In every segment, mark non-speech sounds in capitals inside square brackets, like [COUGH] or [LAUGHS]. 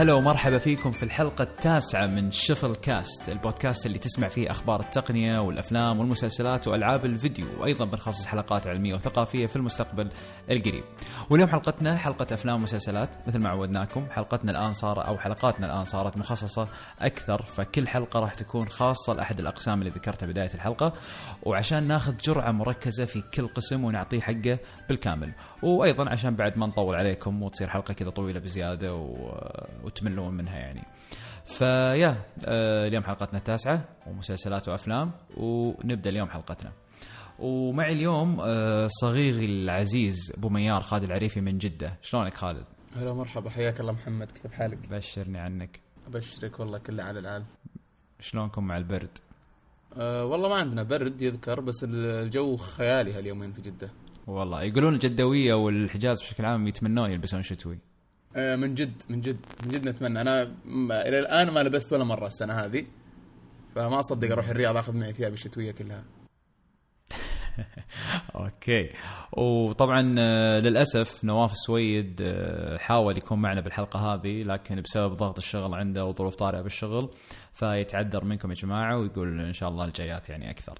هلا ومرحبا فيكم في الحلقة التاسعة من شفل كاست البودكاست اللي تسمع فيه أخبار التقنية والأفلام والمسلسلات وألعاب الفيديو وأيضا بنخصص حلقات علمية وثقافية في المستقبل القريب. واليوم حلقتنا حلقة أفلام ومسلسلات مثل ما عودناكم حلقتنا الآن صار أو حلقاتنا الآن صارت مخصصة أكثر فكل حلقة راح تكون خاصة لأحد الأقسام اللي ذكرتها بداية الحلقة وعشان ناخذ جرعة مركزة في كل قسم ونعطيه حقه بالكامل. وأيضا عشان بعد ما نطول عليكم وتصير حلقة كذا طويلة بزيادة و... وتملون منها يعني. فيا آه، اليوم حلقتنا التاسعة ومسلسلات وأفلام ونبدأ اليوم حلقتنا. ومعي اليوم آه، صغيري العزيز أبو ميار خالد العريفي من جدة. شلونك خالد؟ هلا مرحبا حياك الله محمد كيف حالك؟ بشرني عنك. أبشرك والله كله على العال شلونكم مع البرد؟ أه والله ما عندنا برد يذكر بس الجو خيالي هاليومين في جدة. والله يقولون الجدوية والحجاز بشكل عام يتمنون يلبسون شتوي. من جد من جد من جد نتمنى. أنا إلى الآن ما لبست ولا مرة السنة هذه فما أصدق أروح الرياض أخذ معي ثيابي الشتوية كلها. [LAUGHS] أوكي. وطبعا آه، للأسف نواف السويد آه، حاول يكون معنا بالحلقة هذه لكن بسبب ضغط الشغل عنده وظروف طارئة بالشغل فيتعذر منكم يا جماعة ويقول إن شاء الله الجايات يعني أكثر.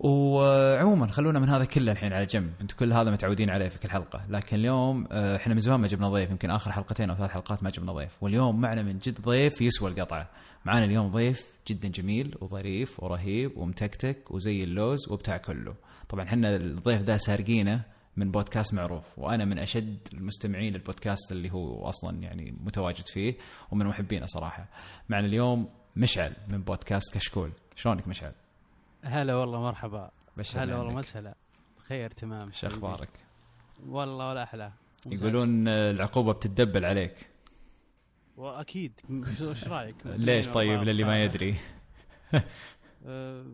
وعموما خلونا من هذا كله الحين على جنب. أنتم كل هذا متعودين عليه في كل حلقة. لكن اليوم آه، إحنا من زمان ما جبنا ضيف. يمكن آخر حلقتين أو ثلاث حلقات ما جبنا ضيف. واليوم معنا من جد ضيف يسوى القطعة. معنا اليوم ضيف جدا جميل وظريف ورهيب ومتكتك وزي اللوز وبتاع كله. طبعا إحنا الضيف ده سارقينه من بودكاست معروف. وأنا من أشد المستمعين للبودكاست اللي هو أصلا يعني متواجد فيه ومن محبينه صراحة. معنا اليوم مشعل من بودكاست كشكول. شلونك مشعل؟ هلا والله مرحبا. هلا والله. مسهلا. خير تمام. شو أخبارك؟ والله ولا أحلى. يقولون آه، العقوبة بتدبل عليك. واكيد إيش [LAUGHS] رأيك؟ [LAUGHS] ليش طيب؟ للي ما يدري. [LAUGHS] أه،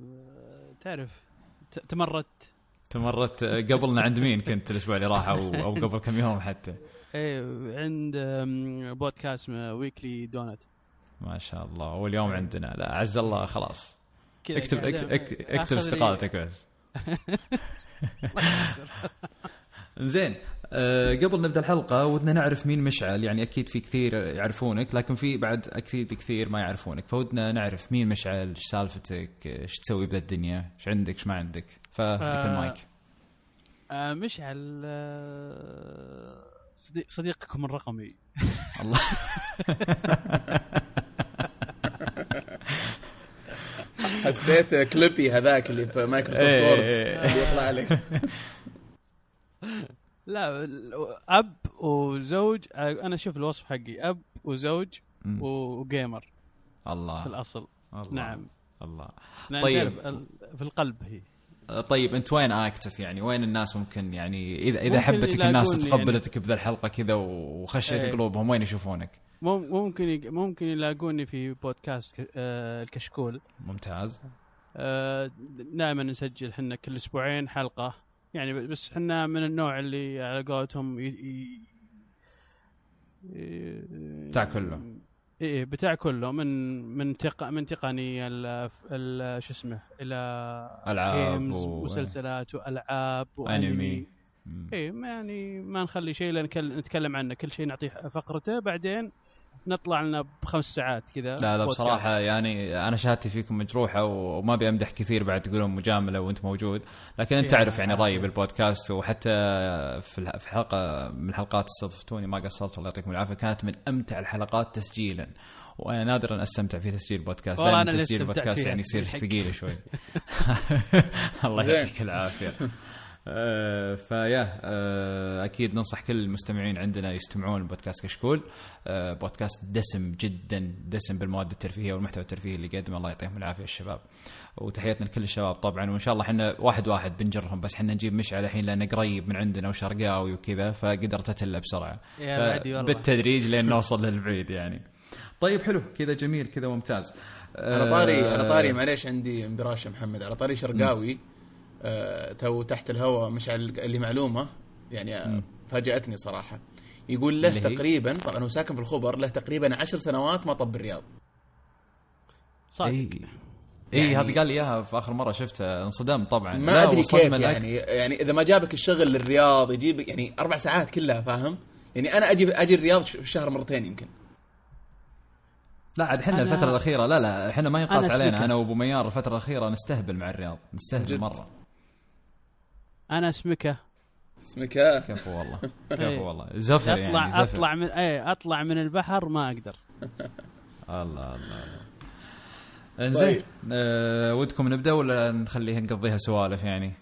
تعرف ت- تمرت. تمرت آه، قبلنا عند مين كنت الأسبوع اللي راح أو أو قبل كم يوم حتى؟ إيه عند بودكاست weekly دونت ما شاء الله. واليوم عندنا. لا عز الله خلاص. اكتب اكتب, استقالتك بس. [LAUGHS] زين أه قبل نبدأ الحلقة ودنا نعرف مين مشعل يعني أكيد في كثير يعرفونك لكن في بعد أكيد كثير ما يعرفونك فودنا نعرف مين مشعل إيش سالفتك إيش تسوي بذا الدنيا إيش عندك إيش ما عندك. فلك آه، المايك. آه، مشعل آه، صديق صديقكم الرقمي. الله. [LAUGHS] حسيت كليبي هذاك اللي في مايكروسوفت إيه، وورد. إيه. اللي يطلع لك [LAUGHS] لا أب وزوج أنا أشوف الوصف حقي. أب وزوج. و gamer. في الله الأصل. الله. نعم. الله. طيب. في القلب هي. طيب أنت وين اكتف يعني؟ وين الناس ممكن يعني اذا إذا حبتك الناس وتقبلتك بذا الحلقة كذا وخشيت إيه. قلوبهم وين يشوفونك؟ مم- ممكن يق- ممكن يلاقوني في بودكاست آه، الكشكول. ممتاز. آه، دائما نسجل حنا كل أسبوعين حلقة. يعني بس حنا من النوع اللي على قولتهم ي... ي... بتاع كله. إيه بتاع كله. من من تق... من تقنيه ال... ال... شو اسمه إلى ألعاب و- مسلسلات وألعاب أنمي. وانمي. إيه ما يعني ما نخلي شيء نتكلم عنه. كل شيء نعطيه فقرته بعدين نطلع لنا بخمس ساعات كذا لا لا بودكاست. بصراحة يعني أنا شهادتي فيكم مجروحة و- وما أبي أمدح كثير بعد تقولون مجاملة وأنت موجود لكن أنت يا تعرف يعني. رأيي بالبودكاست وحتى في حلقة من الحلقات استضفتوني ما قصرت الله يعطيكم العافية كانت من أمتع الحلقات تسجيلا وأنا نادرا أستمتع في تسجيل بودكاست والله اللي تسجيل فيها يعني يصير. ثقيل شوي [LAUGHS] [LAUGHS] الله. يعطيك العافية [LAUGHS] آه، فيا آه، أكيد ننصح كل المستمعين عندنا يستمعون لبودكاست كشكول آه، بودكاست دسم جدا دسم بالمواد الترفيهية والمحتوى الترفيهي اللي يقدمه الله يعطيهم العافية الشباب. وتحياتنا لكل الشباب طبعا. وإن شاء الله إحنا واحد واحد بنجرهم بس إحنا نجيب مشعل الحين لأنه قريب من عندنا وشرقاوي وكذا فقدرت أتله بسرعة. بالتدريج لين نوصل للبعيد يعني. طيب حلو. كذا جميل كذا ممتاز. على طاري على طاري آه، معليش عندي انبراش يا محمد. على طاري شرقاوي. آه تو تحت الهواء مش على اللي معلومة يعني آه،. فاجأتني صراحة. يقول له؟ تقريبا طبعا هو ساكن في الخبر له تقريبا عشر سنوات ما طب الرياض صادق. اي اي يعني- هذه قال لي إياها في آخر مرة شفته انصدم طبعا. ما لا، أدري كيف يعني يعني إذا ما جابك الشغل للرياض يجيبك يعني أربع ساعات كلها فاهم؟ يعني أنا أجي أجي الرياض في الشهر مرتين يمكن. لا عاد إحنا أنا- الفترة الأخيرة لا لا إحنا ما ينقاس أنا علينا. أنا وأبو ميار الفترة الأخيرة نستهبل مع الرياض نستهبل جد. مرة. أنا اسمكه اسمك ها كفو والله [LAUGHS] إيه. كفو والله زفر اطلع يعني زفر أطلع من إيه أطلع من البحر ما أقدر [LAUGHS] الله الله الله إنزين طيب. أه ودكم نبدأ ولا نخليها نقضيها سوالف يعني؟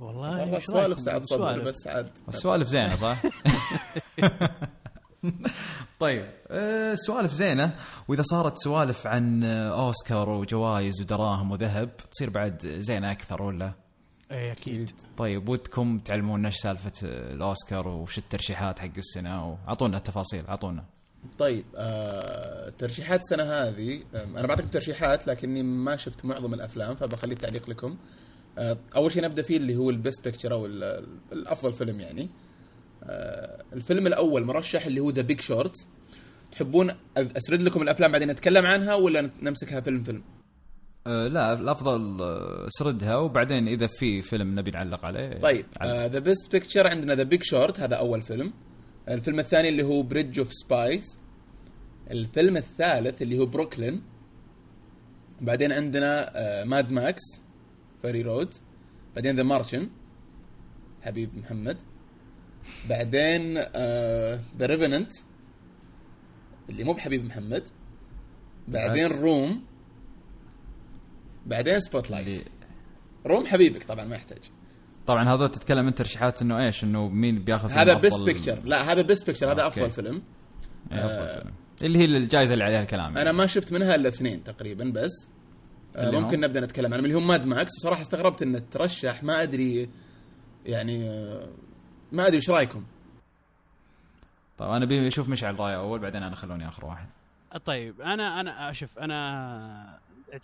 والله السوالف ساعات صدر بالسوالف؟ بس عاد السوالف زينة صح؟ [LAUGHS] طيب السوالف زينة وإذا صارت سوالف عن أه، أوسكار وجوائز ودراهم وذهب تصير بعد زينة أكثر ولا؟ إيه أكيد. طيب ودكم تعلمونا إيش سالفة الأوسكار وش الترشيحات حق السنة؟ واعطونا التفاصيل أعطونا. طيب آه ترشيحات السنة هذه آه أنا بعطيكم ترشيحات لكني ما شفت معظم الأفلام فبخلي التعليق لكم. آه أول شيء نبدأ فيه اللي هو ال best picture أو ال- الأفضل فيلم يعني. آه الفيلم الأول مرشح اللي هو The Big Short تحبون أسرد لكم الأفلام بعدين نتكلم عنها ولا نمسكها فيلم فيلم؟ أه لا الأفضل أه، سردها وبعدين إذا في فيلم نبي نعلق عليه طيب. the best picture عندنا The Big Short هذا أول فيلم. الفيلم الثاني اللي هو Bridge of Spies الفيلم الثالث اللي هو بروكلين بعدين عندنا Mad Max Fury Road بعدين The Martian حبيب محمد. بعدين The Revenant اللي مو بحبيب محمد. بعدين. Room بعدين Spotlight Room حبيبك طبعا ما يحتاج. طبعا هذا تتكلم انت ترشيحات إنه إيش؟ إنه مين بياخذ هذا best picture لا هذا best picture هذا okay. أفضل فيلم. إيه، أفضل فيلم. اللي هي الجائزة اللي عليها الكلام أنا ما شفت منها إلا اثنين تقريبا بس. آه، اللي ممكن؟ نبدأ نتكلم عنهم اللي هم Mad Max وصراحة استغربت إنه ترشح ما أدري يعني آه، ما أدري إيش رأيكم. طيب أنا ابي أشوف مشعل رايه أول بعدين أنا خلوني آخر واحد. طيب أنا أنا شوف أنا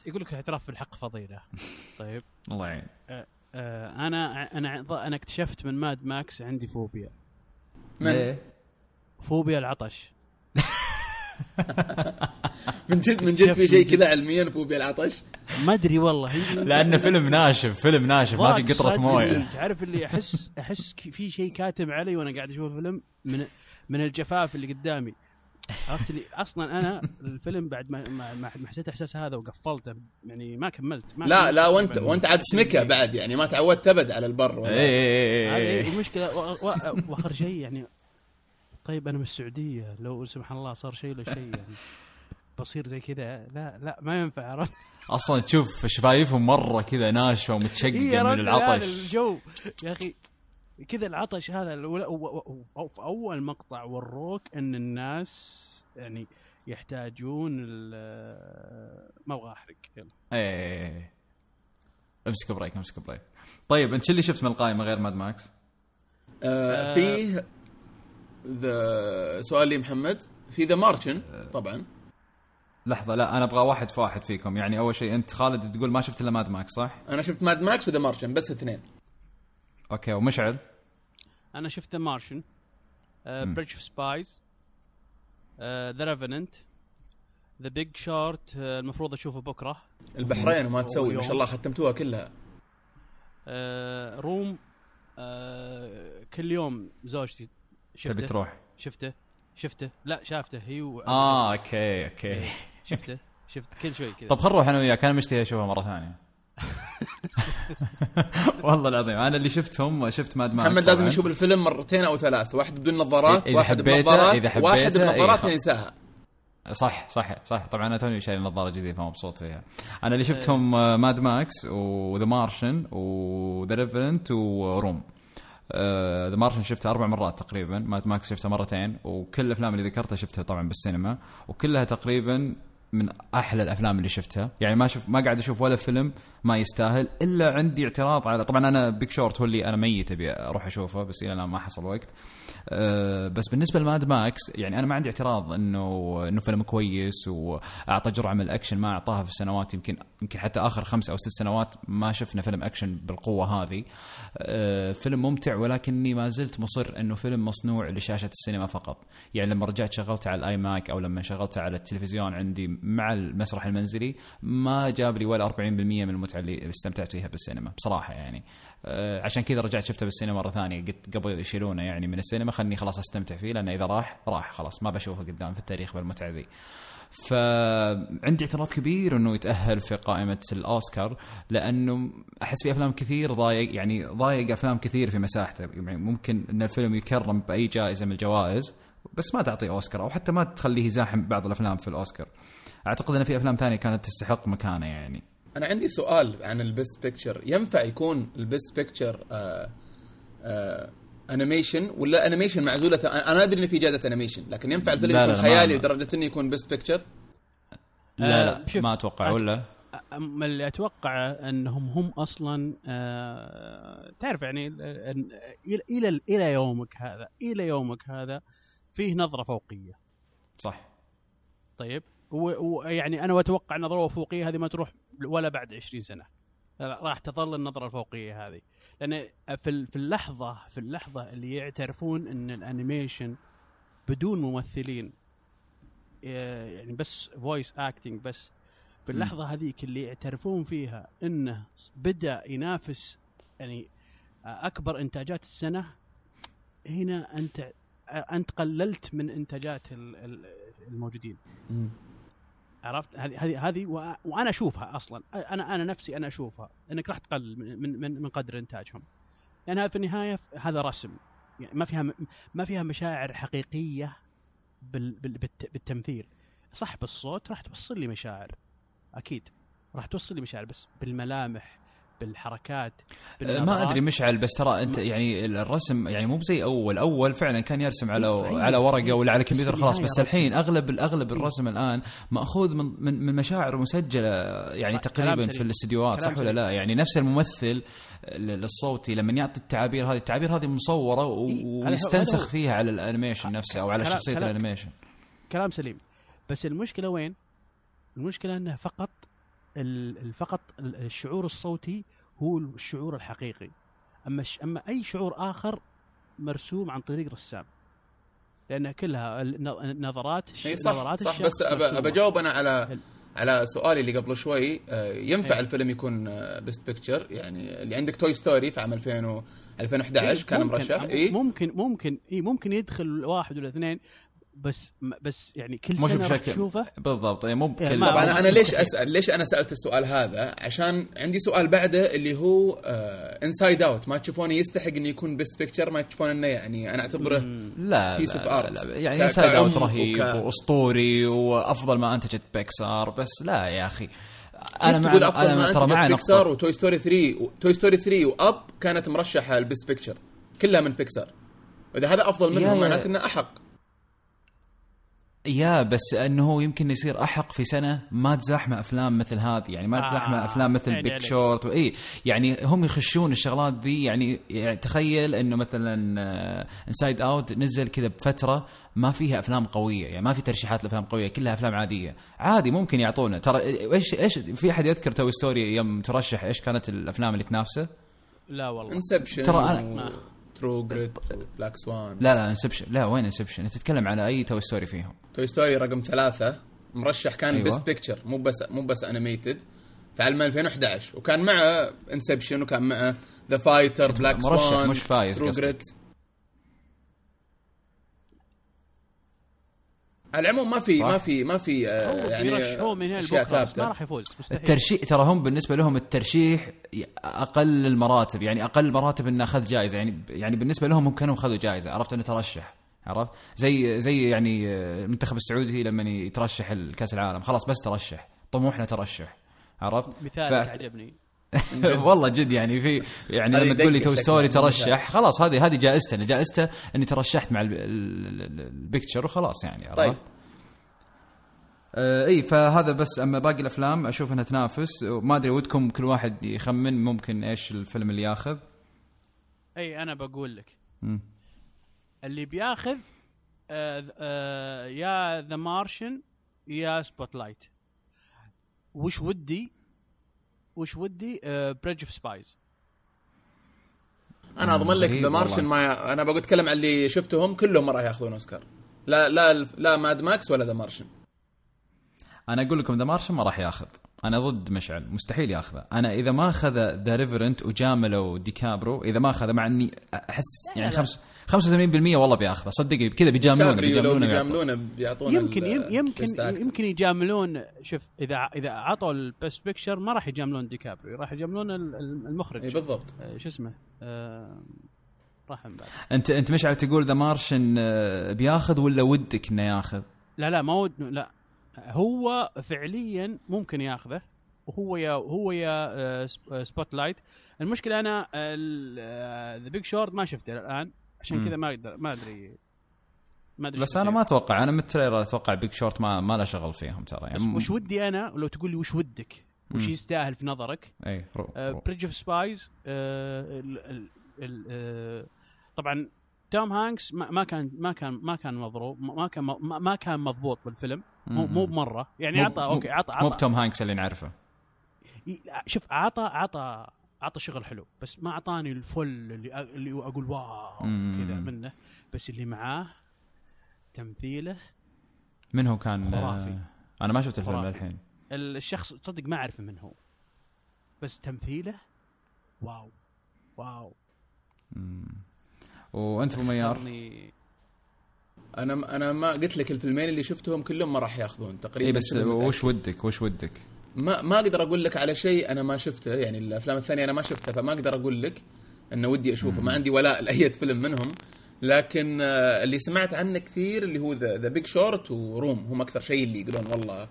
يقول لك الاعتراف بالحق فضيلة. [LAUGHS] طيب. الله يعين. أنا أنا أنا اكتشفت من Mad Max عندي فوبيا. من؟ فوبيا العطش. [LAUGHS] من جد من جد في شيء. كذا علميا فوبيا العطش؟ ما أدري والله. [LAUGHS] لأنه فيلم ناشف فيلم ناشف ما في قطرة. موية. تعرف اللي احس أحس في شيء كاتم علي وأنا قاعد أشوف الفيلم؟ من من الجفاف اللي قدامي. عرفت اللي أصلا أنا الفيلم بعد ما ما, حسيت إحساس هذا وقفلته يعني ما كملت ما لا كملت لا وانت. وأنت عاد سمكه بعد يعني ما تعودت أبد على البر اي ولا اي اي هذه اي المشكلة. وآخر شيء يعني طيب أنا من السعودية لو سبحان الله صار شيء ولا شيء يعني بصير زي كذا لا لا ما ينفع عرفت؟ أصلا تشوف شفايفهم مرة كذا ناشفة إيه ومتشققه من العطش. الجو. يا أخي كذا العطش هذا الأول- و- و- و- في أول مقطع وروك إن الناس يعني يحتاجون ما أبغى أحرق يلا. اي اي اي امسك break امسك break. طيب أنت شو اللي شفت من القائمة غير Mad Max؟ آه. في ذا سؤال لي محمد. في The Martian طبعا. لحظة لا أنا أبغى واحد في واحد فيكم. يعني أول شيء أنت خالد تقول ما شفت إلا Mad Max صح؟ أنا شفت Mad Max و The Martian بس اثنين. okay ومشعل؟ أنا شفت Martian. Bridge of Spies The Revenant ذا بيج شورت المفروض أشوفه بكرة. البحرين وما تسوي ما. شاء الله ختمتوها كلها. آه، روم آه، كل يوم زوجتي شفته. تبي تروح؟ شفته. شفته. لا شافته. هي و... آه أوكي أوكي. شفته. شفت كل شوي كذا. طب خل نروح أنا وياك. أنا مشتهي اشوفها مرة ثانية. [LAUGHS] [LAUGHS] والله العظيم أنا اللي شفتهم شفت ماد ماكس محمد لازم. يشوف الفيلم مرتين أو ثلاث واحد بدون نظارات إذا واحد بنظارات إذا حبيته، واحد بنظارات إيه، ينساها. صح صح صح. طبعا أنا توني شايل نظارة جديدة فمبسوط فيها. أنا اللي شفتهم آه، Mad Max و The Martian و The Revenant و Room The Martian شفته أربع مرات تقريبا Mad Max شفته مرتين وكل الأفلام اللي ذكرتها شفتها طبعا بالسينما وكلها تقريبا من أحلى الأفلام اللي شفتها. يعني ما شوف ما قاعد أشوف ولا فيلم ما يستاهل إلا عندي اعتراض على طبعا أنا Big Short هو اللي أنا ميت أبي أروح أشوفه بس إلى الآن ما حصل وقت. أه بس بالنسبة ل Mad Max يعني أنا ما عندي اعتراض انه إنه فيلم كويس وأعطى جرعة من الأكشن ما أعطاها في السنوات يمكن يمكن حتى آخر خمس أو ست سنوات ما شفنا فيلم أكشن بالقوة هذه. أه فيلم ممتع ولكني ما زلت مصر إنه فيلم مصنوع لشاشة السينما فقط. يعني لما رجعت شغلته على ال iMac أو لما شغلته على التلفزيون عندي مع المسرح المنزلي ما جاب لي ولا 40% من المتعه اللي استمتعت فيها بالسينما بصراحة يعني. آه، عشان كذا رجعت شفته بالسينما مرة ثانية. قلت قبل يشيلونه يعني من السينما خلني خلاص أستمتع فيه لأنه إذا راح راح خلاص ما بشوفه قدام في التاريخ بالمتعة ذي. فعندي اعتراض كبير إنه يتأهل في قائمة الأوسكار لأنه أحس في أفلام كثير ضايق يعني ضايق أفلام كثير في مساحته. يعني ممكن إن الفيلم يكرم بأي جائزة من الجوائز بس ما تعطي أوسكار أو حتى ما تخليه يزاحم بعض الأفلام في الأوسكار. أعتقد إن في أفلام ثانية كانت تستحق مكانه يعني. أنا عندي سؤال عن ال best picture ينفع يكون ال best picture animation ولا animation معزولة؟ أنا أدري إن في جائزة animation لكن ينفع الفيلم يكون خيالي لدرجة إنه يكون best picture لا آه، لا شوف، ما أتوقع ولا؟ اللي أتوقع إنهم هم أصلا آه تعرف يعني ال- إلى إلى إلى يومك هذا إلى يومك هذا فيه نظرة فوقية. صح. طيب. ويعني أنا أتوقع النظره الفوقيه هذه ما تروح ولا بعد 20 سنة. راح تظل النظرة الفوقية هذه. لأن في في اللحظة في اللحظة اللي يعترفون إن ال animation بدون ممثلين يعني بس voice acting بس في اللحظة هذيك اللي يعترفون فيها إنه بدأ ينافس يعني أكبر إنتاجات السنة هنا أنت أنت قللت من إنتاجات ال- ال- الموجودين. عرفت؟ هذه هذه وأنا أشوفها أصلا. أنا أنا نفسي أنا أشوفها إنك راح تقلل من من من, قدر إنتاجهم. لانها في النهاية هذا رسم. يعني ما فيها ما فيها مشاعر حقيقية بال بال بالت- بالتمثيل. صح بالصوت راح توصل لي مشاعر أكيد راح توصل لي مشاعر بس بالملامح بالحركات ما بالنظرات. أدري مشعل بس ترى أنت يعني الرسم يعني مو بزي أول أول فعلا كان يرسم على صحيح، على ورقة. ولا على كمبيوتر خلاص بس. الحين أغلب الاغلب الرسم الآن مأخوذ من من, من مشاعر مسجلة يعني صح، تقريبا في. الاستديوهات صح ولا. لا يعني نفس الممثل للصوتي لما يعطي التعابير هذه التعابير هذه مصورة إيه، ويستنسخ. فيها على ال animation نفسه أو على شخصية ال animation كلام سليم بس المشكلة وين؟ المشكلة انه فقط فقط ال- الشعور الصوتي هو الشعور الحقيقي. أما أما أي شعور آخر مرسوم عن طريق رسام. لأن كلها الن- النظرات الش- اي صح نظرات صح بس اجاوب أنا على على سؤالي اللي قبل شوي آه، ينفع إيه. الفيلم يكون best picture يعني اللي عندك Toy Story في عام 2000 و 2011 إيه، كان مرشح. اي ممكن ممكن اي ممكن يدخل واحد ولا اثنين بس بس يعني كل مش سنة بشكل. تشوفه؟ بالضبط. يعني مو إيه، بكل طبعا أنا ليش. أسأل ليش أنا سألت السؤال هذا؟ عشان عندي سؤال بعده اللي هو Inside Out ما تشوفونه يستحق انه يكون best picture ما تشوفون إنه يعني أنا أعتبره لا لا, art. لا يعني Inside Out رهيب وك- وأسطوري وأفضل ما أنتجت بيكسار بس لا يا أخي. أنا أنا تقول مع أفضل ما أنا ترى أنتجت مع بيكسار و Toy Story 3 و- Toy Story 3 و Up كانت مرشحة ال best picture كلها من بيكسار وإذا هذا أفضل منهم معناته إنه أحق. يا بس أنه يمكن يصير أحق في سنة ما تزاحمه أفلام مثل هذه. يعني ما آه، تزاحمه أفلام مثل Big. Short واي يعني هم يخشون الشغلات ذي. يعني, يعني تخيل أنه مثلا Inside Out نزل كذا بفترة ما فيها أفلام قوية. يعني ما في ترشيحات لأفلام قوية كلها أفلام عادية. عادي ممكن يعطونا. ترى إيش إيش في أحد يذكر Toy Story يوم ترشح إيش كانت الأفلام اللي تنافسه؟ لا والله. Inception ترى أنا- True Grit Black Swan لا لا Inception لا وين Inception؟ انت تتكلم على أي Toy Story فيهم. Toy Story رقم ثلاثة. مرشح كان أيوة. best picture مو بس مو بس animated في عام 2011 وكان معه Inception وكان معه The Fighter Black مرشح Swan مش فايز True. Grit على العموم ما في. ما في ما في آه، هو يعني من هنا أشياء بس ما ثابته راح يفوز مستحيل. الترشيح ترى هم بالنسبة لهم الترشيح أقل المراتب يعني أقل مراتب إنه أخذ جائزه يعني يعني بالنسبة لهم هم كانوا خذوا جائزه عرفت؟ انه ترشح عرفت؟ زي زي يعني المنتخب السعودي لما يترشح الكأس العالم خلاص بس ترشح طموحنا ترشح عرفت؟ مثالك ف- عجبني [LAUGHS] والله جد يعني في يعني هذه لما تقول لي Toy Story. ترشح خلاص هذه هذه جائزته أنا جائزته إني ترشحت مع ال- ال- ال- ال picture وخلاص يعني عرفت؟ طيب. آه إي فهذا بس. أما باقي الأفلام أشوف إنها تنافس. ما أدري ودكم كل واحد يخمن ممكن إيش الفيلم اللي ياخذ. إي أنا بقول لك. اللي بياخذ آه آه يا The Martian يا Spotlight وش ودي؟ وش ودي Bridge of Spies أنا أضمن لك The Martian. ما أنا بقول أتكلم عن اللي شفتهم كلهم ما راح ياخذون أوسكار. لا لا لا Mad Max ولا The Martian. أنا أقول لكم The Martian ما راح ياخذ. أنا ضد مشعل. مستحيل ياخذه. أنا إذا ما أخذ The Revenant وجاملو ديكابريو إذا ما أخذه مع إني أحس يعني خمس 85% والله بياخذه. صدقني كذا بيجاملونه بيجاملونه بيجاملونه بيعطونا يمكن يمكن. يمكن يجاملون شوف إذا إذا عطوا ال best picture ما راح يجاملون ديكابريو. راح يجاملون ال- ال- المخرج. إي بالضبط. آه، شو اسمه؟ آه، راح من بعد. انت أنت مشعل تقول The Martian بياخذ ولا ودك إنه ياخذ؟ لا لا ما ود لا. هو فعليا ممكن ياخذه وهو يا هو يا Spotlight المشكلة أنا The Big Short ما شفته الآن عشان. كذا ما أقدر ما ادري ما أدري بس أنا. ما أتوقع أنا من ال trailer أتوقع Big Short ما ما له شغل فيهم ترى يعني وش ودي أنا لو تقول لي وش ودك وش. يستاهل في نظرك اي. Bridge of Spies طبعا توم هانكس ما كان ما كان ما كان مضروب ما كان ما كان مضبوط بالفيلم مو مو بمرة. يعني عطى أوكي عطى مو بتوم هانكس اللي نعرفه. شوف عطى عطى عطى شغل حلو بس ما أعطاني ال full اللي اللي أقول wow مم. كذا منه. بس اللي معاه تمثيله من هو كان؟ خرافي. أنا ما شفت الفيلم. للحين. الشخص تصدق ما أعرف من هو بس تمثيله wow wow. وأنت أبو ميار؟ أنا أنا ما قلت لك الفيلمين اللي شفتهم كلهم ما راح ياخذون تقريبا اي بس. وش ودك وش ودك؟ ما ما أقدر أقول لك على شيء أنا ما شفته يعني الأفلام الثانية أنا ما شفتها فما أقدر أقول لك إنه ودي أشوفه ما عندي ولاء لأي فيلم منهم لكن آه، اللي سمعت عنه كثير اللي هو The Big Short و Room هم أكثر شيء اللي يقولون والله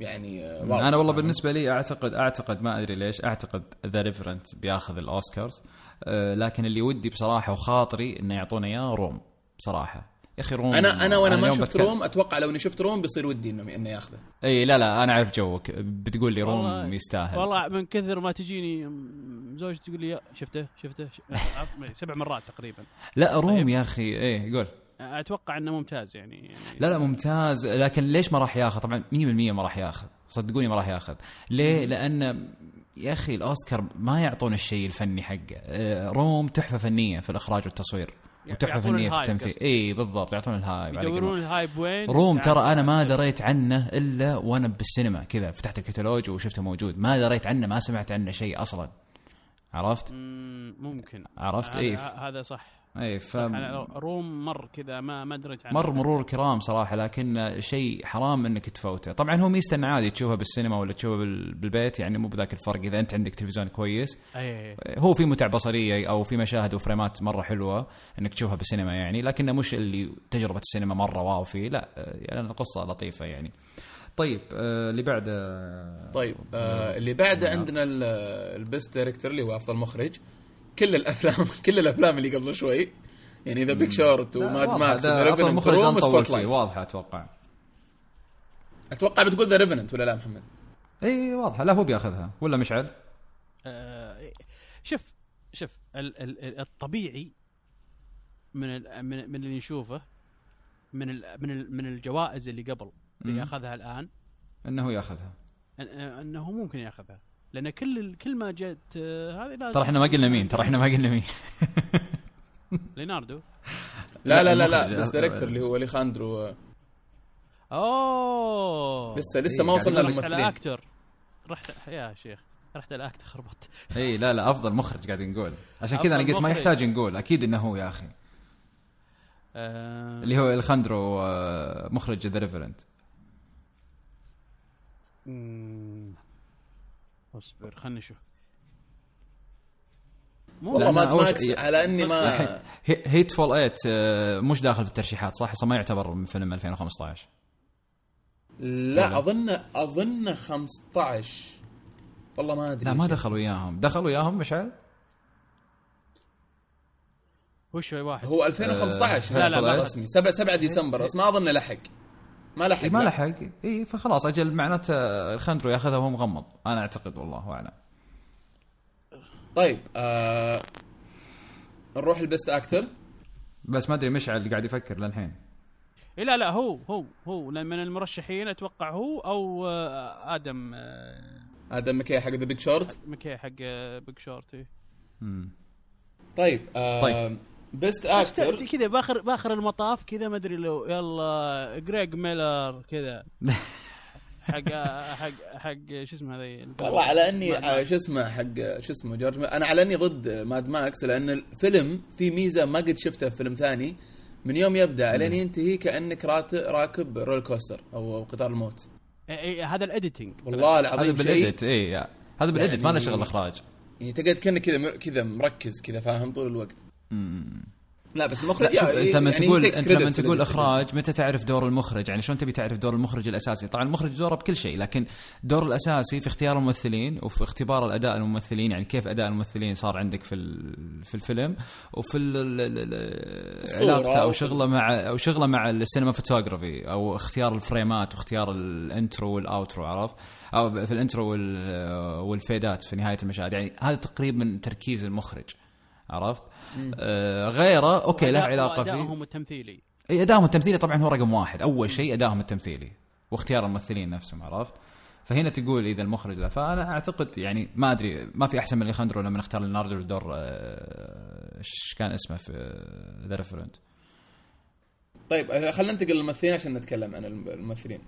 يعني آه،. أنا والله بالنسبة لي أعتقد أعتقد ما أدري ليش أعتقد The Revenant بياخذ الأوسكارز آه، لكن اللي ودي بصراحة وخاطري إنه يعطونا إياه Room بصراحة يا أخي Room أنا أنا وأنا ما شفت بتكلم- Room أتوقع لو أني شفت Room بيصير ودي انه إنه ياخذه. إي لا لا أنا أعرف جوك. بتقول لي Room والله- يستاهل. والله من كثر ما تجيني زوجتي تقول لي يا- شفته شفته [LAUGHS] سبع مرات تقريبا. لا Room طيب. يا أخي إيه قول. أتوقع إنه ممتاز يعني, يعني لا لا ممتاز. لكن ليش ما راح ياخذ؟ طبعا 100% ما راح ياخذ. صدقوني ما راح ياخذ. ليه؟ لأن يا أخي الأوسكار ما يعطون الشيء الفني حقه. آه، روم تحفة فنية في الإخراج والتصوير. وتحفه يعطون فنية في التمثيل. اي بالضبط يعطون الهايب. يدورون الهايب وين روم ترى أنا ما دريت عنه إلا وأنا بالسينما. كذا فتحت الكتالوج وشفته موجود. ما دريت عنه ما سمعت عنه شيء أصلا. عرفت؟ مم، ممكن. عرفت؟ اي هذا صح. اي ف أنا روم مر كذا ما ما دريت عنه. مر مرور كرام صراحة لكن شيء حرام إنك تفوته. طبعا هو ميزته إنه عادي تشوفه بالسينما ولا تشوفه بال- بالبيت يعني مو بذاك الفرق. إذا أنت عندك تلفزيون كويس اي هو في متع بصرية أو في مشاهد و frames ات مرة حلوة إنك تشوفها بالسينما يعني لكنه مش اللي تجربة السينما مرة wow فيه لا يعني القصة لطيفة يعني. طيب آه، اللي بعده طيب آه اللي بعده عندنا ال- ال best director اللي هو أفضل مخرج كل الافلام [LAUGHS] كل الأفلام اللي قبل شوي. يعني The Big Short و Mad Max ذا The Revenant و Spotlight واضحه أتوقع. أتوقع بتقول The Revenant ولا لا محمد؟ إي واضحة. لا هو بيأخذها. ولا مشعل؟ آه، شوف شوف ال- ال- ال- الطبيعي من ال- من من اللي نشوفه من ال من ال من الجوائز اللي قبل اللي. ياخذها الآن. إنه يأخذها. إنه ممكن يأخذها. لأن كل كل ما جت آه، هذه لازم ترى إحنا ما قلنا مين ترى إحنا ما قلنا مين. ليوناردو؟ لا لا، لا لا لا المخرج. best director اللي هو اليخاندرو آه، أوه. لسه لسه إيه، ما وصلنا رحت على للممثلين. actor رحت يا شيخ رحت على actor خربطت. اي لا لا أفضل مخرج قاعدين نقول. عشان كذا أنا قلت ما. يحتاج نقول. أكيد إنه هو يا أخي. آه، اللي هو اليخاندرو آه، مخرج The Revenant. اصبر خلني أشوف. والله أول ماكس على إني ما Hateful 8 آه، مش داخل في الترشيحات صح؟ أصلا ما يعتبر من فيلم 2015 لا؟ اظن أظن 15 والله ما أدري لا ما دخلوا إياهم. دخلوا إياهم مشعل؟ وش هو واحد. هو 2015 آه، لا لا، ما. رسمي. 7 7 ديسمبر بس ما أظن لحق. ما لحق إيه ما لا. لحق إي فخلاص أجل معناته اليخاندرو ياخذها وهو مغمض أنا أعتقد والله أعلم طيب آه نروح البيست أكتر بس ما أدري مشعل قاعد يفكر للحين إيه لا لا هو هو هو من المرشحين أتوقع هو أو آه، آدم آه، آدم مكي حق The Big Short مكي حق Big Short. مم. طيب آه طيب. بيست بس أكتر كذا باخر بآخر المطاف كذا ما أدري لو يلا جورج ميلر كذا. [LAUGHS] حق حق حق شو اسمه هذا؟ والله على إني. شو اسمه حق شو اسمه جورج أنا على إني ضد Mad Max لأن الفيلم في ميزة ما قد شفتها في فيلم ثاني. من يوم يبدأ لين ينتهي كأنك رات- راكب roller coaster أو أو قطار الموت. إيه، إيه، هذا ال editing والله هذا العظيم شيء. بال edit اي هذا بال edit ما له يعني- شغل إخراج. يعني تقعد كأنك كذا م- كذا مركز كذا فاهم طول الوقت. لا بس المخرج لا يعني أنت لما يعني تقول أنت لما تقول إخراج متى تعرف دور المخرج؟ يعني شلون تبي تعرف دور المخرج الأساسي؟ طبعا المخرج دوره بكل شيء لكن دور الأساسي في اختيار الممثلين وفي اختبار الأداء الممثلين يعني كيف أداء الممثلين صار عندك في في الفيلم وفي ال- ال- ال- ال- الصورة علاقته أو شغله مع أو شغله مع ال cinematography أو اختيار ال frames ات واختيار ال intro وال outro عرفت؟ أو في ال intro وال- وال fade ات في نهاية المشاهد. يعني هذا تقريبا تركيز المخرج عرفت؟ آه غيره okay له علاقة فيه. ادائهم التمثيلي. إي ادائهم التمثيلي طبعا هو رقم واحد أول شيء ادائهم التمثيلي واختيار الممثلين نفسهم عرفت؟ فهنا تقول إذا المخرج لا فأنا أعتقد يعني ما أدري ما في أحسن من اليخاندرو لما اختار ليوناردو لدور آه، إيش كان اسمه في The Revenant طيب آه، خلينا ننتقل للممثلين عشان نتكلم عن الم- الممثلين.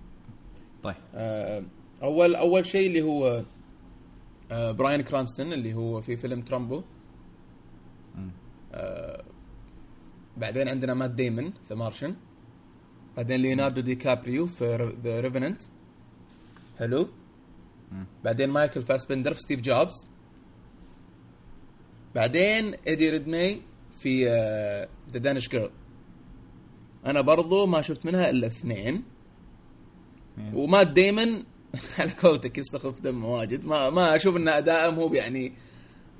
طيب. آه، أول أول شيء اللي هو آه، براين كرانستون اللي هو في فيلم ترامبو. آه، بعدين عندنا مات ديمون The Martian. بعدين ليوناردو دي كابريو في The Revenant. حلو. بعدين مايكل فاسبندر في Steve Jobs. بعدين ايدي ريدمين في The Danish Girl. أنا برضو ما شفت منها إلا اثنين. ومات ديمون [LAUGHS] على قولتك يستخف دم واجد. ما ما أشوف إن أدائه مو يعني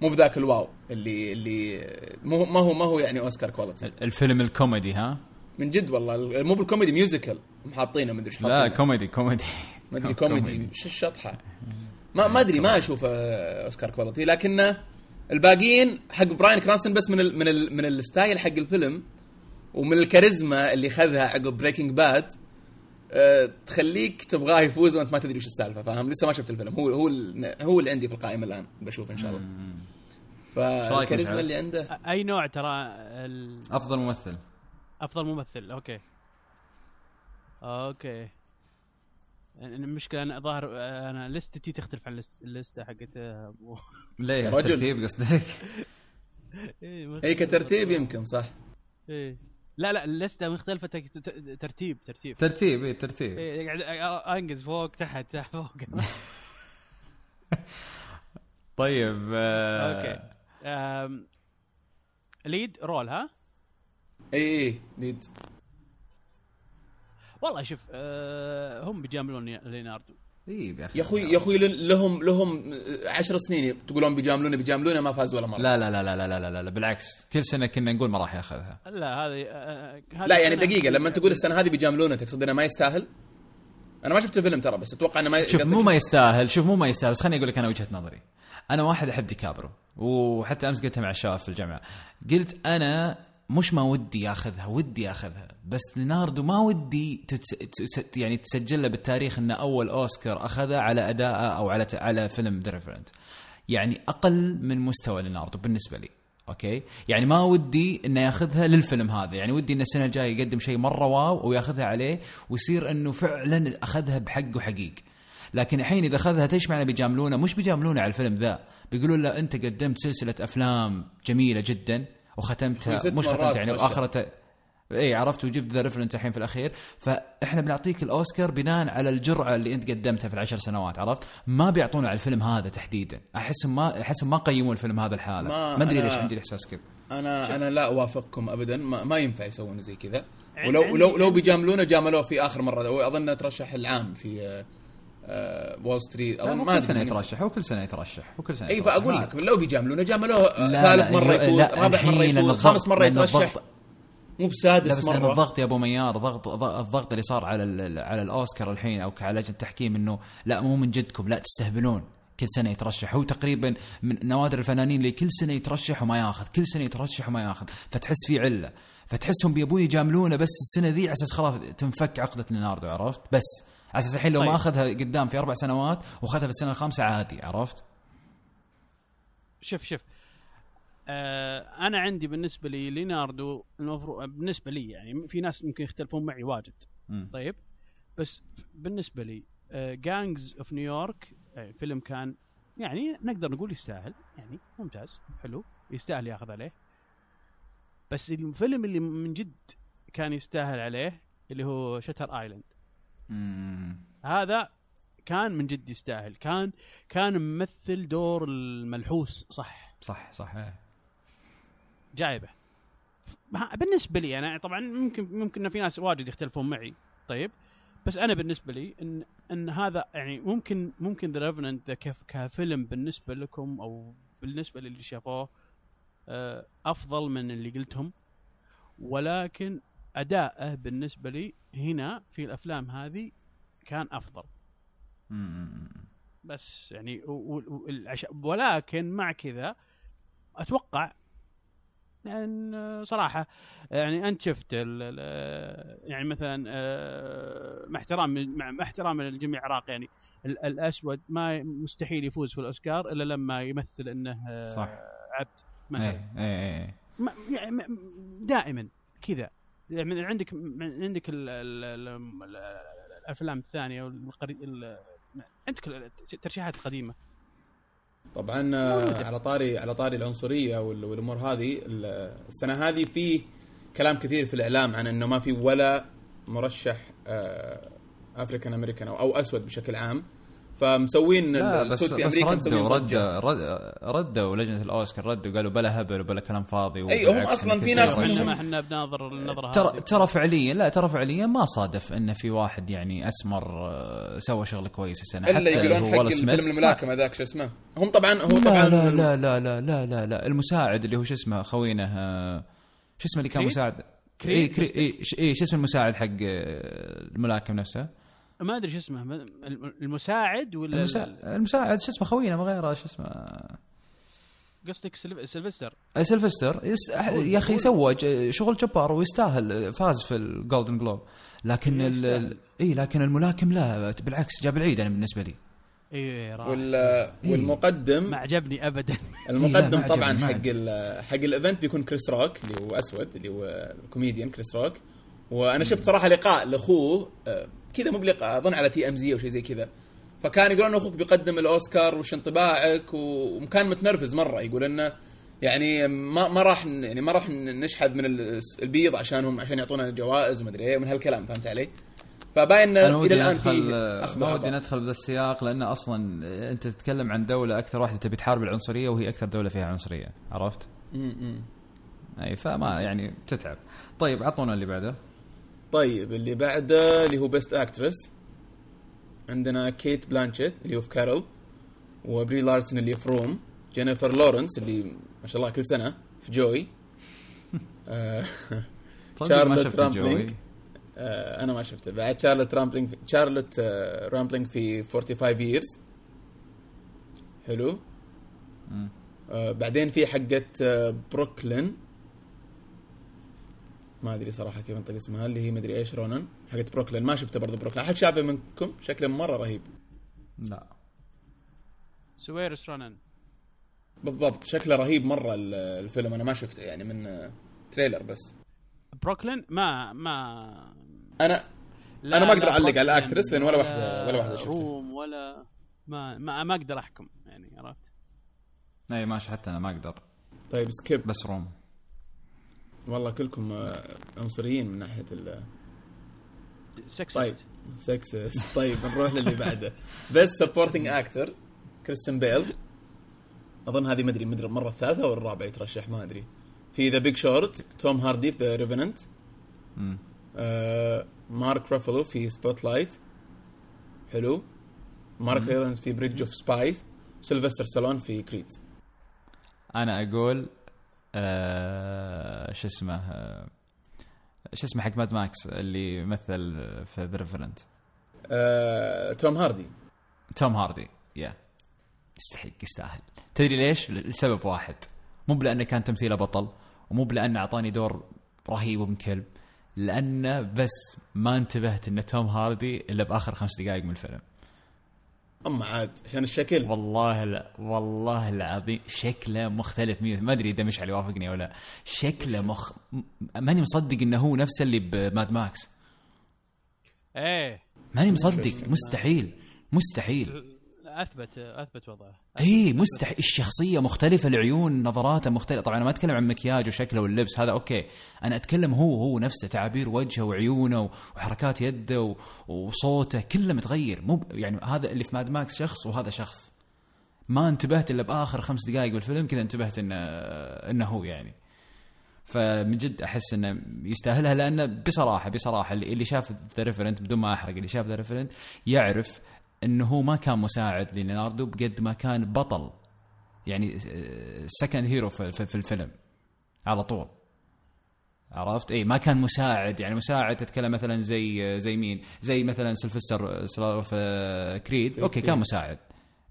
مو بذاك ال wow اللي اللي مو ما هو ما هو يعني أوسكار quality الفيلم الكوميدي ها؟ من جد والله. مو بالكوميدي musical محاطينه مدري إيش لا حاطينه. كوميدي كوميدي. ما أدري كوميدي. إيش الشطحة؟ ما ما أدري ما أشوف آه، أوسكار quality لكن الباقيين حق براين كرانستون بس من ال من ال من ال style حق الفيلم ومن الكاريزما اللي خذها عقب Breaking Bad تخليك تبغاه يفوز وانت ما تدري وش السالفة فاهم؟ لسه ما شفت الفيلم. هو هو هو اللي عندي في القائمة الآن بشوف إن شاء الله. فالكاريزما؟ اللي عنده؟ أي نوع ترى ال- أفضل ممثل. أفضل ممثل okay. Okay. المشكلة أنا ظاهر أنا list ي تختلف عن ال list- ال list ة حقت ابو ليه؟ يا رجل. الترتيب قصدك؟ [LAUGHS] إيه، اي كترتيب يمكن صح. إيه. لا لا اللستة مختلفة تك- ت- ترتيب ترتيب. ترتيب اي ترتيب. إيه، قاعد أنقز فوق تحت تحت فوق. [LAUGHS] طيب آه، okay. lead role ها؟ اي اي lead. والله شوف أه، هم بيجاملون ليناردو. اي يا أخي يا أخوي يا أخوي لهم لهم عشر سنين تقولون بيجاملونه بيجاملونه ما فاز ولا مرة. لا لا لا لا لا لا لا, لا بالعكس. كل سنة كنا نقول ما راح ياخذها. لا هذه أه، هذه لا يعني دقيقة لما تقول السنة هذه بيجاملونه تقصد إنه ما يستاهل؟ أنا ما شفت الفيلم ترى بس أتوقع إنه ما شوف مو ما يستاهل شوف مو ما يستاهل بس خليني أقول لك أنا وجهة نظري. أنا واحد أحب ديكابريو وحتى أمس قلتها مع الشباب في الجامعة. قلت أنا مش ما ودي ياخذها ودي ياخذها. بس ليناردو ما ودي تتس... تس... يعني تسجل له بالتاريخ إنه أول أوسكار اخذها على أداءه أو على. على فيلم The Revenant يعني أقل من مستوى ليناردو بالنسبة لي okay؟ يعني ما ودي إنه ياخذها للفيلم هذا. يعني ودي انه السنة الجاية يقدم شيء مرة wow وياخذها عليه ويصير إنه فعلا أخذها بحق وحقيق لكن الحين إذا أخذها إيش معنى بيجاملونه؟ مش بيجاملونه على الفيلم ذا. بيقولون له أنت قدمت سلسلة أفلام جميلة جدا. وختمتها مش ختمتها يعني. واخرتها اي عرفت وجبت The Revenant الحين في الأخير. فإحنا بنعطيك الأوسكار بناء على الجرعة اللي أنت قدمتها في العشر سنوات عرفت؟ ما بيعطونا على الفيلم هذا تحديدا. أحسهم ما أحسهم ما قيموا الفيلم هذا لحاله. ما ما أدري ليش عندي الاحساس كذا. أنا أنا لا أوافقكم ابدا. ما, ما ينفع يسوون زي كذا. ولو لو لو بيجاملونه جاملوه في آخر مرة. وأظن ترشح العام في Wall Street لا، اظن هو ما كل سنة. يترشح هو كل سنة يترشح هو كل سنة إي. فأقول لك لو بيجاملونه جاملوه آه، ثالث مرة يفوز رابع مرة يفوز خامس مرة يترشح. مو بسادس بس لأن مرة. الضغط يا أبو ميار ضغط الضغط اللي صار على على الأوسكار الحين أو على لجنه التحكيم إنه لا مو من جدكم لا تستهبلون. كل سنة يترشح. هو تقريبا من نوادر الفنانين اللي كل سنة يترشح وما ياخذ كل سنة يترشح وما ياخذ. فتحس في علة. فتحسهم بيبون يجاملونه بس السنة ذي على أساس خلاص تنفك عقدة ليناردو عرفت؟ بس. على أساس الحين لو طيب. ما أخذها قدام في أربع سنوات وأخذها في السنة الخامسة عادي عرفت؟ شوف شوف. آه أنا عندي بالنسبة لي ليناردو المفروض بالنسبة لي يعني في ناس ممكن يختلفون معي واجد. مم. طيب. بس بالنسبة لي Gangs of New York فيلم كان يعني نقدر نقول يستاهل يعني ممتاز حلو يستاهل ياخذ عليه. بس الفيلم اللي من جد كان يستاهل عليه اللي هو Shutter Island مم. هذا كان من جد يستاهل. كان كان ممثل دور الملحوس صح. صح صح. جايبه. بالنسبة لي أنا طبعا ممكن ممكن في ناس واجد يختلفون معي طيب. بس أنا بالنسبة لي ان إن هذا يعني ممكن ممكن The Revenant كيف كفيلم بالنسبة لكم أو بالنسبة للي شافوه آه، أفضل من اللي قلتهم. ولكن أداءه بالنسبة لي هنا في الأفلام هذه كان أفضل. بس يعني. ولكن مع كذا أتوقع لأن صراحة يعني أنت شفت يعني مثلا آه، مع احترام مع احترام الجميع العراق يعني ال- الأسود ما مستحيل يفوز في الأوسكار إلا لما يمثل إنه آه، صح عبد مثلا إيه إيه إيه ما- يعني ما- دائما كذا من عندك من عندك ال ال ال ال الأفلام الثانية والقري ال- عندك الترشيحات القديمه طبعا آه، على طاري على طاري العنصرية وال- والأمور هذه ال- السنة هذه في كلام كثير في الإعلام عن إنه ما في ولا مرشح أفريكان أمريكان أو أسود بشكل عام. فمسوين لا ال- بس السود في أمريكا مسوين ردوا. ردوا رد- ردوا لجنة الأوسكار ردوا قالوا بلا هبل وبلا كلام فاضي أي، هم إنك في ناس منهم- ما إحنا بناظر النظرة ترى هذه. ترى فعليا لا ترى فعليا ما صادف انه في واحد يعني أسمر آه، سوى شغل كويس السنة إلا يقولون هو حق الفيلم الملاكمة ذاك شو اسمه. هم طبعا هو لا طبعا لا لا لا لا لا لا لا. المساعد اللي هو شو اسمه خوينه آه، شو اسمه اللي كان؟ مساعد؟ اي كري... قصدك؟ اي إيه، شو اسمه المساعد حق آه، الملاكم نفسه ما أدري شو اسمه المساعد ولا المساعد, المساعد شو اسمه خوينا ما غيره شو اسمه؟ قصدك سيلفستر. آه، سيلفستر. يس... يا أخي سوى شغل جبار ويستاهل فاز في ال Golden Globe لكن إيه، ال... اي لكن الملاكم لا بالعكس جاب العيد أنا بالنسبة لي. اي وال والمقدم ما عجبني ابدا. [LAUGHS] إيه، المقدم ما طبعا حق ال- حق ال event بيكون كريس روك اللي هو أسود اللي هو الكوميديان كريس روك وأنا شفت صراحة لقاء لأخوه آه، كذا مو بلقاء أظن على TMZ أو شيء زي كذا فكان يقول انه أخوك بيقدم الأوسكار وش انطباعك وكان متنرفز مرة يقول إنه يعني ما ما راح يعني ما راح نشحذ من ال- البيض عشانهم عشان يعطونا جوائز ومدري إيه من هالكلام فهمت علي؟ فباين إنه إلى الآن في اخذ ما ودي. ندخل بذا السياق لأن أصلا أنت تتكلم عن دولة أكثر واحدة تبي تحارب العنصرية وهي أكثر دولة فيها عنصرية عرفت؟ م- م. أي فما يعني تتعب طيب عطونا اللي بعده طيب اللي بعده اللي هو best actress عندنا كيت بلانشيت اللي هو في Carol وبري لارسن اللي في Room جينيفر لورنس اللي ما شاء الله كل سنة في Joy [LAUGHS] آه، شارلوت رامبلينج آه، أنا ما شفته بعد شارلوت رامبلينج شارلوت آه، رامبلينج في 45 years. حلو. آه، بعدين في آه، بروكلين ما أدري صراحة كيف أنطق اسمها اللي هي مدري إيش رونن حقت بروكلين. ما شفته برضه بروكلين. أحد شافه منكم؟ شكله مرة رهيب. لا. سويرس رونن بالضبط. شكله رهيب مرة ال- الفيلم. أنا ما شفته يعني من trailer بس. بروكلين؟ ما ما أنا لا أنا ما أقدر لا أعلق على actress لأن ولا واحدة- ولا واحدة شفتها. Room ولا ما ما, ما أقدر أحكم يعني عرفت؟ أي ماشي حتى أنا ما أقدر. طيب skip بس Room والله كلكم آه، عنصريين من ناحية ال sexist طيب سكسس [LAUGHS] طيب نروح للي بعده. best supporting actor كريستيان بيل أظن هذه مدري مدري المرة الثالثة أو الرابعة؟ يترشح ما أدري. في The Big Short توم هاردي في The Revenant. مارك رافلو في Spotlight حلو مارك رايلانس في Bridge of Spies سيلفستر ستالون في Creed أنا أقول آه شو اسمه آه شو اسمه حق Mad Max اللي مثل في The Revenant آه، توم هاردي. توم هاردي yeah. يستحق يستاهل. تدري ليش؟ لسبب واحد. مو بلأنه كان تمثيله بطل ومو بلأنه أعطاني دور رهيب وابن كلب لأنه بس ما انتبهت إن توم هاردي إلا بآخر خمس دقائق من الفيلم. أما عاد عشان الشكل. والله لا والله العظيم شكله مختلف مية ما أدري إذا مشعل يوافقني أو لا. شكله مخ م- ماني مصدق إنه هو نفسه اللي ب Mad Max إيه. ماني مصدق. مستحيل مستحيل. اثبت أثبت وضعه. اي مستحيل الشخصية مختلفة العيون نظراته مختلفة. طبعا أنا ما أتكلم عن مكياج وشكله واللبس هذا okay. أنا أتكلم هو هو نفسه تعابير وجهه وعيونه وحركات يده وصوته كله متغير. مو يعني هذا اللي في Mad Max شخص وهذا شخص. ما انتبهت إلا بآخر خمس دقائق بالفيلم كذا انتبهت انه إنه هو يعني. فمن جد أحس إنه يستاهلها لأنه بصراحه بصراحة اللي اللي شاف The Revenant بدون ما أحرق اللي شاف The Revenant يعرف إنه هو ما كان مساعد ليوناردو بقد ما كان بطل. يعني second hero في, في, في الفيلم. على طول. عرفت؟ اي ما كان مساعد. يعني مساعد تتكلم مثلا زي زي مين؟ زي مثلا سلفستر ستالون في Creed okay كان مساعد.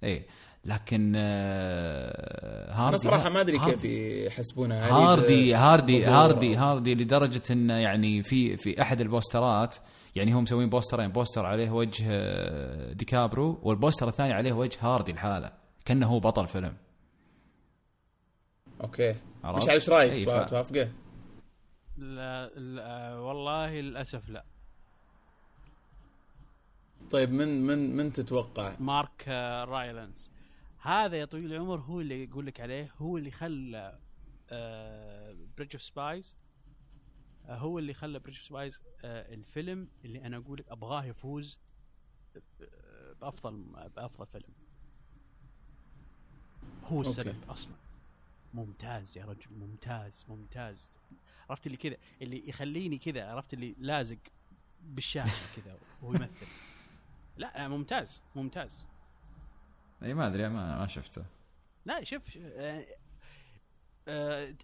اي لكن آه، هاردي أنا صراحة ما أدري كيف يحسبونها هاردي هاردي هاردي هاردي لدرجة انه يعني في في أحد البوسترات يعني هم مسوين بوسترين بوستر عليه وجه آه، ديكابريو والبوستر الثاني عليه وجه هاردي الحالة كأنه هو بطل فيلم okay عرفت؟ مشعل إيش رايك توافقه؟ لا, لا والله للأسف لا طيب من من من تتوقع؟ مارك آه، رايلانس هذا يا طويل العمر هو اللي يقول لك عليه هو اللي خلى Bridge of Spies هو اللي خلى of Spies الفيلم اللي أنا أقول لك أبغاه يفوز آه، بأفضل بأفضل فيلم. هو السبب okay. أصلا. ممتاز يا رجل ممتاز ممتاز. عرفت اللي كذا اللي يخليني كذا عرفت اللي لازق بالشاشة [LAUGHS] كذا وهو يمثل. لا ممتاز ممتاز. أي ما أدري ما ما شفته. لا شوف آه، آه،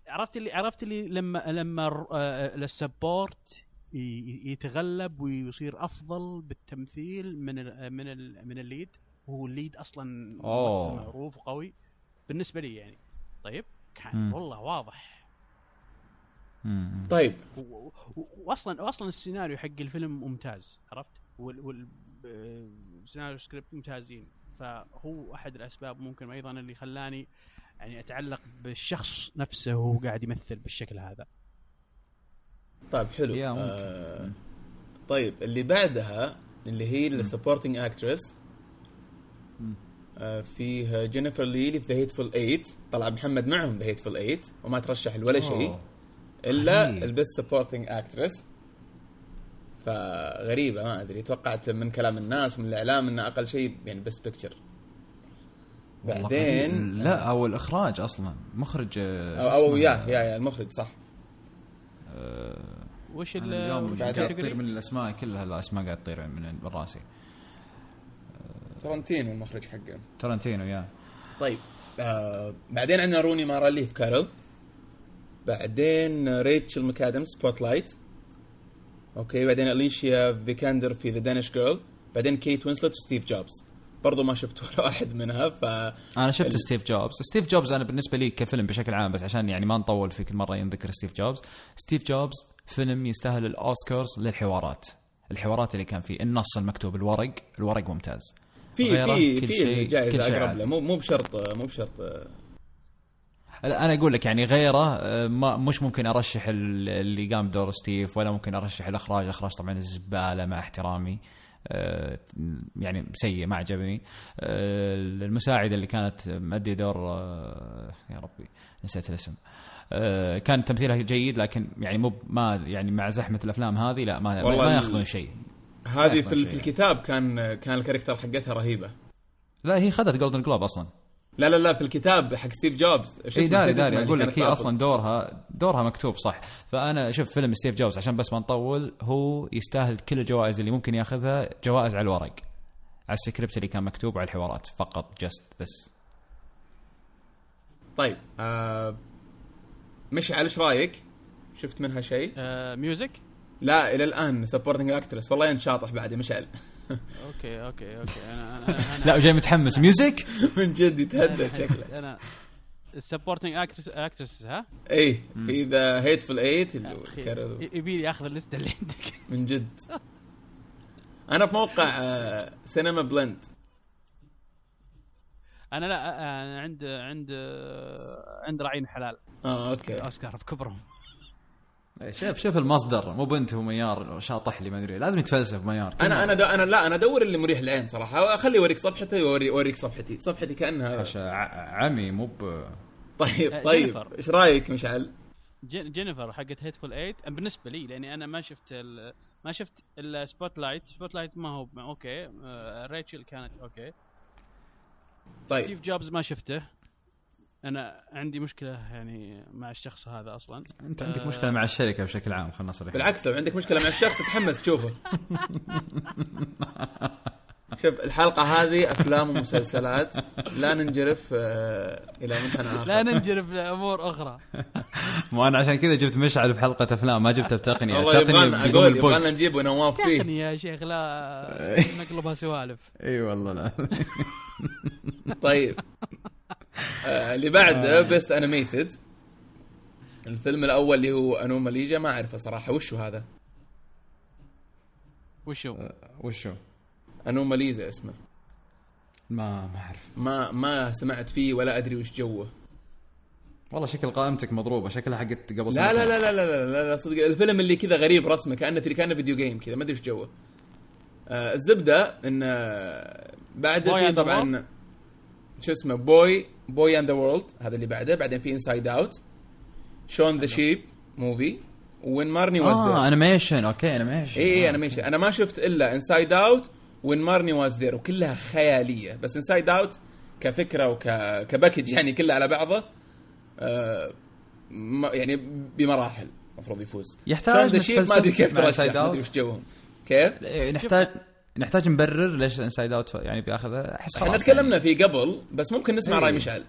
عرفت اللي عرفت اللي لما لما الر- آه، ال support يتغلب ويصير أفضل بالتمثيل من ال من ال من ال lead. وهو ال lead أصلا أوه. معروف وقوي. بالنسبة لي يعني. طيب كان مم. والله واضح. مم. طيب. واصلا واصلا السيناريو حق الفيلم ممتاز عرفت؟ وال وال آه، سيناريو سكريبت ممتازين. فهو أحد الأسباب ممكن أيضا اللي خلاني يعني أتعلق بالشخص نفسه وهو قاعد يمثل بالشكل هذا. طيب حلو. yeah ممكن. آه طيب اللي بعدها اللي هي ال supporting actress آه فيه جينيفر لي اللي في The Hateful 8 طلع محمد معهم The Hateful 8 وما ترشح لولا شيء. إلا. ال best supporting actress فغريبة ما أدري توقعت من كلام الناس من الإعلام إنه أقل شيء يعني best picture بعدين. لا أو الإخراج أصلا. مخرج آه، أو, أو؟ yeah yeah yeah المخرج صح. وش ال أنا اليوم وش قاعد؟ تطير من الأسماء كلها الاسماء قاعد تطير من راسي. ترنتينو المخرج حقه. ترنتينو yeah. طيب آه بعدين عندنا روني مارا اللي في Carol بعدين ريتشل مكادم Spotlight okay بعدين أليشيا فيكاندر في The Danish Girl بعدين كيت وينسلت في ستيف جوبز. برضو ما شفت ولا واحد منها ف أنا شفت ال- ستيف جوبز. ستيف جوبز أنا بالنسبة لي كفيلم بشكل عام بس عشان يعني ما نطول في كل مرة ينذكر ستيف جوبز. ستيف جوبز فيلم يستاهل الأوسكارز للحوارات. الحوارات اللي كان فيه النص المكتوب الورق الورق ممتاز. في في كل في شيء- كل جائزه شيء أقرب. له. مو مو بشرط مو بشرط. أنا أقول لك يعني غيره آه، ما مش ممكن أرشح ال- اللي قام بدور ستيف ولا ممكن أرشح الإخراج. الإخراج طبعا الزباله مع احترامي. يعني سيء ما عجبني. آه، المساعدة اللي كانت مؤدي دور آه، يا ربي نسيت الاسم. آه، كان تمثيلها جيد لكن يعني مو ما يعني مع زحمة الأفلام هذه لا ما ما ياخذون شيء. هذه في. في الكتاب كان كان ال character حقتها رهيبة. لا هي خذت Golden Globe أصلا. لا لا لا في الكتاب حق ستيف جوبز شو اي اسمه؟ داري داري أقول لك هي. أصلا دورها دورها مكتوب صح فأنا شوف فيلم ستيف جوبز عشان بس ما نطول هو يستاهل كل الجوائز اللي ممكن ياخذها جوائز على الورق على السكريبت اللي كان مكتوب على الحوارات فقط just بس طيب آه مشعل إيش رأيك؟ شفت منها شيء؟ آه ميوزك لا إلى الآن سبورتنج اكترس والله انت شاطح بعد يا مشعل أوكي أوكي أوكي. أنا أنا أنا [LAUGHS] لا وجاي متحمس. ميوزك [LAUGHS] من جد يتهدد أنا- شكله. أنا السبورتنج اكترس اكترس ها؟ اي في ذا هيتفul ايت يبي لي أخذ الليسته اللي عندك. [LAUGHS] من جد. أنا في موقع آه سينما بلند أنا لا أنا عند عند عند راعين حلال آه أوكي. أوسكار بكبرهم. شوف شوف المصدر. مو بنت وميار شاطح لي ما أدري. لازم يتفلسف ميار. أنا أنا دا أنا لا أنا أدور اللي مريح العين صراحة. أخلي اوريك صفحته وأوري- واوريك صفحتي. صفحتي كانها عمي مو ب طيب آه، طيب. إيش رأيك مشعل؟ جين- جينيفر حقت هيتفول 8 بالنسبة لي لأني أنا ما شفت ال- ما شفت السبوت لايت سبوت لايت ما هو أوكي. آه، ريتشل كانت أوكي. طيب. ستيف جوبز ما شفته. أنا عندي مشكلة يعني مع الشخص هذا أصلا أنت عندك آه. مشكلة مع الشركة بشكل عام خلينا نصرح بالعكس لو عندك مشكلة مع الشخص تتحمس تشوفه [LAUGHS] [LAUGHS] شوف الحلقة هذه أفلام ومسلسلات. لا ننجرف آه، إلى منحنى آخر. لا ننجرف لأمور أخرى. [LAUGHS] مو أنا عشان كذا جبت مشعل بحلقة أفلام ما جبته بتقنية. أقول يبغانا البوكس. نجيب نواف فيه. تقني يا شيخ لا [LAUGHS] نقلبها سوالف. إي والله لا. طيب. آه، اللي بعده best animated الفيلم الأول اللي هو Anomalisa ما أعرفه صراحة. وشو هذا؟ وشو؟ وشو؟ Anomalisa اسمه. ما ما أعرف. ما ما سمعت فيه ولا أدري وش جوه. والله شكل قائمتك مضروبة شكلها حقت قبل لا سنتين. لا لا لا لا لا, لا صدق. الفيلم اللي كذا غريب رسمه كأنه كأنه video game كذا ما أدري وش جوه. آه الزبدة إن آه، Boy في and the طبعا شو اسمه Boy Boy and the World هذا اللي بعده بعدين في Inside Out Shaun the Sheep Movie When Marnie Was آه animation okay animation اي ماشي أنا ما شفت إلا Inside Out When Marnie Was There وكلها خيالية بس Inside Out كفكرة وك ك package يعني كلها على بعضه آه ما- يعني بمراحل المفروض يفوز يحتاج ما أدري كيف ترشح Inside ما أدري Out. وش جوهم كيف؟ إيه، نحتاج نحتاج نبرر ليش Inside Out يعني بياخذها أحس خلاص إحنا تكلمنا فيه قبل بس ممكن نسمع إي. رأي مشعل يعني.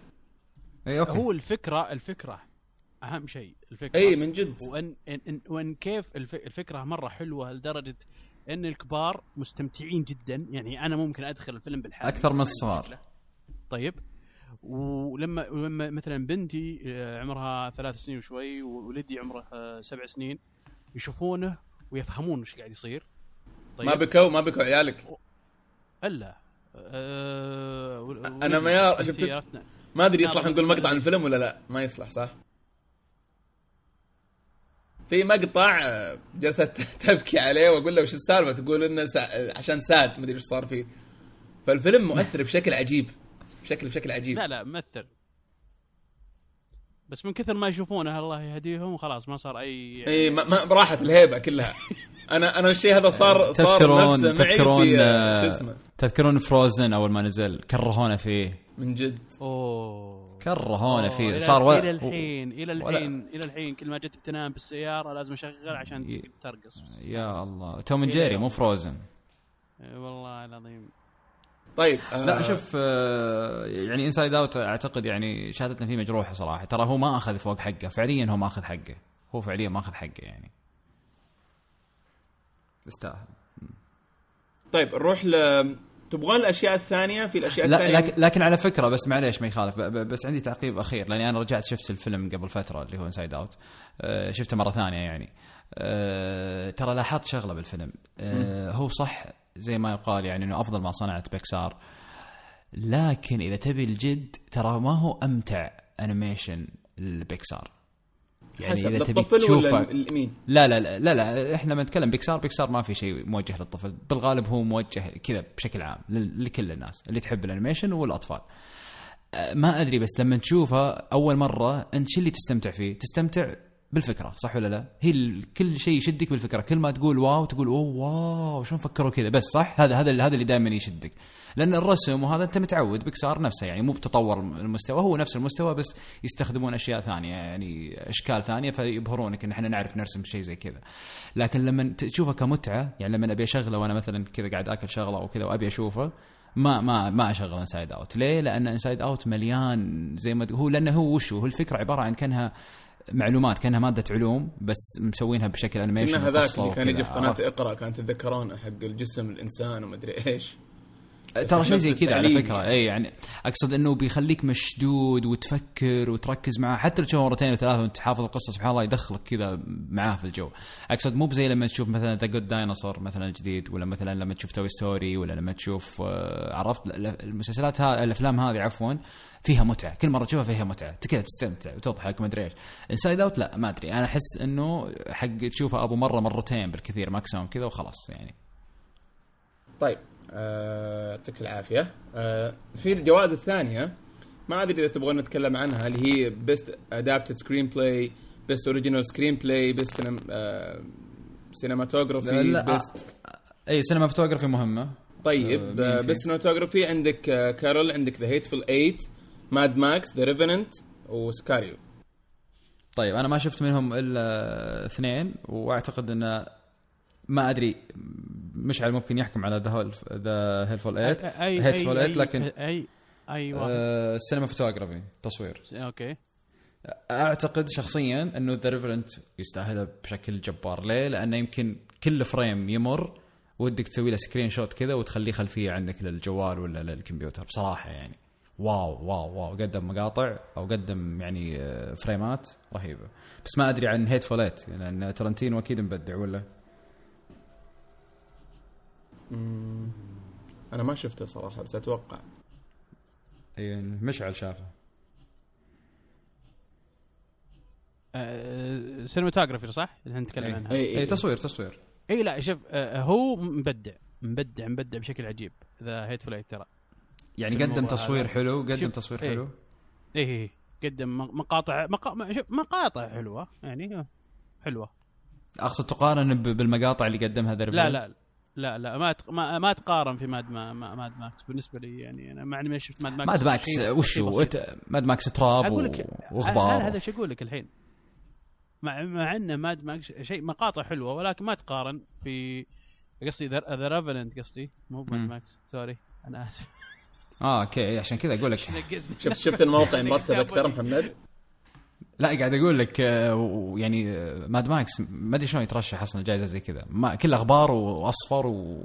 اي okay هو الفكرة الفكرة أهم شيء الفكرة اي من جد وان إن إن وأن كيف الف- الفكرة مرة حلوة لدرجة إن الكبار مستمتعين جدا. يعني أنا ممكن أدخل الفيلم بالحال أكثر من الصغار. طيب. ولما ولما مثلا بنتي آه، عمرها ثلاث سنين وشوي وولدي عمره آه، سبع سنين يشوفونه ويفهمون إيش قاعد يصير. طيب. ما بكوا ما بكوا عيالك؟ ألا. أه بنتي شفت-. ما أدري يصلح نقول مقطع. من الفيلم ولا لا. ما يصلح صح؟ في مقطع آه، جلست [LAUGHS] تبكي عليه وأقول له وش السالفة؟ تقول إنه سا... عشان ساد ما أدري وش صار فيه. فالفيلم مؤثر بشكل عجيب بشكل بشكل عجيب. لا لا ممثل بس من كثر ما يشوفونه الله يهديهم خلاص ما صار أي إي ما, ما راحت الهيبة كلها. [LAUGHS] أنا أنا الشيء هذا صار صار تذكرون نفسه معي تذكرون في آه، آه، شو اسمه؟ تذكرون Frozen أول ما نزل كرهونا فيه. من جد. أوه. كرهونا فيه صار ولا إلى الحين إلى ولا- الحين إلى الحين. كل ما جيت بتنام بالسيارة لازم أشغل عشان ي- ترقص. يا الله. توم جيري. مو Frozen والله العظيم. طيب آه، لا شوف آه، يعني Inside Out أعتقد يعني شهادتنا فيه مجروحة صراحة. ترى هو ما أخذ فوق حقه. فعليا هو ما أخذ حقه. هو فعليا ما أخذ حقه يعني. يستاهل طيب نروح ل تبغون الأشياء الثانية في الأشياء لا الثانية؟ لكن, لكن على فكرة بس معليش ما يخالف بس عندي تعقيب أخير لأني أنا رجعت شفت الفيلم قبل فترة اللي هو Inside Out شفته مرة ثانية يعني. آه، ترى لاحظت شغلة بالفيلم. آه، هو صح زي ما يقال يعني إنه أفضل ما صنعت بيكسار. لكن إذا تبي الجد ترى ما هو أمتع animation ال Pixar يعني حسب إذا تبي للطفل ولا تشوفه مين؟ لا لا لا لا, لا إحنا لما نتكلم Pixar Pixar ما في شيء موجه للطفل. بالغالب هو موجه كذا بشكل عام لكل الناس اللي تحب ال animation والأطفال. أه، ما أدري بس لما تشوفه أول مرة أنت شو اللي تستمتع فيه؟ تستمتع بالفكرة صح ولا لا؟ هي كل شيء يشدك بالفكرة. كل ما تقول wow تقول أوه wow شلون فكروا كذا؟ بس صح؟ هذا هذا هذا اللي دائما يشدك. لأن الرسم وهذا أنت متعود بيكسار نفسه يعني مو بتطور المستوى هو نفس المستوى بس يستخدمون أشياء ثانية يعني أشكال ثانية فيبهرونك إن إحنا نعرف نرسم شيء زي كذا. لكن لما تشوفه كمتعة يعني لما أبي أشغله وأنا مثلا كذا قاعد آكل شغلة أو كذا وأبي أشوفه ما ما ما اشغل Inside Out ليه؟ لأن Inside Out مليان زي ما هو لأنه هو وش هو؟ الفكرة عبارة عن كأنها معلومات كأنها مادة علوم بس مسوينها بشكل animation هذاك اللي كان يجي وكذا، في قناه؟ إقرأ كان تتذكرون حق الجسم الإنسان ومدري إيش. ترى شيء زي كذا على فكرة. يعني. اي يعني أقصد إنه بيخليك مشدود وتفكر وتركز معاه. حتى لو تشوفه مرتين وثلاثه وأنت حافظ القصة سبحان الله يدخلك كذا معاه في الجو. أقصد مو بزي لما تشوف مثلا The Good Dinosaur مثلا الجديد ولا مثلا لما تشوف Toy Story ولا لما تشوف آه، عرفت؟ ال- ال- المسلسلات هذه الأفلام هذه عفوا فيها متعة. كل مرة تشوفها فيها متعة. كذا تستمتع وتضحك ما أدري إيش. Inside Out لا ما أدري. أنا أحس إنه حق تشوفه أبو مرة مرتين بالكثير maximum كذا وخلاص يعني. طيب. يعطيك العافية. آه، في الجوائز الثانية ما أدري إذا تبغون نتكلم عنها اللي هي best adapted screenplay best original screenplay best cinematography لا، best أي cinematography مهمه آه، طيب مين آه،؟ best cinematography عندك آه، Carol عندك The Hateful 8 Mad Max The Revenant و Sicario. طيب أنا ما شفت منهم إلا اثنين وأعتقد إن ما أدري مشعل ممكن يحكم على The The Hateful 8 اي 8 اي لكن اي أي واحد. آه، ال cinematography تصوير okay. أعتقد شخصيا إنه The Revenant يستاهلها بشكل جبار. ليه؟ لأنه يمكن كل frame يمر ودك تسوي له screenshot كذا وتخليه خلفية عندك للجوال ولا للكمبيوتر. بصراحة يعني wow wow wow. قدم مقاطع أو قدم يعني آه، frame ات رهيبة. بس ما أدري عن Hateful Eight لأن ترنتينو أكيد مبدع ولا؟ أنا ما شفته صراحة بس أتوقع. أي مشعل شافه. آه، cinematography صح؟ اللي نتكلم إيه. عنها. اي اي تصوير تصوير. اي لا شوف آه، هو مبدع مبدع مبدع بشكل عجيب The Hateful Eight ترى. يعني قدم تصوير هذا. حلو قدم شوف، تصوير إيه. حلو. إيه إيه. قدم م- مقاطع مقا... ما- شوف، مقاطع حلوة يعني حلوة. أقصد تقارن ب- بالمقاطع اللي قدمها ذا لا لا. لا لا ما تق... ما, ما تقارن في Mad Ma... ما... Mad Max. بالنسبة لي يعني أنا مع إني ما شفت Mad Max Mad Max وش هو؟ Mad Max تراب أقول لك وغبار. هذا إيش أقول لك الحين. مع مع إن Mad Max شيء مقاطع حلوة ولكن ما تقارن في قصدي The Revenant قصدي. مو Mad. Max. sorry أنا آسف. آه okay عشان كذا أقول لك. شفت شفت الموقع [LAUGHS] مرتب أكثر محمد؟ لا قاعد أقول لك آه، يعني آه، Mad Max ما أدري شلون يترشح أصلا جائزه زي كذا. ما كله غبار وأصفر و...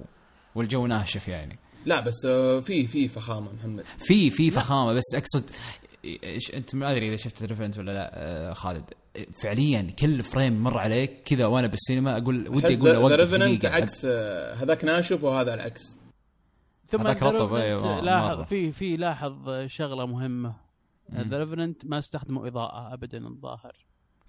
والجو ناشف يعني. لا بس آه، في في فخامة محمد. في في فخامة بس أقصد أنت ما أدري إذا شفت Revenant ولا لا خالد. فعليا كل frame مر عليك كذا وأنا بالسينما أقول ودي أقول ذا دقيقة. عكس هذاك ناشف وهذا العكس. ثم هذاك The رطب، أيوة، لاحظ. في في لاحظ شغلة مهمة. ذا ريفننت ما استخدموا إضاءة ابدا الظاهر.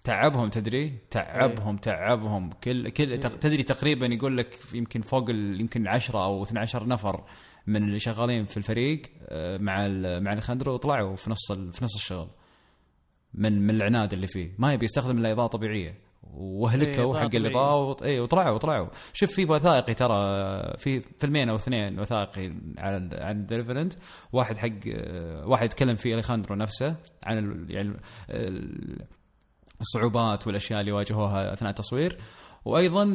تعبهم تدري؟ تعبهم تعبهم. كل كل تق- تدري تقريبا يقول لك يمكن فوق يمكن 10 أو 12 نفر من اللي شغالين في الفريق آه، مع مع الخندرو طلعوا في نص في نص الشغل. من من العناد اللي فيه. ما يبي يستخدم إلا إضاءة طبيعية. وهلكوا إيه، حق الاضاءه وط- اي وطلعوا وطلعوا. شوف في وثائقي ترى في فيلمين أو اثنين وثائقي عن عن The Revenant واحد حق واحد يتكلم فيه أليخاندرو نفسه عن ال- يعني ال- الصعوبات والأشياء اللي واجهوها أثناء التصوير. وأيضا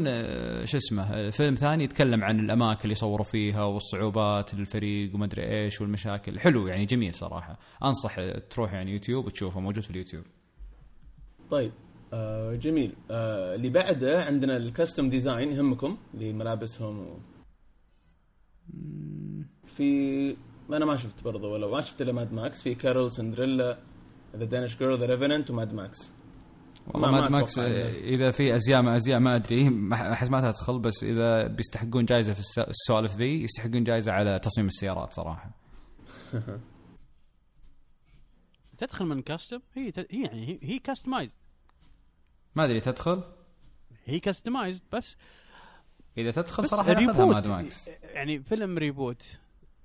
شو اسمه فيلم ثاني يتكلم عن الأماكن اللي صوروا فيها والصعوبات للفريق وما أدري إيش والمشاكل. حلو يعني جميل صراحة. أنصح تروح يعني يوتيوب وتشوفه موجود في اليوتيوب. طيب. آه جميل. آه اللي بعده عندنا ال costume design يهمكم لملابسهم و... في أنا ما شفت برضه ولا ما شفت إلا Mad Max في Carol Cinderella The Danish Girl The Revenant و Mad Max والله ما- ما Mad Max اذا في أزياء ما أزياء ما أدري. ما أحس ما تدخل بس إذا بيستحقون جائزه في الس- السوالف ذي يستحقون جائزه على تصميم السيارات صراحة. [LAUGHS] تدخل من costume هي. هي يعني هي, هي customized ما أدري تدخل؟ هي customized بس. إذا تدخل بس صراحة reboot Mad Max يعني فيلم reboot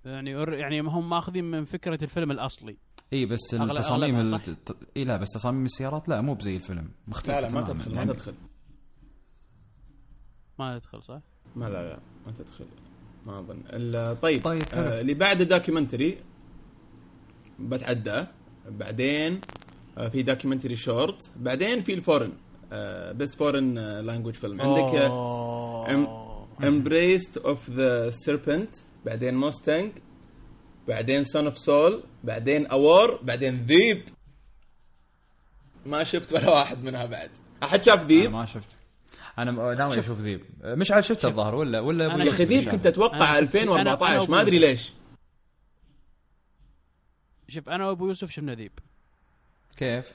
يعني يعني هم ماخذين من فكرة الفيلم الأصلي. إي بس أغلب- التصاميم الت- إي لا بس تصاميم السيارات لا مو بزي الفيلم. مختلفة لا لا ما. تدخل ما يعني. تدخل. ما يدخل صح؟ ما لا لا ما تدخل. ما أظن. طيب, طيب،. آه اللي بعد documentary بتعدى. بعدين آه في documentary short بعدين في ال foreign. best foreign language film عندك Embrace of the Serpent بعدين Mustang بعدين Son of Saul بعدين A War بعدين ذيب ما شفت ولا واحد منها بعد. أحد شاف أنا ذيب ما شفت. أنا ناوي أشوف ذيب مش عاد شفته الظاهر ولا ولا يا أخي ذيب كنت أتوقع أنا شفت- 2014 أنا- ما أدري ليش. شوف أنا وابو يوسف شفنا ذيب كيف؟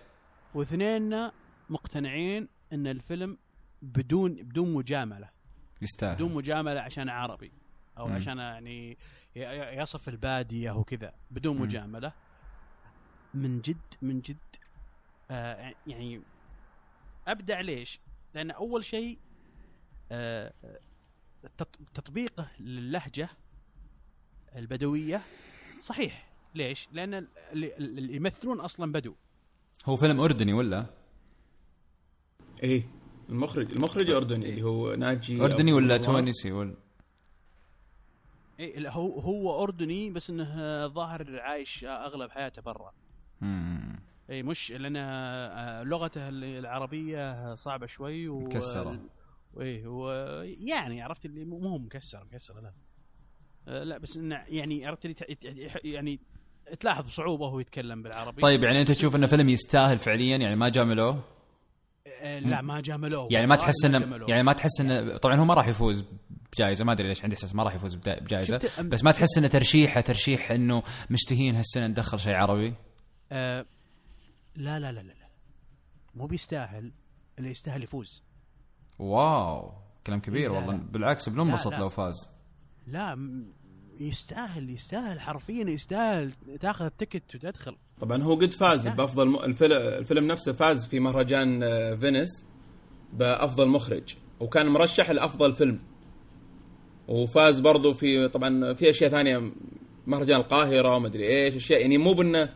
واثنيننا مقتنعين إن الفيلم بدون بدون مجاملة يستاهل بدون مجاملة عشان عربي أو مم. عشان يعني يصف البادية وكذا بدون مم. مجاملة من جد من جد آه يعني أبدع ليش؟ لأن أول شيء آه تط- تطبيقه للهجة البدوية صحيح ليش؟ لأن ال- اللي اللي يمثلون أصلا بدو هو فيلم أردني ولا؟ إيه المخرج المخرج أردني اللي هو ناجي أردني ولا. تونسي ولا؟ إيه لا، هو هو أردني بس إنه ظاهر عايش أغلب حياته برا. اي مش لأن آه، لغته العربية صعبة شوي و مكسرة. إيه ويعني عرفت اللي مو مكسر مكسر لا آه، لا بس إنه يعني عرفت اللي يعني تلاحظ صعوبة وهو يتكلم بالعربي طيب يعني أنت تشوف انه فيلم يستاهل فعليا يعني ما جاملوه؟ لا ما جاملوه يعني ما تحس انه. يعني ما تحس انه طبعا هو ما راح يفوز بجائزة ما أدري ليش عندي إحساس ما راح يفوز بجائزة بس ما تحس إنه ترشيحه ترشيح إنه مشتهين هالسنة ندخل شيء عربي آه، لا لا لا لا لا مو بيستاهل اللي يستاهل يفوز wow كلام كبير إيه، لا، والله لا. بالعكس بننبسط. لو فاز لا يستاهل يستاهل حرفيا يستاهل تاخذ ticket وتدخل. طبعا هو قد فاز بأفضل م... الفيلم الفيلم نفسه فاز في مهرجان آه، فينيس بأفضل مخرج وكان مرشح لأفضل فيلم. وفاز برضو في طبعا في أشياء ثانية مهرجان القاهرة ومدري إيش أشياء يعني مو بإنه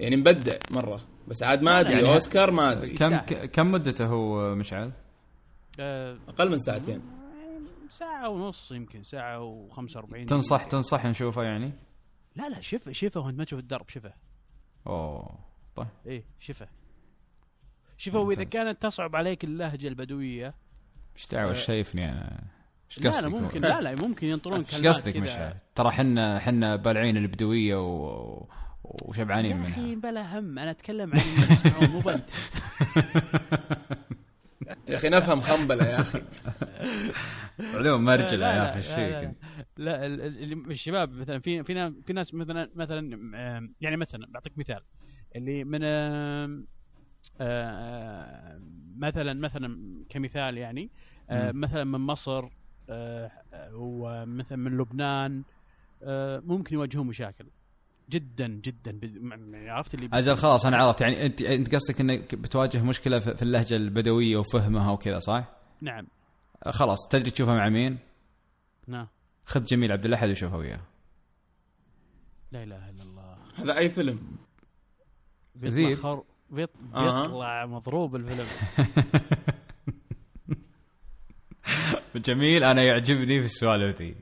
يعني مبدع مرة بس عاد ما أدري يعني- أوسكار ما أدري. كم يستاهل. ك- كم مدته هو مشعل؟ آه، أقل من ساعتين. ساعة ونص يمكن ساعة و45 تنصح تنصح نشوفه يعني؟ لا لا شفه شفه وانت ما تشوف الدرب شفه أوه طيب إيه شفه شفه وإذا. كانت تصعب عليك اللهجة البدوية إيش دعوة إيش آه. شايفني أنا؟ إيش لا قصدك لا هو؟ ممكن [LAUGHS] لا لا ممكن ينطرون إيش كلمات قصدك كذا. مشعل؟ ترى حنا حنا بالعين البدوية و... وشبعانين يا أخي منها بلا هم أنا أتكلم عن اللي يسمعون مو بنت [LAUGHS] يا أخي نفهم خنبلة يا أخي [LAUGHS] علوم مرجلة لا، يا لا، أخي إيش لا، فيك لا. لا اللي- الشباب مثلا في في ناس في ناس مثلا مثلا يعني مثلا بعطيك مثال اللي من مثلا مثلا كمثال يعني. مثلا من مصر آه، ومثلا من لبنان ممكن يواجهون مشاكل جدا جدا. عرفت اللي أجل خلاص أنا عرفت. يعني انت أنت قصدك إنك بتواجه مشكلة في في اللهجة البدوية وفهمها وكذا صح؟ نعم. خلاص تدري تشوفها مع مين؟ نعم خذ جميل عبد الأحد وشوفها وياه. لا إله إلا الله. هذا أي فيلم؟ بيطلع. خر... بيط... آه. بيطلع مضروب الفيلم. [LAUGHS] جميل أنا يعجبني في السوالف ذي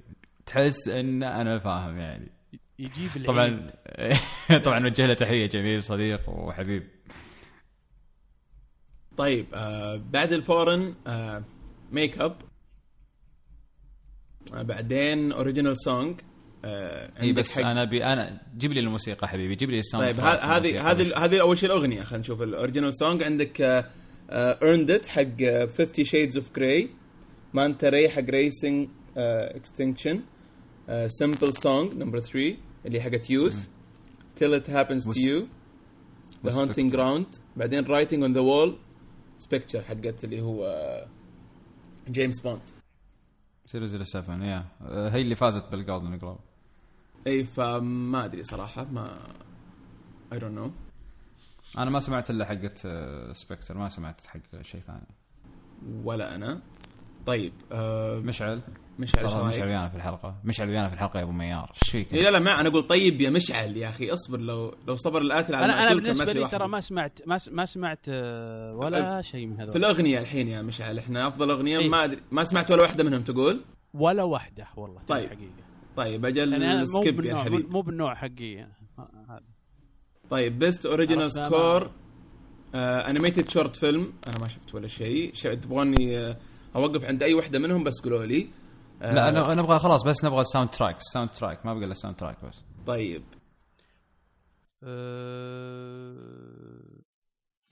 تحس إن أنا فاهم يعني. يجيب العيد. طبعا [LAUGHS] طبعا نوجه له تحية جميل صديق وحبيب. طيب آه بعد الفورن آه ميك اب آه بعدين original song آه إي عندك بس حق- أنا أبي أنا جيب لي الموسيقى حبيبي جيب لي ال sound طيب هذه الموسيقى. هذه هذه أول شيء الأغنية. خلينا نشوف ال original song عندك Earned It حق آه، 50 Shades of Grey Manta Ray حق Racing Extinction Simple Song number 3 اللي حقت Youth till it happens to you. The Hunting و Spectre. Ground. بعدين writing on the wall. Spectre حقت اللي هو جيمس بوند 007 yeah. هي اللي فازت بال Golden Globe إي فما أدري صراحة ما I don't know. أنا ما سمعت إلا حقت Spectre ما سمعت حق شيء ثاني. ولا أنا. طيب آه مشعل. مشعل رأيك؟ مشعل ويانا في الحلقة. مشعل ويانا في الحلقة يا أبو ميار. إيش فيك؟ إيه لا لا ما أنا أقول طيب يا مشعل يا أخي اصبر لو لو صبر القاتل على أنا أنا بالنسبة لي. ترى ما سمعت ما, س- ما سمعت آه، ولا شيء من في هذول الأغنية الحين يا مشعل إحنا أفضل أغنية إيه. ما أدري ما سمعت ولا واحدة منهم تقول؟ ولا واحدة والله طيب. حقيقة. طيب أجل يعني skip يا حبيبي. مو بالنوع حقي هذا طيب best original score animated short film أنا ما شفت ولا شيء. تبغوني آه، أوقف عند أي واحدة منهم بس قولوا لي آه، لا أنا نبغى خلاص بس نبغى ال soundtrack ال soundtrack ما بقى الا ال soundtrack بس طيب أه...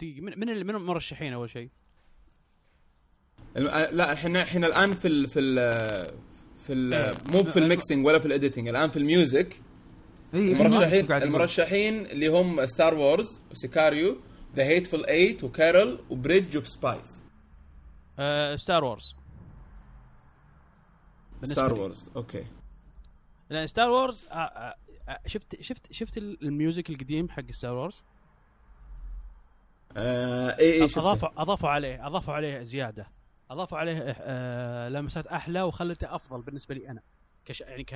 دقيقة من من من المرشحين أول شيء؟ آه، لا إحنا إحنا الآن في ال في ال في ال إيه. مو في ال mixing ولا في ال editing الآن في ال music إيه، في المرشحين. المرشحين اللي هم Star Wars و Sicario The Hateful Eight و Carol و Bridge of Spies Star Wars Star. Wars okay. لأن Star Wars آه، آه، آه، شفت شفت شفت ال music القديم حق Star Wars آه اي اي. أضافوا أضافوا عليه أضافوا عليه زيادة. أضافوا عليه آه، لمسات أحلى وخلته أفضل بالنسبة لي أنا. كش يعني ك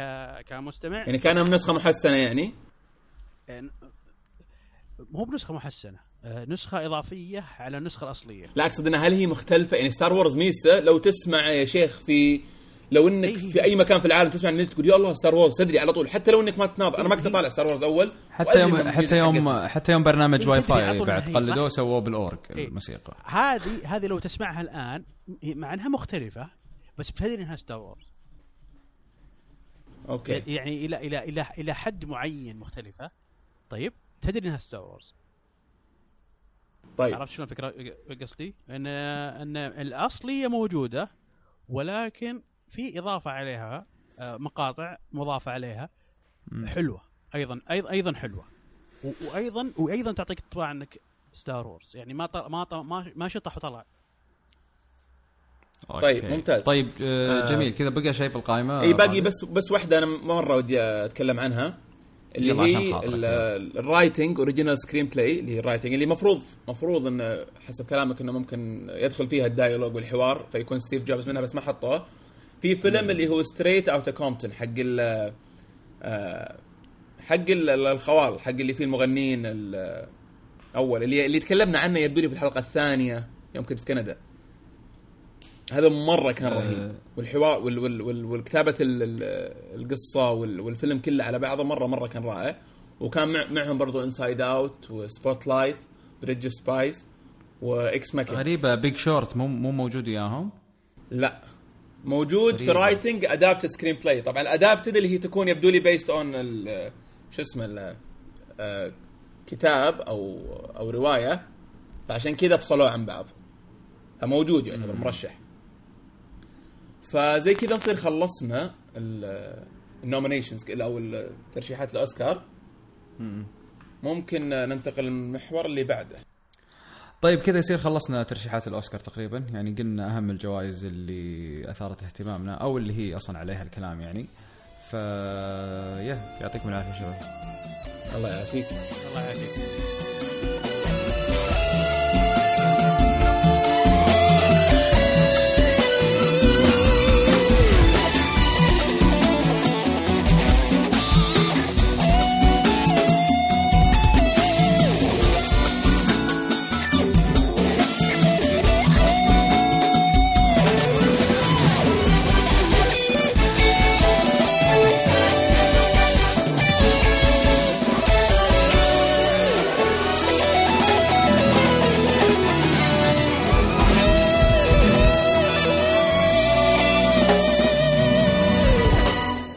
كمستمع. يعني كأنها نسخه محسنة يعني؟ يعني مو بنسخة محسنة. آه، نسخة إضافية على النسخة الأصلية. لا أقصد إنها هل هي مختلفة؟ يعني Star Wars ميزته لو تسمع يا شيخ في لو إنك إيه. في أي مكان في العالم تسمع النت تقول يا الله Star Wars تدري على طول حتى لو إنك ما تناظر. أنا ما كنت أطالع Star Wars أول حتى يوم حتى يوم. حتى يوم برنامج إيه، واي فاي بعد قلدوه؟ سووه بالاورج إيه. الموسيقى. هذه هذه لو تسمعها الآن مع إنها مختلفة بس بتدري إنها Star Wars okay. يعني إلى إلى إلى إلى حد معين مختلفة. طيب تدري إنها Star Wars طيب عرفت شلون الفكرة قصدي؟ ان إن الأصلية موجودة ولكن في إضافة عليها آه، مقاطع مضافة عليها. حلوة أيضا أيضا أيضا حلوة و- وأيضا وأيضا تعطيك انطباع إنك Star Wars يعني ما طل ما طل ما, ما شطح وطلع طيب، okay. ممتاز. طيب آه آه. جميل كذا بقى شيء بالقائمه إي باقي؟ بس بس واحدة أنا مرة ودي أتكلم عنها اللي هي. ال writing original screenplay اللي هي ال writing اللي مفروض مفروض إنه حسب كلامك إنه ممكن يدخل فيها ال dialogue والحوار فيكون Steve Jobs منها بس ما حطوه. في فيلم اللي هو Straight Outta Compton حق ال آه، حق ال- الخوال حق اللي فيه المغنيين ال- أول اللي اللي تكلمنا عنه يبدو لي في الحلقة الثانية يوم كنت في كندا. هذا مرة كان آه. رهيب. والحوار وال وال وال والكتابة ال- ال- القصة وال والفيلم كله على بعضه مره مرة كان رائع. وكان مع معهم برضو Inside Out و Spotlight Bridge of Spies و Ex Machina غريبة Big Short مو مو موجود وياهم لا. موجود في غريبة. writing adapted screenplay طبعا ال adapted اللي هي تكون يبدو لي based on شو اسمه ال- آه، كتاب أو أو رواية. فعشان كذا فصلوه عن بعض. فموجود يعتبر مرشح. فزي كذا نصير خلصنا النومينيشنز أو الترشيحات الأوسكار. ممكن ننتقل للمحور اللي بعده. طيب كذا يصير خلصنا ترشيحات الأوسكار تقريبا. يعني قلنا أهم الجوائز اللي أثارت اهتمامنا أو اللي هي أصلا عليها الكلام يعني. ف يا يعطيكم العافية شباب. الله يعافيك. الله يعافيك.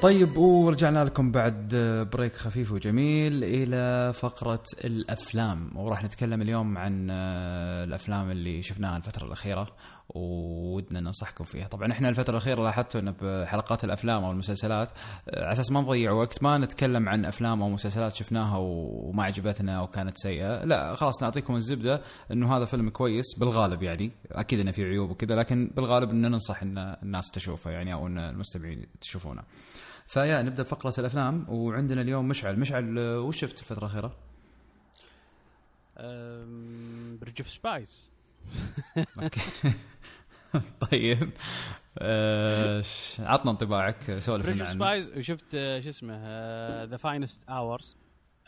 طيب ورجعنا لكم بعد بريك خفيف وجميل إلى فقرة الأفلام وراح نتكلم اليوم عن الأفلام اللي شفناها الفترة الأخيرة. ودنا ننصحكم فيها. طبعا إحنا الفترة الأخيرة لاحظتوا إن بحلقات الأفلام أو المسلسلات على أساس ما نضيع وقت ما نتكلم عن أفلام أو مسلسلات شفناها وما عجبتنا أو كانت سيئة. لا خلاص نعطيكم الزبدة إنه هذا فيلم كويس بالغالب يعني. أكيد إنه في عيوب وكذا لكن بالغالب ان ننصح إن الناس تشوفه يعني أو إن المستمعين تشوفونه. فيا نبدأ بفقرة الأفلام. وعندنا اليوم مشعل. مشعل وش شفت الفترة الأخيرة؟ Bridge of Spies [LAUGHS] طيب. آه، عطنا انطباعك سولف لنا عنه Spies وشفت شو اسمه The Finest Hours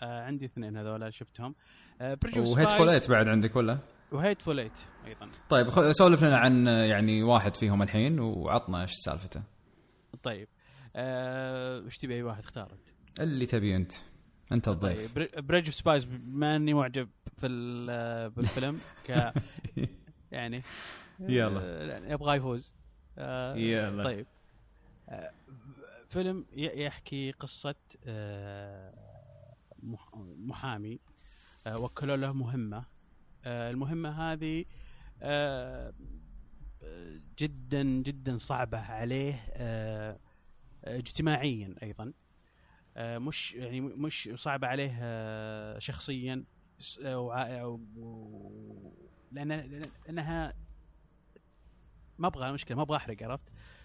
عندي اثنين هذول شفتهم. و Hateful Eight بعد عندك ولا؟ و Hateful Eight أيضا. طيب سولف لنا عن آه، يعني واحد فيهم الحين وعطنا إيش سالفته. طيب. آه، وش تبي أي واحد؟ اختار أنت. اللي تبي أنت. أنت الضيف. طيب Bridge of Spies بما اني معجب. في ال- بالفيلم ك [LAUGHS] يعني يلا. آه، يبغى يفوز. آه، يلا. طيب. آه، فيلم يحكي قصة آه، مح- محامي آه، وكلوا له مهمة. آه، المهمة هذه آه، جدا جدا صعبة عليه آه، اجتماعيا أيضا. آه، مش يعني مش صعبة عليه آه، شخصيا. س- آه، وع- و- و- لأن لأنها ما أبغى مشكلة ما أبغى أحرق عرفت؟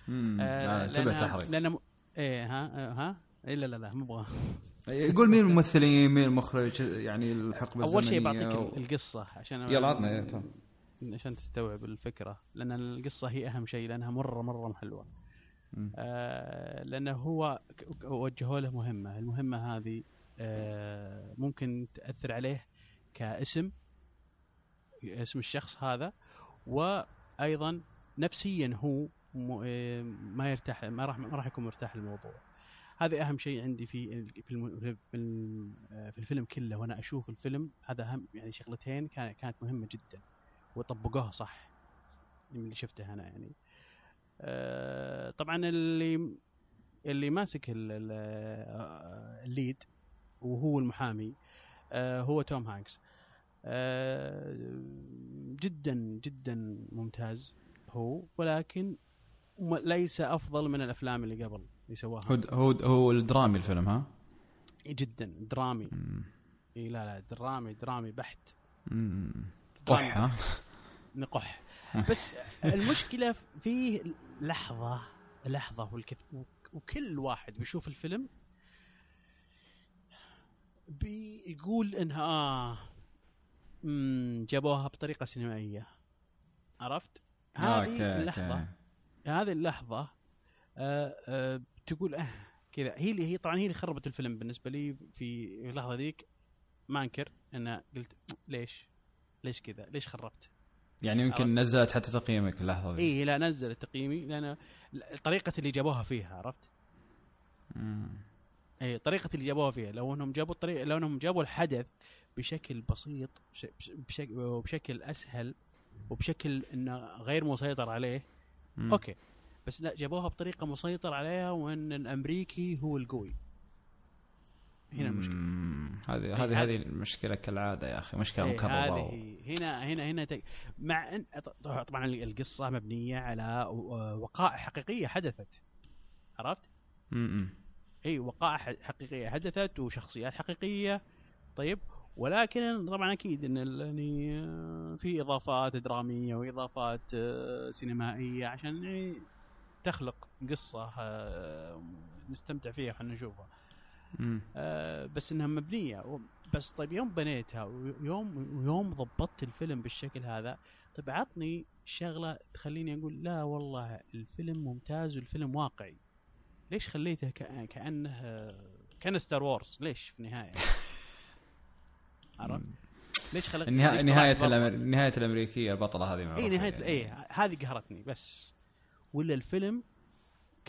مم. آه، آه، تبي تحرق لأن م- إيه ها ها إيه لا لا لا ما أبغى يقول مين الممثلين مين المخرج يعني الحقبة أول شيء بعطيك و- ال- القصة عشان يلا عطنا. عشان تستوعب الفكرة لأن القصة هي أهم شيء لأنها مره مرة محلوه مم. آه لأنه هو وجهوا له مهمة المهمة هذه آه ممكن تأثر عليه كاسم اسم الشخص هذا وأيضا نفسيا هو آه، ما يرتاح ما راح ما راح يكون مرتاح للموضوع. هذا أهم شيء عندي في في الفيلم كله وأنا أشوف الفيلم هذا أهم يعني شغلتين كان- كانت مهمة جدا وطبقوها صح من اللي شفته أنا يعني. آه، طبعا اللي اللي ماسك آه، ال lead وهو المحامي هو توم هانكس آه، جدا جدا ممتاز هو ولكن ليس أفضل من الأفلام اللي قبل اللي سواها هو هو هو الدرامي الفيلم ها؟ جدا درامي. إي لا لا درامي درامي بحت. طح ها؟ [LAUGHS] نقح بس المشكلة فيه لحظة لحظة والكث... وكل واحد بيشوف الفيلم بيقول إنها آه جابوها بطريقة سينمائية عرفت؟ هذه اللحظة. هذه اللحظة آه آه تقول آه كذا هي اللي هي طبعا هي اللي خربت الفيلم بالنسبة لي في اللحظة ذيك ما أنكر انه قلت ليش؟ ليش كذا؟ ليش خربت؟ يعني يمكن نزلت حتى تقييمك اللحظة ذي اي لا نزل تقييمي لأن طريقة اللي جابوها فيها عرفت؟ مم. اي طريقة اللي جابوها فيها لو إنهم جابوا الطريقة لو إنهم جابوا الحدث بشكل بسيط بش- بشكل وبشكل أسهل وبشكل إنه غير مسيطر عليه مم. أوكي بس لا جابوها بطريقة مسيطر عليها وإن الأمريكي هو القوي هنا المشكلة. هذه إيه، هذه هذا- هذه المشكلة كالعادة يا أخي مشكلة إيه، مكررة هذه و-. هنا هنا هنا تك... مع ان طبعا القصة مبنية على وقائع حقيقية حدثت عرفت؟ مم. إي وقائع حقيقية حدثت وشخصيات حقيقية. طيب ولكن طبعا أكيد إن يعني آه، في إضافات درامية وإضافات آه، سينمائية عشان يعني تخلق قصة آه، نستمتع فيها إحنا نشوفها. آه، بس إنها مبنية. بس طيب يوم بنيتها ويوم ويوم ضبطت الفيلم بالشكل هذا طيب عطني شغلة تخليني أقول لا والله الفيلم ممتاز والفيلم واقعي. ليش خليته كأ- كأنه كان ستار وورز ليش في النهاية؟ [LAUGHS] عرفت؟ ليش خلقت النها- ليش نهاية؟ الأمر... نهاية الأمريكية البطلة هذه معروفة اي نهايه يعني. اي هذه قهرتني بس. ولا الفيلم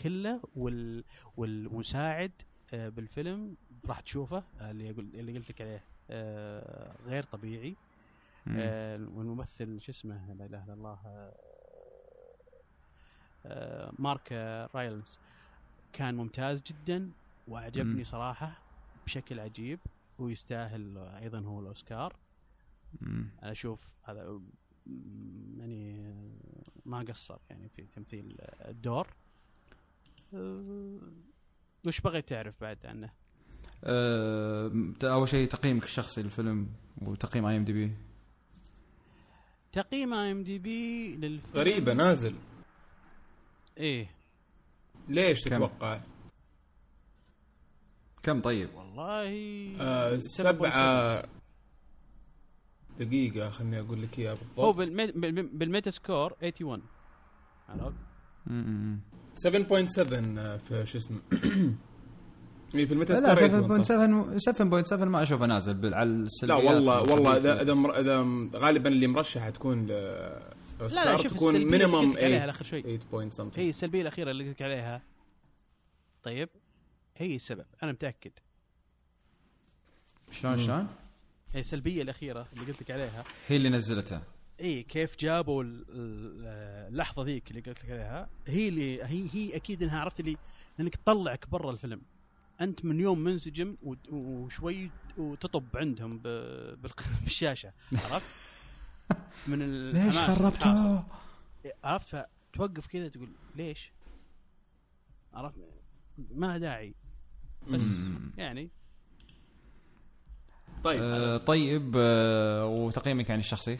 كله وال والمساعد آه، بالفيلم راح تشوفه آه، اللي أقول اللي قلت لك عليه آه، غير طبيعي. مم. والممثل شو اسمه؟ لا إله إلا الله مارك رايلنز كان ممتاز جدا وأعجبني مم. صراحة بشكل عجيب ويستاهل أيضا هو الأوسكار مم. أنا أشوف هذا يعني ما قصر يعني في تمثيل الدور أه، وش بغيت تعرف بعد عنه؟ أه... أول شيء تقييمك الشخصي للفيلم وتقييم IMDb تقييم IMDb للفيلم غريبة نازل إيه ليش كم؟ تتوقع؟ كم طيب؟ والله آه 7.7. سبعة دقيقة خليني أقول لك إياها هو بالضبط. بال- بال Metascore 81 عرفت؟ مم. 7.7 آه، في شو اسمه [COUGHS] إي في ال Meta لا score 81 صح. 7.7 7.7 ما أشوفه نازل على لا السلبيات والله والله الخبيثة. إذا إذا غالبا اللي مرشحة تكون ل لا، لا، شوف تكون minimum قلت لك عليها 8 آخر شوي. 8 point something هي السلبية الأخيرة اللي قلت لك عليها طيب هي السبب أنا متأكد شلون. شلون؟ هي السلبية الأخيرة اللي قلت لك عليها هي اللي نزلتها إي كيف جابوا ال- ال- اللحظة ذيك اللي قلت لك عليها هي اللي هي هي أكيد إنها عرفت اللي إنك تطلعك برا الفيلم أنت من يوم منسجم و- وشوي وتطب عندهم [LAUGHS] بالشاشة عرفت؟ [LAUGHS] [LAUGHS] من ليش حاصل. خربته؟ عرفت فتوقف كذا تقول ليش؟ عرفت؟ ما داعي بس يعني طيب آه طيب آه وتقييمك يعني الشخصي؟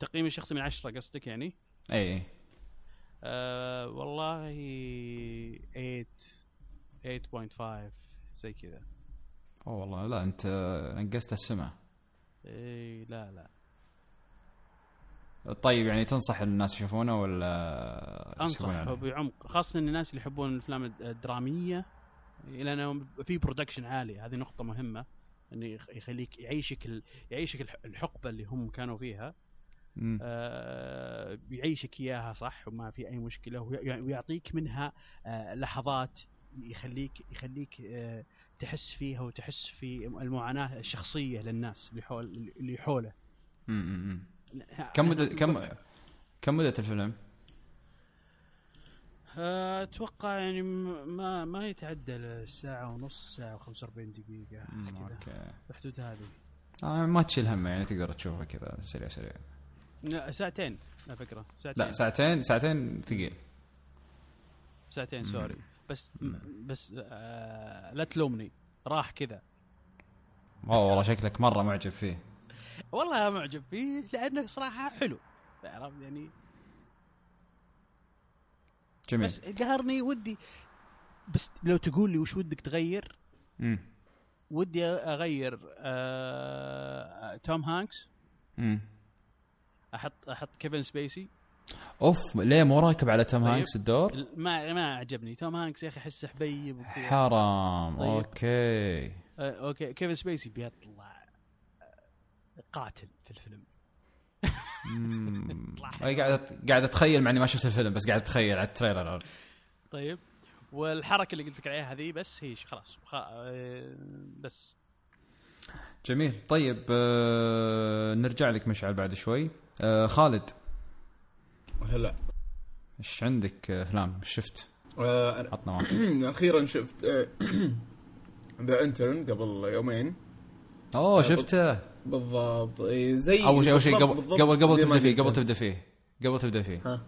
تقييمي الشخصي من عشرة قصدك يعني إي آه والله 8 8.5 زي كذا أوه والله لا أنت نقصت السمع إي لا لا طيب يعني تنصح الناس يشوفونه ولا أنصح؟ بعمق خاصة الناس اللي يحبون الأفلام الدرامية لأنه في production عالي هذه نقطة مهمة انه يخ- يخليك يعيشك ال... يعيشك الح- الحقبة اللي هم كانوا فيها. آه بيعيشك إياها صح وما في أي مشكلة وي- ويعطيك منها آه لحظات يخليك يخليك آه تحس فيها وتحس في المعاناة الشخصية للناس اللي حول اللي حوله. كم مدة كم كم مدة الفيلم؟ أتوقع يعني ما ما يتعدى الساعة ونص ساعة و45 دقيقة مم، كذا. أوكي. بحدود هذه. آه ما تشيل هم يعني تقدر تشوفه كذا سريع سريع. لا ساعتين على فكرة. ساعتين لا ساعتين. ساعتين ثقيل. ساعتين sorry. بس بس آه لا تلومني. راح كذا. اوه والله شكلك مرة معجب فيه. والله معجب فيه لأنه صراحة حلو. عرفت يعني؟ جميل. بس قهرني ودي بس لو تقول لي وش ودك تغير؟ مم. ودي أغير آه توم هانكس. مم. أحط أحط كيفن سبيسي. أوف ليه مو راكب على توم طيب. هانكس الدور؟ ما ما عجبني توم هانكس يا أخي أحسه حبيب حرام. طيب. okay. آه، okay. كيفن سبيسي بيطلع. قاتل في الفيلم. مم. [LAUGHS] طلع أي قاعد قاعد أتخيل مع إني ما شفت الفيلم بس قاعد أتخيل على ال trailer طيب. والحركة اللي قلت لك عليها هذه بس هي خلاص خ... آه، بس. جميل. طيب آه نرجع لك مشعل بعد شوي. آه خالد. هلا. إيش عندك آه، أفلام؟ إيش شفت؟ آه، عطنا واحد. [CLEARS THROAT] أخيرا شفت [CLEARS THROAT] ذا انترن قبل يومين. أوه شفته. بالضبط. إيه، زي أول شيء أول شيء قبل قبل قبل تبدأ فيه قبل قلت. تبدأ فيه قبل تبدأ فيه. ها.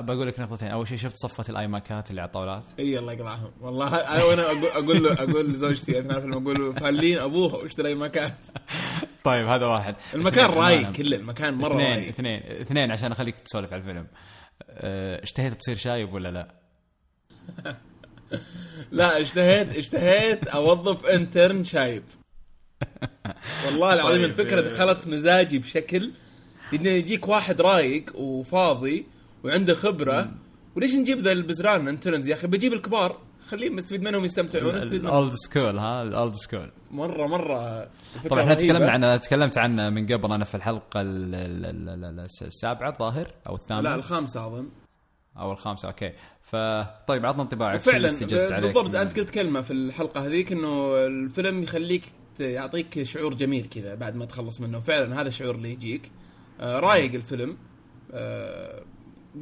بقول لك نقطتين. أول شيء شفت صفة الآيماكات اللي على الطاولات؟ إي الله يقلعهم. والله أنا أقول أقول له أقول لزوجتي اثناء الفيلم أقول له فالين أبوها واشتري مكان [LAUGHS] طيب هذا واحد. المكان رايق. كله المكان مرة اثنين رايق. اثنين اثنين عشان أخليك تسولف على الفيلم. آه، اشتهيت تصير شايب ولا لا؟ [LAUGHS] لا اشتهيت اشتهيت أوظف انترن شايب. والله العظيم طيب. الفكرة دخلت مزاجي بشكل إنه يجيك واحد رايق وفاضي وعنده خبرة. وليش نجيب ذا البزران interns يا أخي؟ بجيب الكبار. خليهم نستفيد منهم يستمتعون الاولد سكول ها؟ الاولد سكول مرة مرة طبعا إحنا. تكلمنا عنه تكلمت عنه من قبل أنا في الحلقة ال- ال- ال- ال- السابعة الظاهر أو الثامنه لا الخامسة أظن. أو الخامسة أوكي. فطيب عطنا انطباعك عليك؟ بالضبط أنت قلت كلمة في الحلقة هذيك إنه الفيلم يخليك يعطيك شعور جميل كذا بعد ما تخلص منه. فعلا هذا الشعور اللي يجيك. آه رايق الفيلم. آه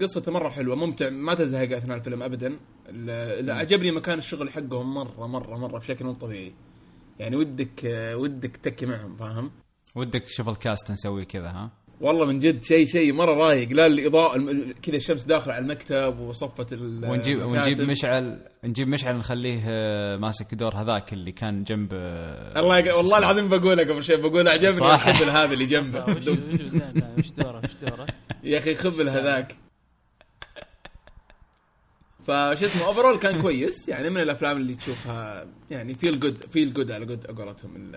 قصته مرة حلوة ممتع. ما تزهق أثناء الفيلم ابدا. اللي عجبني مكان الشغل حقهم مرة مرة مرة بشكل مو طبيعي. يعني ودك آه ودك تكي معهم فاهم؟ ودك شوف الكاست نسوي كذا ها؟ والله من جد شيء شيء مرة رايق. لا الإضاءة الم- كذا الشمس داخله على المكتب وصفه ال- ونجيب المكاتب. ونجيب مشعل نجيب مشعل نخليه آه، ماسك دور هذاك اللي كان جنب آه، الله يق... والله العظيم بقولها قبل شوي بقول اعجبني صح. الخبل هذا اللي جنبه. [LAUGHS] وش دوره وش دوره؟ [LAUGHS] يا أخي خبل هذاك. [LAUGHS] فش اسمه overall كان كويس. يعني من الأفلام اللي تشوفها يعني feel good feel good على جود قولتهم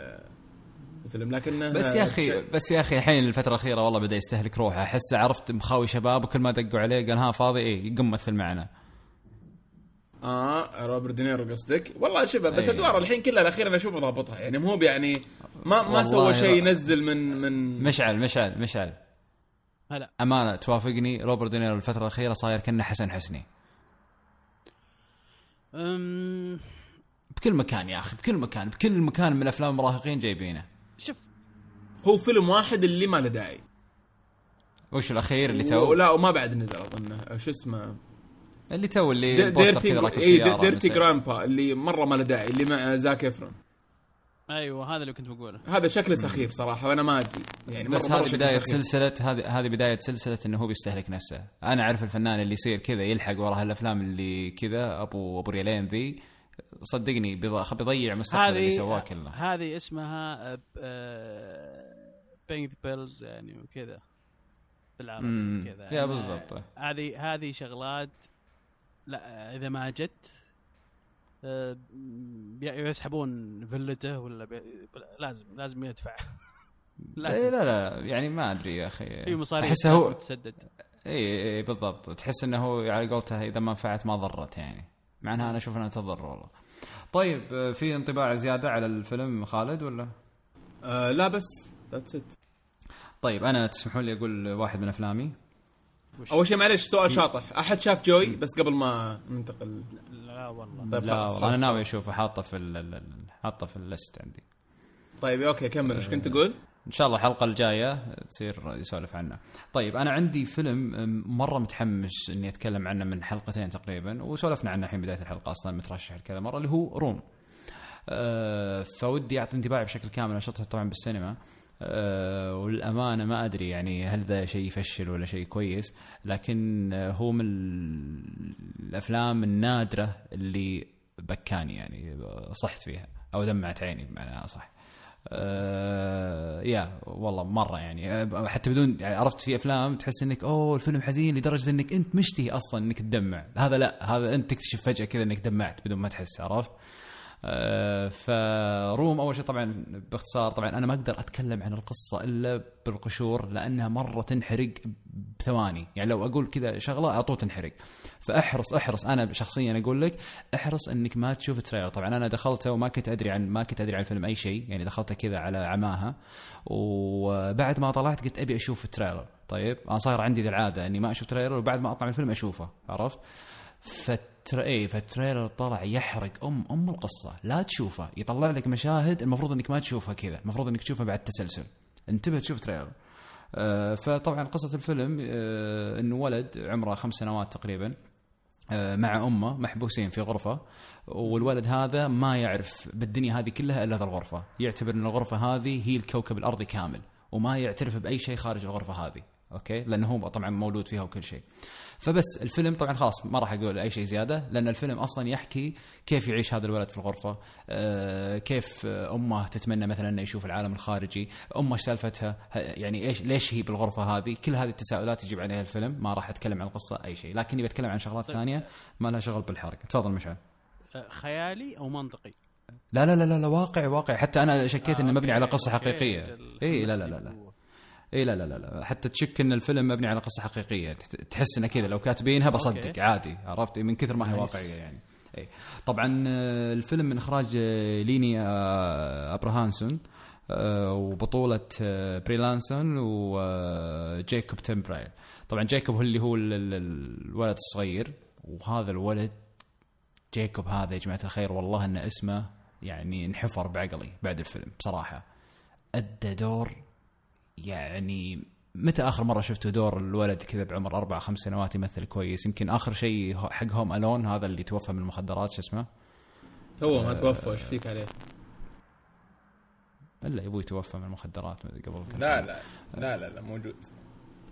الفيلم لكنه بس يا أخي بس يا أخي الحين الفترة الأخيرة والله بدأ يستهلك روحه. احسه عرفت مخاوي شباب وكل ما دقوا عليه قال ها فاضي إيه يقوم مثل معنا. آه روبرت دينيرو قصدك؟ والله شبه بس أي. أدوار الحين كلها الأخيرة أنا اشوفه ضابطها. يعني مو يعني ما ما سوى شيء. ينزل من من مشعل مشعل مشعل. هلا. أمانة توافقني؟ روبرت دينيرو الفترة الأخيرة صاير كأنه حسن حسني. أم، بكل مكان يا أخي بكل مكان بكل مكان من افلام المراهقين جايبينه. شوف. هو فيلم واحد اللي ما له داعي. وش الأخير اللي تو لا وما بعد نزل أظن. شو اسمه؟ اللي تو اللي Dirty إي Dirty Grandpa اللي مرة ما له داعي اللي مع زاك إفرون. أيوه هذا اللي كنت بقوله. هذا شكله سخيف صراحة وأنا ما أدري. يعني بس هذه بداية سخيف. سلسلة هذه هذه بداية سلسلة إنه هو بيستهلك نفسه. أنا أعرف الفنان اللي يصير كذا يلحق ورا هالأفلام اللي كذا ابو أبو ريالين ذي. صدقني بيض- بيضيع مستقبل اللي سواه كله هذه اسمها paying bills يعني وكذا. بالعربي. كذا. يا يعني بالضبط. هذه هذه شغلات لا إذا ما جت آه، يسحبون فيلته ولا بي... لازم لازم يدفع. [LAUGHS] إيه لازم لا لا يعني ما أدري يا أخي. في مصاريف احسه لازم هو تسدد اي اي بالضبط. تحس إنه هو على قولته إذا ما نفعت ما ضرت يعني. مع انها أنا أشوف انها تضر والله. طيب آه، في انطباع زيادة على الفيلم خالد ولا؟ آه لا بس ذاتس ات طيب أنا تسمحون لي أقول واحد من أفلامي. وش- أول شيء معلش سؤال شاطح. أحد شاف جوي بس قبل ما ننتقل؟ لا والله. طيب لا خلاص، والله أنا. ناوي أشوفه حاطه في ال- ال- ال- حاطه في ال list عندي. طيب أوكي كمل. إيش كنت تقول؟ إن شاء الله الحلقة الجاية تصير يسولف عنه. طيب أنا عندي فيلم مرة متحمس إني أتكلم عنه من حلقتين تقريبا وسولفنا عنه الحين بداية الحلقة أصلا مترشح كذا مرة اللي هو Room. أه فودي أعطي انطباعي بشكل كامل أنا شفته طبعا بالسينما. أه والامانه ما أدري يعني هل ذا شيء يفشل ولا شيء كويس لكن هو من ال- الأفلام النادرة اللي بكاني يعني صحت فيها أو دمعت عيني بمعنى أصح. آه يا والله مرة يعني. آه، حتى بدون يعني عرفت في أفلام تحس إنك أوه الفيلم حزين لدرجة إنك أنت مشتهي أصلا إنك تدمع. هذا لا هذا أنت تكتشف فجأة كذا إنك دمعت بدون ما تحس عرفت؟ ف Room أول شيء طبعا باختصار طبعا أنا ما أقدر أتكلم عن القصة إلا بالقشور لأنها مرة تنحرق بثواني. يعني لو أقول كذا شغلة على طول تنحرق. فأحرص أحرص أنا شخصيا أقول لك أحرص إنك ما تشوف trailer طبعا أنا دخلته وما كنت أدري عن ما كنت أدري عن الفيلم أي شيء يعني دخلته كذا على عماها. وبعد ما طلعت قلت أبي أشوف ال trailer. طيب أنا صاير عندي العادة إني ما أشوف تريلر وبعد ما أطلع من الفيلم أشوفه. عرفت؟ فتر إيه فال trailer طلع يحرق ام أم القصة. لا تشوفه. يطلع لك مشاهد المفروض إنك ما تشوفها كذا. المفروض إنك تشوفها بعد تسلسل. انتبه تشوف trailer. آه فطبعا قصة الفيلم آه إنه ولد عمره خمس سنوات تقريبا آه، مع أمه محبوسين في غرفة والولد هذا ما يعرف بالدنيا هذه كلها إلا ذا الغرفة، يعتبر إن الغرفة هذه هي الكوكب الأرضي كامل وما يعترف بأي شيء خارج الغرفة هذه، أوكي؟ لأنه هو طبعا مولود فيها وكل شيء. فبس الفيلم طبعا خلاص ما راح أقول أي شيء زيادة لأن الفيلم أصلا يحكي كيف يعيش هذا الولد في الغرفة، آه، كيف أمه تتمنى مثلا إنه يشوف العالم الخارجي، أمه إيش سالفتها، يعني إيش ليش هي بالغرفة هذه، كل هذه التساؤلات يجيب عليها الفيلم، ما راح أتكلم عن القصة أي شيء، لكني بتكلم عن شغلات ثانية ما لها شغل بالحرق، تفضل مشعل. آه، خيالي أو منطقي لا لا لا لا, لا واقع واقع حتى أنا شكيت آه، انه مبني على قصة. حقيقية إي لا لا لا لا. اي لا لا لا لا. حتى تشك إن الفيلم مبني على قصة حقيقية. تحس انه كذا. لو كاتبينها بصدق أوكي. عادي عرفت؟ من كثر ما هي. واقعية يعني. اي طبعا آه، الفيلم من إخراج آه، ليني آه، أبراهانسون وبطولة آه، بري لارسون وجيكوب تمبرايل طبعا جيكوب هو اللي هو ال- ال- الولد الصغير. وهذا الولد جيكوب هذا يا جماعة الخير والله إن اسمه يعني انحفر بعقلي بعد الفيلم بصراحة. أدى دور يعني متى آخر مرة شفته دور الولد كذا بعمر أربع خمس سنوات يمثل كويس يمكن آخر شيء حق Home Alone هذا اللي توفى من المخدرات شو اسمه تو ما توفى إيش فيك عليه؟ إلا أبوي توفى من المخدرات قبل كم لا. لا لا لا لا موجود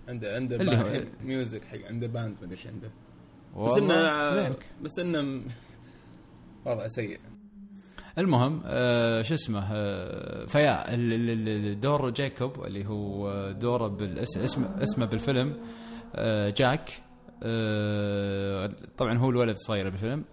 عنده عنده اللي هو- band music حق عنده band ما أدري إيش عنده بس إنه. بس إنه [LAUGHS] وضع سيء المهم آه شو اسمه آه فيا دور جاكوب اللي هو دوره بالاسم اسم اسمه بالفيلم آه جاك. طبعا هو الولد الصغير بالفيلم.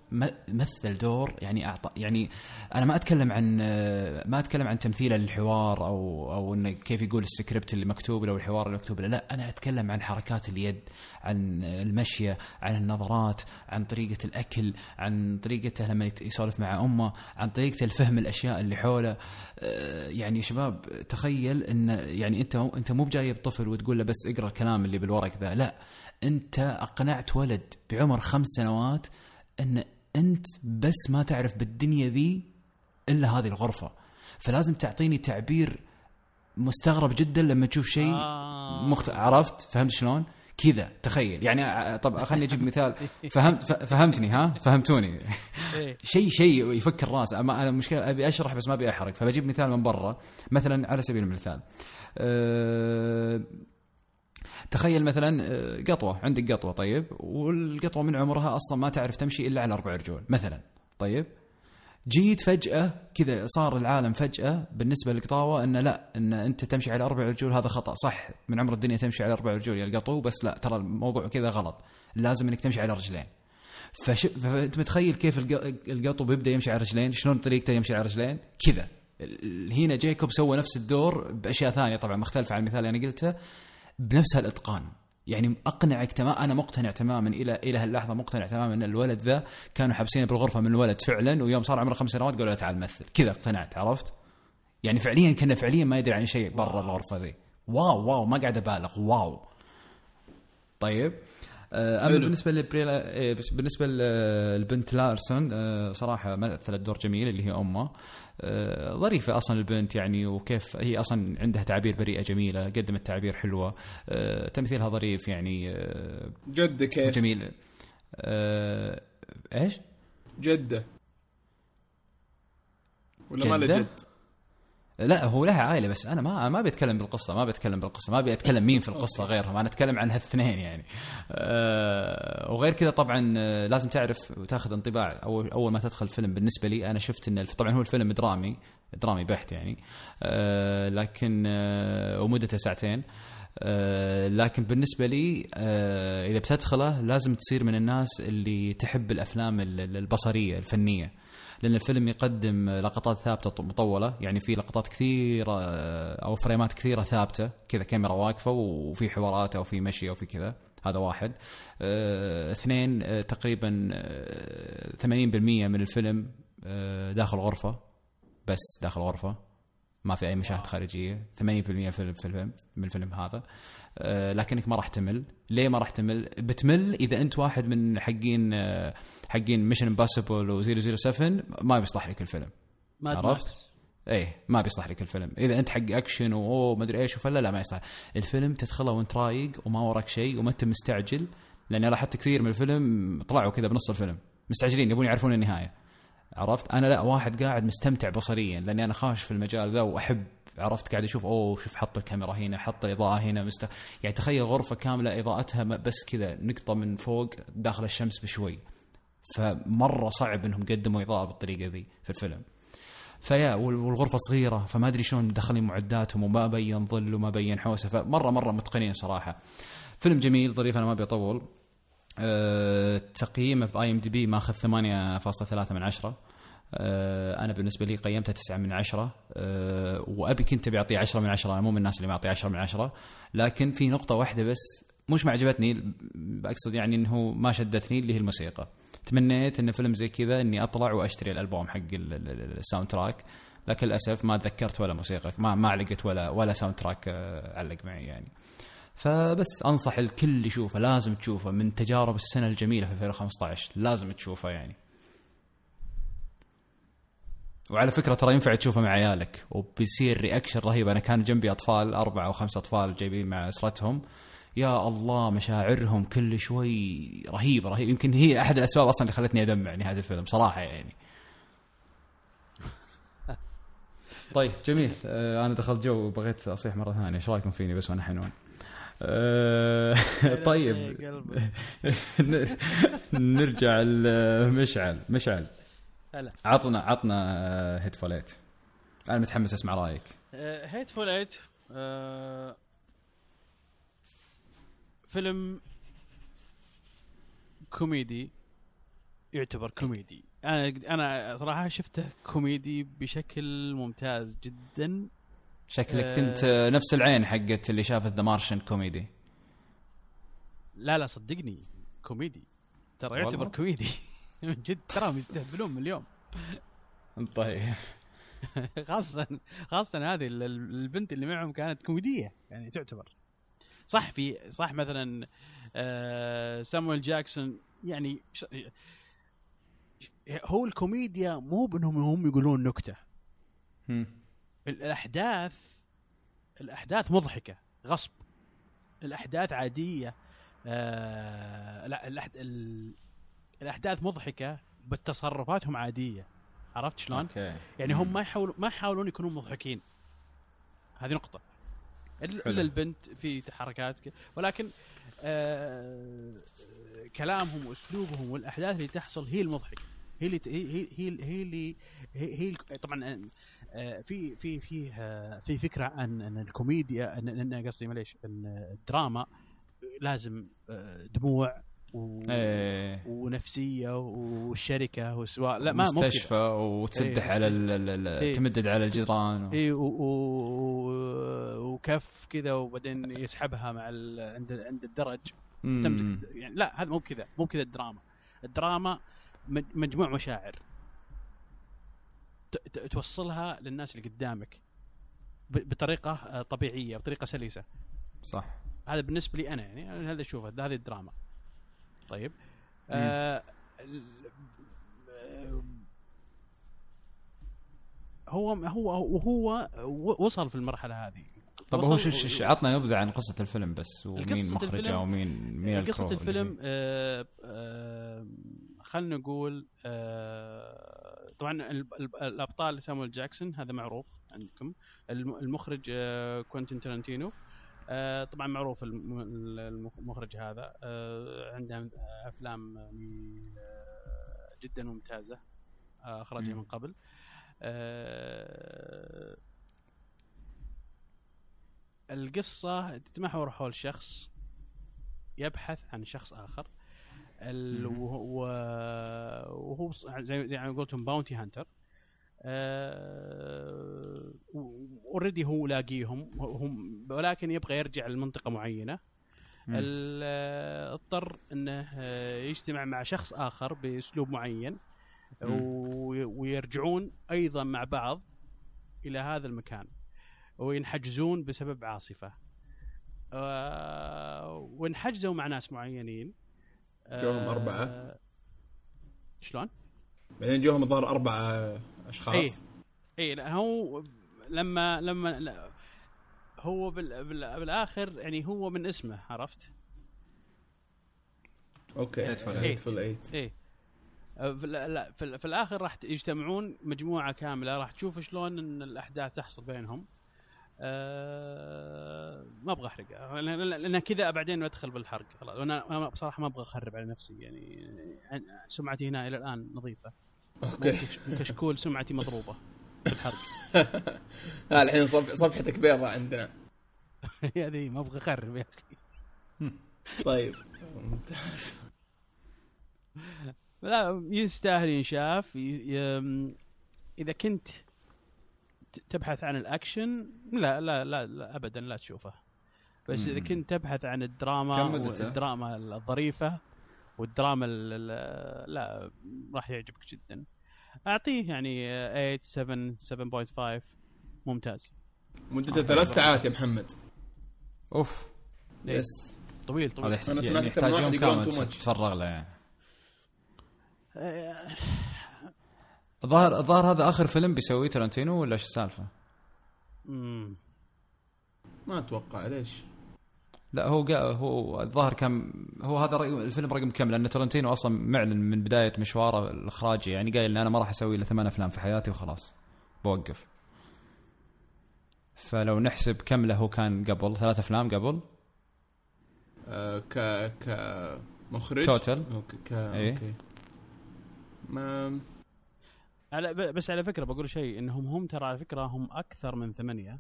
مثل دور يعني أعطى يعني أنا ما أتكلم عن آه، ما أتكلم عن تمثيله للحوار أو أو انه كيف يقول السكريبت اللي مكتوب له والحوار اللي مكتوب له. لا أنا أتكلم عن حركات اليد عن المشيه عن النظرات عن طريقة الأكل عن طريقته لما يسولف مع أمه عن طريقته الفهم الأشياء اللي حوله. آه، يعني يا شباب تخيل إن يعني أنت أنت مو بجايب طفل وتقول له بس اقرأ الكلام اللي بالورق ذا. لا أنت أقنعت ولد بعمر خمس سنوات أن أنت بس ما تعرف بالدنيا ذي إلا هذه الغرفة. فلازم تعطيني تعبير مستغرب جدا لما تشوف شيء آه. مخت... عرفت؟ فهمت شلون؟ كذا تخيل. يعني ع- طب خليني أجيب مثال. [LAUGHS] فهمت فهمتني ها؟ فهمتوني. إيه. شيء شيء يفك الراس. أما أنا مشكله أبي أشرح بس ما أبي أحرق. فبجيب مثال من برا مثلا على سبيل المثال. أه تخيل مثلا آه، قطوة عندك قطوة طيب والقطوة من عمرها أصلا ما تعرف تمشي إلا على أربع رجول مثلا طيب. جيت فجأة كذا صار العالم فجأة بالنسبة للقطاوة إنه لا إن أنت تمشي على أربع رجول هذا خطأ صح من عمر الدنيا تمشي على أربع رجول يا القطو بس لا ترى الموضوع كذا غلط لازم إنك تمشي على رجلين. فش... فأنت متخيل كيف الق- القطو بيبدأ يمشي على رجلين شلون طريقته يمشي على رجلين؟ كذا. هنا جيكوب سوى نفس الدور بأشياء ثانية طبعا مختلفة عن المثال اللي أنا قلته. بنفس هالإتقان. يعني اقنعك تمام أنا مقتنع تماما إلى إلى هاللحظة مقتنع تماما إن الولد ذا كانوا حابسينه بالغرفة من الولد فعلا ويوم صار عمره خمس سنوات قالوا له تعال مثل كذا اقتنعت عرفت؟ يعني فعليا كنا فعليا ما يدري عن شيء برا الغرفة ذي. wow wow ما قاعد أبالغ wow. طيب. آه، أما. بالنسبة لبري لا بس بالنسبة للبنت لارسون آه، صراحة مثلت دور جميل اللي هي أمه. آه، ظريفة أصلا البنت يعني وكيف هي أصلا عندها تعابير بريئة جميلة قدمت تعابير حلوة. آه، تمثيلها ظريف يعني آه، جده كيف؟ جميل آه، إيش؟ جدة. ولا ما جدة؟ جد؟ لا هو لها عائلة بس أنا ما ما بتكلم بالقصة ما بتكلم بالقصة ما ابي اتكلم مين في القصة غيرهم أنا أتكلم عن هالاثنين يعني. أه وغير كذا طبعا آه، لازم تعرف وتأخذ انطباع. أول أول ما تدخل فيلم بالنسبة لي أنا شفت إن طبعا هو الفيلم درامي درامي بحت يعني. أه لكن أه ومدته ساعتين. أه لكن بالنسبة لي أه إذا بتدخله لازم تصير من الناس اللي تحب الأفلام ال- ال- البصرية الفنية. لأن الفيلم يقدم لقطات ثابتة مطولة يعني في لقطات كثيرة أو فريمات كثيرة ثابتة كذا كاميرا واقفة وفي حوارات أو في مشي أو في كذا هذا واحد. آه، اثنين آه، تقريبا آه، 80% من الفيلم آه، داخل غرفة بس داخل غرفة ما في أي مشاهد خارجية 80% في في الفيلم من الفيلم هذا. آه، لكنك ما راح تمل. ليه ما راح تمل؟ بتمل إذا أنت واحد من حقين آه، حقين Mission Impossible و007 ما بيصلح لك الفيلم. عرفت؟ إيه ما بيصلح لك الفيلم. إذا أنت حق اكشن واوه ما أدري إيش وفلا لا ما يصلح. الفيلم تدخله وأنت رايق وما وراك شيء وما أنت مستعجل لأني لاحظت كثير من الفيلم طلعوا كذا بنص الفيلم. مستعجلين يبون يعرفون النهاية. عرفت؟ أنا لا واحد قاعد مستمتع بصريا لأني أنا خاش في المجال ذا وأحب عرفت قاعد أشوف أوه شوف حط الكاميرا هنا حط الإضاءة هنا مست... يعني تخيل غرفة كاملة إضاءتها بس كذا نقطة من فوق داخل الشمس بشوي. فمرة صعب إنهم قدموا إضاءة بالطريقة ذي في الفيلم. فيا وال- والغرفة صغيرة فما أدري شلون مدخلين معداتهم وما بين ظل وما بين حوسة. فمرة مرة متقنين صراحة. فيلم جميل ظريف أنا ما أبي أطول. أه تقييمه في IMDb ماخذ 8.3 من عشرة. أه أنا بالنسبة لي قيمته 9 من عشرة أه وأبي كنت أبي أعطيه 10 من عشرة أنا مو من الناس اللي ما أعطيه 10 من عشرة لكن في نقطة واحدة بس مش ما عجبتني أقصد يعني إنه ما شدتني اللي هي الموسيقى. تمنيت إن فيلم زي كذا إني أطلع وأشتري الألبوم حق ال- ال- ال- ال soundtrack لكن للأسف ما تذكرت ولا موسيقى ما ما علقت ولا ولا soundtrack آه، علق معي يعني. فبس أنصح الكل يشوفه لازم تشوفه من تجارب السنة الجميلة في 2015 لازم تشوفه يعني. وعلى فكرة ترى ينفع تشوفه مع عيالك وبيصير رياكشن رهيب. أنا كان جنبي أطفال أربع أو خمس أطفال جايبين مع أسرتهم. يا الله مشاعرهم كل شوي رهيبة رهيبة. يمكن هي أحد الأسباب أصلا اللي خلتني أدمع نهاية الفيلم صراحة يعني. [LAUGHS] طيب جميل. آه أنا دخلت جو وبغيت أصيح مرة ثانية. إيش رأيكم فيني؟ بس وأنا حنون آه [LAUGHS] طيب. [LAUGHS] نرجع لمشعل مشعل. هلا. عطنا عطنا آه، Hateful Eight أنا متحمس أسمع رأيك. Hateful Eight فيلم كوميدي يعتبر كوميدي. أنا أنا صراحة شفته كوميدي بشكل ممتاز جدا. شكلك آه. كنت آه، نفس العين حقت اللي شافت The Martian كوميدي. لا لا صدقني كوميدي. ترى يعتبر والله؟ كوميدي. [LAUGHS] من جد تراهم يستهبلون من اليوم [LAUGHS] طيب [LAUGHS] خاصة خاصة هذه ال- ال- البنت اللي معهم كانت كوميدية يعني تعتبر صح في صح مثلا آه، سامويل جاكسون يعني هو الكوميديا مو بأنهم هم يقولون نكتة. الأحداث الأحداث مضحكة غصب الأحداث عادية آه لا. الأحداث مضحكة بس تصرفاتهم عادية. عرفت شلون؟ أوكي. يعني هم ما يحاولون ما يحاولون يكونون مضحكين. هذه حلو. إلا البنت في حركات ك- ولكن آه كلامهم وأسلوبهم والأحداث اللي تحصل هي المضحكة. هي اللي هي هي هي, اللي هي, هي طبعا آه، في في في آه، في فكرة عن ان الكوميديا ان ان قصدي معليش ان الدراما. لازم آه، دموع و إيه. ونفسية والشركة وسواء لا ما. مستشفى وتسدح إيه، على ال- إيه. تمدد على الجدران و... اي و... و... وكف كذا وبعدين يسحبها مع ال... عند عند الدرج. مم. تمسك يعني لا هذا مو كذا مو كذا الدراما. الدراما مج- مجموع مشاعر. ت... ت... توصلها للناس اللي قدامك ب... بطريقة آه، طبيعية بطريقة سلسة. صح. هذا بالنسبة لي أنا يعني هذا أشوفه هذه الدراما. طيب. آه آه، هو هو وهو وصل في المرحلة هذه. طب هو شو شو- عطنا نبذه عن قصة الفيلم بس ومين مخرجه ومين مين اللي الفيلم؟ آه آه خلينا نقول آه طبعا ال- ال- الأبطال سامويل جاكسون هذا معروف عندكم. الم- المخرج آه كوينتين ترنتينو طبعا معروف الم- المخ- المخرج هذا آه عنده أفلام آه، جدا ممتازة آه أخرجها. من قبل آه القصة تتمحور حول شخص يبحث عن شخص مم. وهو زي زي ما قلتم bounty hunter already هو لاقيهم هم ولكن يبغى يرجع مم. ال- آه، اضطر إنه آه، يجتمع مع شخص آخر بأسلوب معين ويرجعون أيضا مع بعض إلى هذا المكان وينحجزون بسبب عاصفة آه، وانحجزوا مع ناس معينين آه، جوهم أربعة. شلون؟ بعدين جوهم الظاهر أربع اشخاص إيه. اي لا هو لما لما لا هو بال بال بالآخر يعني هو من اسمه عرفت؟ okay. Hateful Eight إيه. أه، في, في, في الآخر راح يجتمعون مجموعة كاملة راح تشوف شلون إن الأحداث تحصل بينهم. أه ما أبغى احرق لأن لأن كذا بعدين بدخل بالحرق. خلاص أنا بصراحة ما أبغى أخرب على نفسي يعني عن- سمعتي هنا إلى الآن نظيفة. okay. كش- كشكول سمعتي مضروبة بالحرق ها [LAUGHS] الحين صف- صفحتك بيضة عندنا. [LAUGHS] هذه ما أبغى أخرب يا أخي. طيب ممتاز. [LAUGHS] لا يستاهل ينشاف. ي... إذا كنت تبحث عن الأكشن لا لا لا, لا ابدا لا تشوفه. بس إذا. كنت تبحث عن الدراما؟ والدراما الظريفة والدراما ال... ال- لا راح يعجبك جدا. أعطيه يعني 8 7 7.5 ممتاز. مدته ثلاث ساعات يا محمد. إيه. اوف yes طويل هذا طويل. يحت- أنا سمعت يعني من واحد يقولون كامل. تتفرغ له. يعني الظاهر الظاهر هذا آخر فيلم بيسويه ترنتينو ولا إيش السالفة؟ ما أتوقع ليش؟ لا هو قا هو الظاهر كان هو هذا رقم الفيلم رقم كم؟ لأن ترنتينو أصلا معلن من بداية مشواره الإخراجي يعني قايل إن أنا ما راح أسوي إلا ثمان أفلام في حياتي وخلاص بوقف. فلو نحسب كم له كان قبل؟ ثلاث أفلام قبل؟ آه ك ك مخرج؟ total. okay ك إيه. okay. ما على ب- بس على فكرة بقول شيء إنهم هم ترى على فكرة هم أكثر من ثمانية.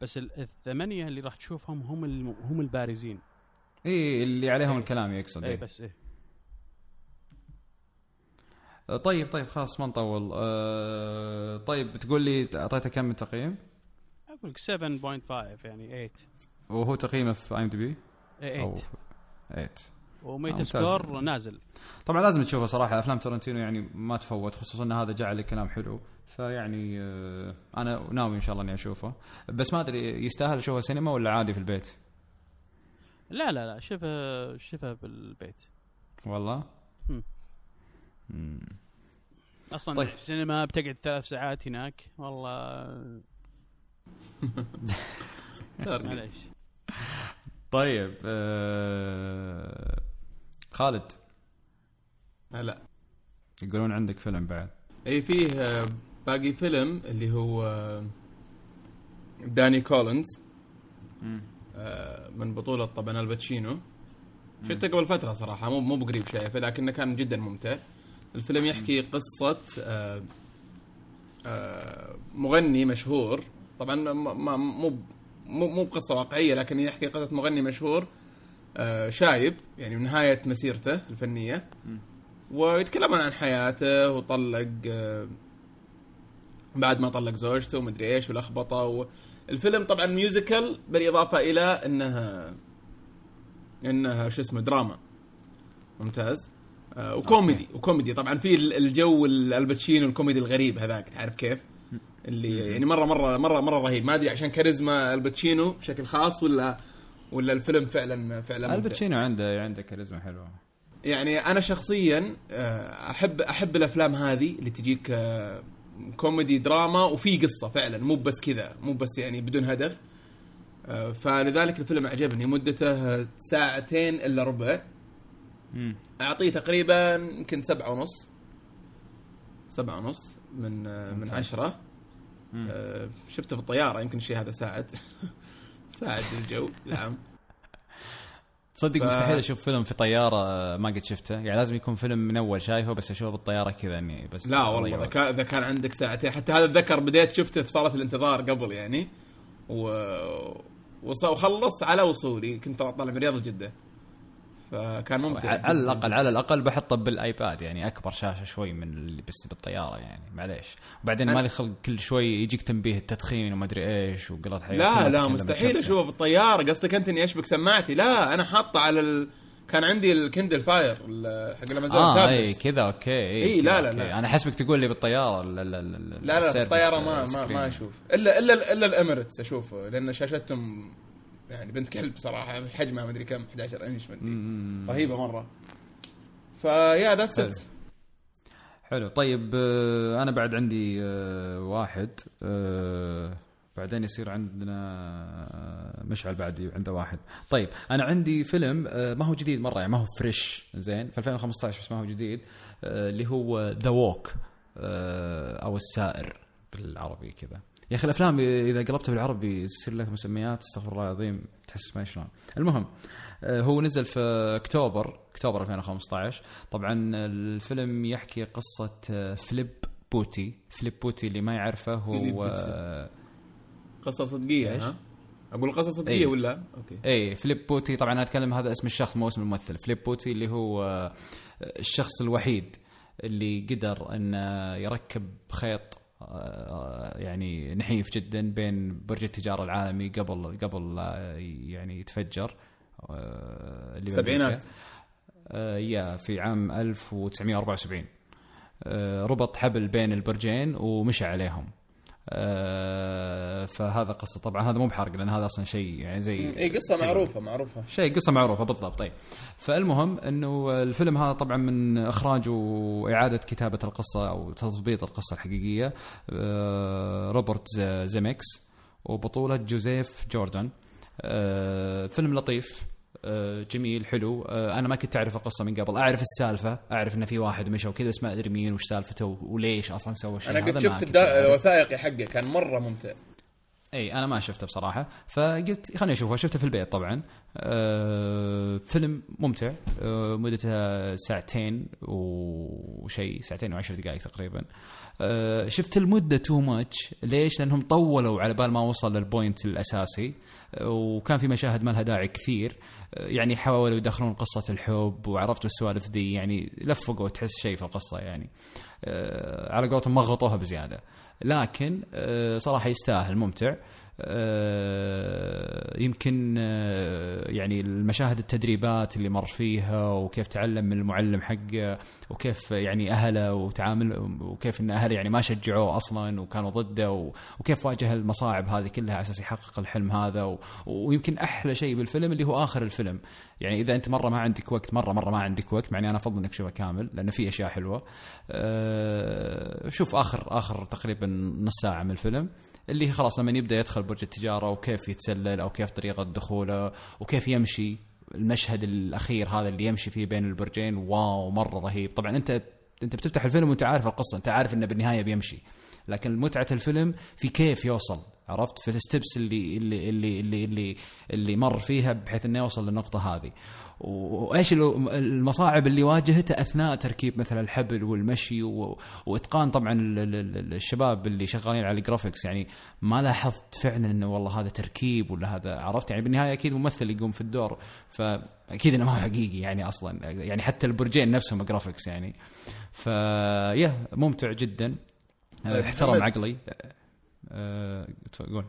بس ال- الثمانية اللي راح تشوفهم هم الم- هم البارزين. اي اللي عليهم إيه. الكلام يقصد اي إيه. بس إيه. طيب طيب خلاص ما نطول. أه طيب بتقول لي أعطيته كم من تقييم؟ أقول لك 7.5 يعني 8 وهو تقييمه في IMDb إيه، أو 8 8 و Metascore ممتاز. نازل. طبعا لازم تشوفه صراحة. أفلام ترنتينو يعني ما تفوت خصوصا إن هذا جعل كلام حلو. فيعني آه، أنا ناوي إن شاء الله إني أشوفه. بس ما أدري يستاهل أشوفه سينما ولا عادي في البيت؟ لا لا لا شوفها شوفها بالبيت. والله؟ مم. مم. أصلا طيب. السينما بتقعد ثلاث ساعات هناك. والله. [LAUGHS] معليش. طيب آه خالد. لا يقولون عندك فيلم بعد. إي فيه آه، باقي فيلم اللي هو داني كولينز. آه، من بطولة طبعا الباتشينو. شفته قبل فترة صراحة مو مو بقريب شايفه لكنه كان جدا ممتع. الفيلم يحكي قصة آه، آه، مغني مشهور. طبعا ما- مو مو مو بقصة واقعية لكن يحكي قصة مغني مشهور شايب يعني من نهاية مسيرته الفنية. ويتكلمون عن حياته وطلق بعد ما طلق زوجته ومدري إيش ولخبطة و... الفيلم طبعا musical بالإضافة إلى انها إنها شو اسمه دراما. ممتاز. آه وكوميدي. وكوميدي. طبعا في ال- الجو ال- آل باتشينو الكوميدي الغريب هذاك تعرف كيف؟ اللي يعني مره مره مره مرة رهيب. ما أدري عشان كاريزما آل باتشينو بشكل خاص ولا ولا الفيلم فعلا فعلا. آل باتشينو عنده عنده كاريزما حلوة. يعني أنا شخصيا آه، احب أحب الأفلام هذه اللي تجيك آه، كوميدي دراما وفي قصة فعلا مو بس كذا مو بس يعني بدون هدف آه، فلذلك الفيلم عجبني مدته ساعتين إلا ربع. أعطيه تقريبا يمكن سبعة ونص سبعة ونص من آه، من. عشرة. آه، شفته في الطيارة يمكن الشيء هذا ساعد [LAUGHS] ساعد الجو نعم تصدق ف- مستحيل أشوف فيلم في طيارة آه، ما قد شفته. يعني لازم يكون فيلم من أول شايفه بس اشوفه بالطياره كذا إني بس لا والله اذا. كان اذا كان عندك ساعتين. حتى هذا أتذكر بديت شفته في صالة الانتظار قبل يعني. و وص- وخلصت على وصولي. كنت طالع من الرياض لجده فكان ممتع على الأقل على الأقل بحطه بال iPad يعني أكبر شاشة شوي من اللي بس بالطيارة يعني معليش وبعدين مالي خلق كل شوي يجيك تنبيه التدخين وما أدري إيش وقلط حياه لا لا مستحيل. أشوفه في الطيارة قصدك أنت إني أشبك سماعتي لا أنا حاطه على ال... كان عندي ال Kindle Fire حق الأمازون آه إي. كذا okay إي كذا، لا، لا،. لا. أنا حسبك تقول لي بالطيارة لا لا لا لا لا في ال service الطياره ما ما. ما أشوف الا الا إلا ال Emirates أشوفه لأن شاشتهم يعني بنت كلب صراحة حجمها ما أدري كم 11 إنش مم. رهيبة مرة. ف yeah that's. it حلو. طيب آه، أنا بعد عندي آه، واحد آه، بعدين يصير عندنا مشعل بعد عنده واحد. طيب أنا عندي فيلم ما هو جديد مرة يعني ما هو fresh زين؟ في 2015 بس ما هو جديد اللي هو The Walk أو السائر بالعربي كذا. يا أخي الأفلام إذا قلبتها بالعربي يصير لك مسميات أستغفر الله العظيم تحس ما شلون. المهم آه، هو نزل في أكتوبر أكتوبر 2015 طبعا الفيلم يحكي قصة آه، فليب بوتي. فليب بوتي اللي ما يعرفه هو قصة صدقية؟ ها؟ أقول قصة صدقية إيه. ولا؟ okay. اي فليب بوتي. طبعا أنا أتكلم هذا اسم الشخص مو اسم الممثل. فليب بوتي اللي هو آه، الشخص الوحيد اللي قدر انه يركب خيط يعني نحيف جدا بين برج التجارة العالمي قبل قبل يعني يتفجر آه، اللي السبعينات. بأمريكا. آه، yeah في عام 1974 آه، ربط حبل بين البرجين ومشى عليهم آه، فهذا قصة. طبعا هذا مو بحرق لأن هذا أصلا شيء يعني زي اي قصة معروفة معروفة. شيء قصة معروفة بالضبط. طيب. فالمهم إنه الفيلم هذا طبعا من إخراج وإعادة كتابة القصة أو تظبيط القصة الحقيقية آه، روبرت زيمكس وبطولة جوزيف جوردن. آه، فيلم لطيف. آه، جميل حلو. آه، أنا ما كنت أعرف القصة من قبل. أعرف السالفة أعرف انه في واحد مشى وكذا بس ما أدري مين وش سالفته وليش أصلا سوى الشيء. أنا قد شفت الدا-. الوثائقي حقه كان مرة ممتع. إي أنا ما شفته بصراحة. فقلت خليني أشوفه. شفته في البيت طبعا. آه فيلم ممتع. آه مدته ساعتين وشيء ساعتين وعشر دقائق تقريبا. آه شفت المدة too much ليش؟ لأنهم طولوا على بال ما وصل لل point الأساسي. آه وكان في مشاهد ما لها داعي كثير. آه يعني حاولوا يدخلون قصة الحب وعرفتوا السوالف دي يعني لفقوا تحس شيء في القصة يعني. آه على قولتهم مغطوها بزيادة. لكن آه صراحة يستاهل ممتع. يمكن آه، يعني المشاهد التدريبات اللي مر فيها وكيف تعلم من المعلم حقه وكيف يعني أهله وتعامل وكيف إن أهله يعني ما شجعوه أصلا وكانوا ضده وكيف واجه المصاعب هذه كلها على أساس يحقق الحلم هذا ويمكن أحلى شيء بالفيلم اللي هو آخر الفيلم. يعني إذا أنت مرة ما عندك وقت مرة مرة ما عندك وقت معني أنا أفضل إنك تشوفه كامل لأنه في أشياء حلوة. آه، شوف آخر آخر تقريبا نص ساعة من الفيلم. اللي خلاص لما يبدأ يدخل برج التجارة وكيف يتسلل أو كيف طريقة دخوله وكيف يمشي المشهد الأخير هذا اللي يمشي فيه بين البرجين واو مرة رهيب. طبعا انت أنت بتفتح الفيلم وأنت عارف القصة أنت عارف إنه بالنهاية بيمشي. لكن متعة الفيلم في كيف يوصل عرفت؟ في الستبس اللي اللي اللي اللي اللي, اللي مر فيها بحيث إنه يوصل للنقطة هذه. وإيش ال- المصاعب اللي واجهته أثناء تركيب مثلا الحبل والمشي. وإتقان طبعا ال- ال- ال- الشباب اللي شغالين على ال graphics يعني ما لاحظت فعلا إنه والله هذا تركيب ولا هذا عرفت؟ يعني بالنهاية أكيد ممثل يقوم في الدور فأكيد إنه ما هو حقيقي يعني أصلا. يعني حتى البرجين نفسهم graphics يعني. ف yeah ممتع جدا. طيب، احترم محمد. عقلي. أه... قول.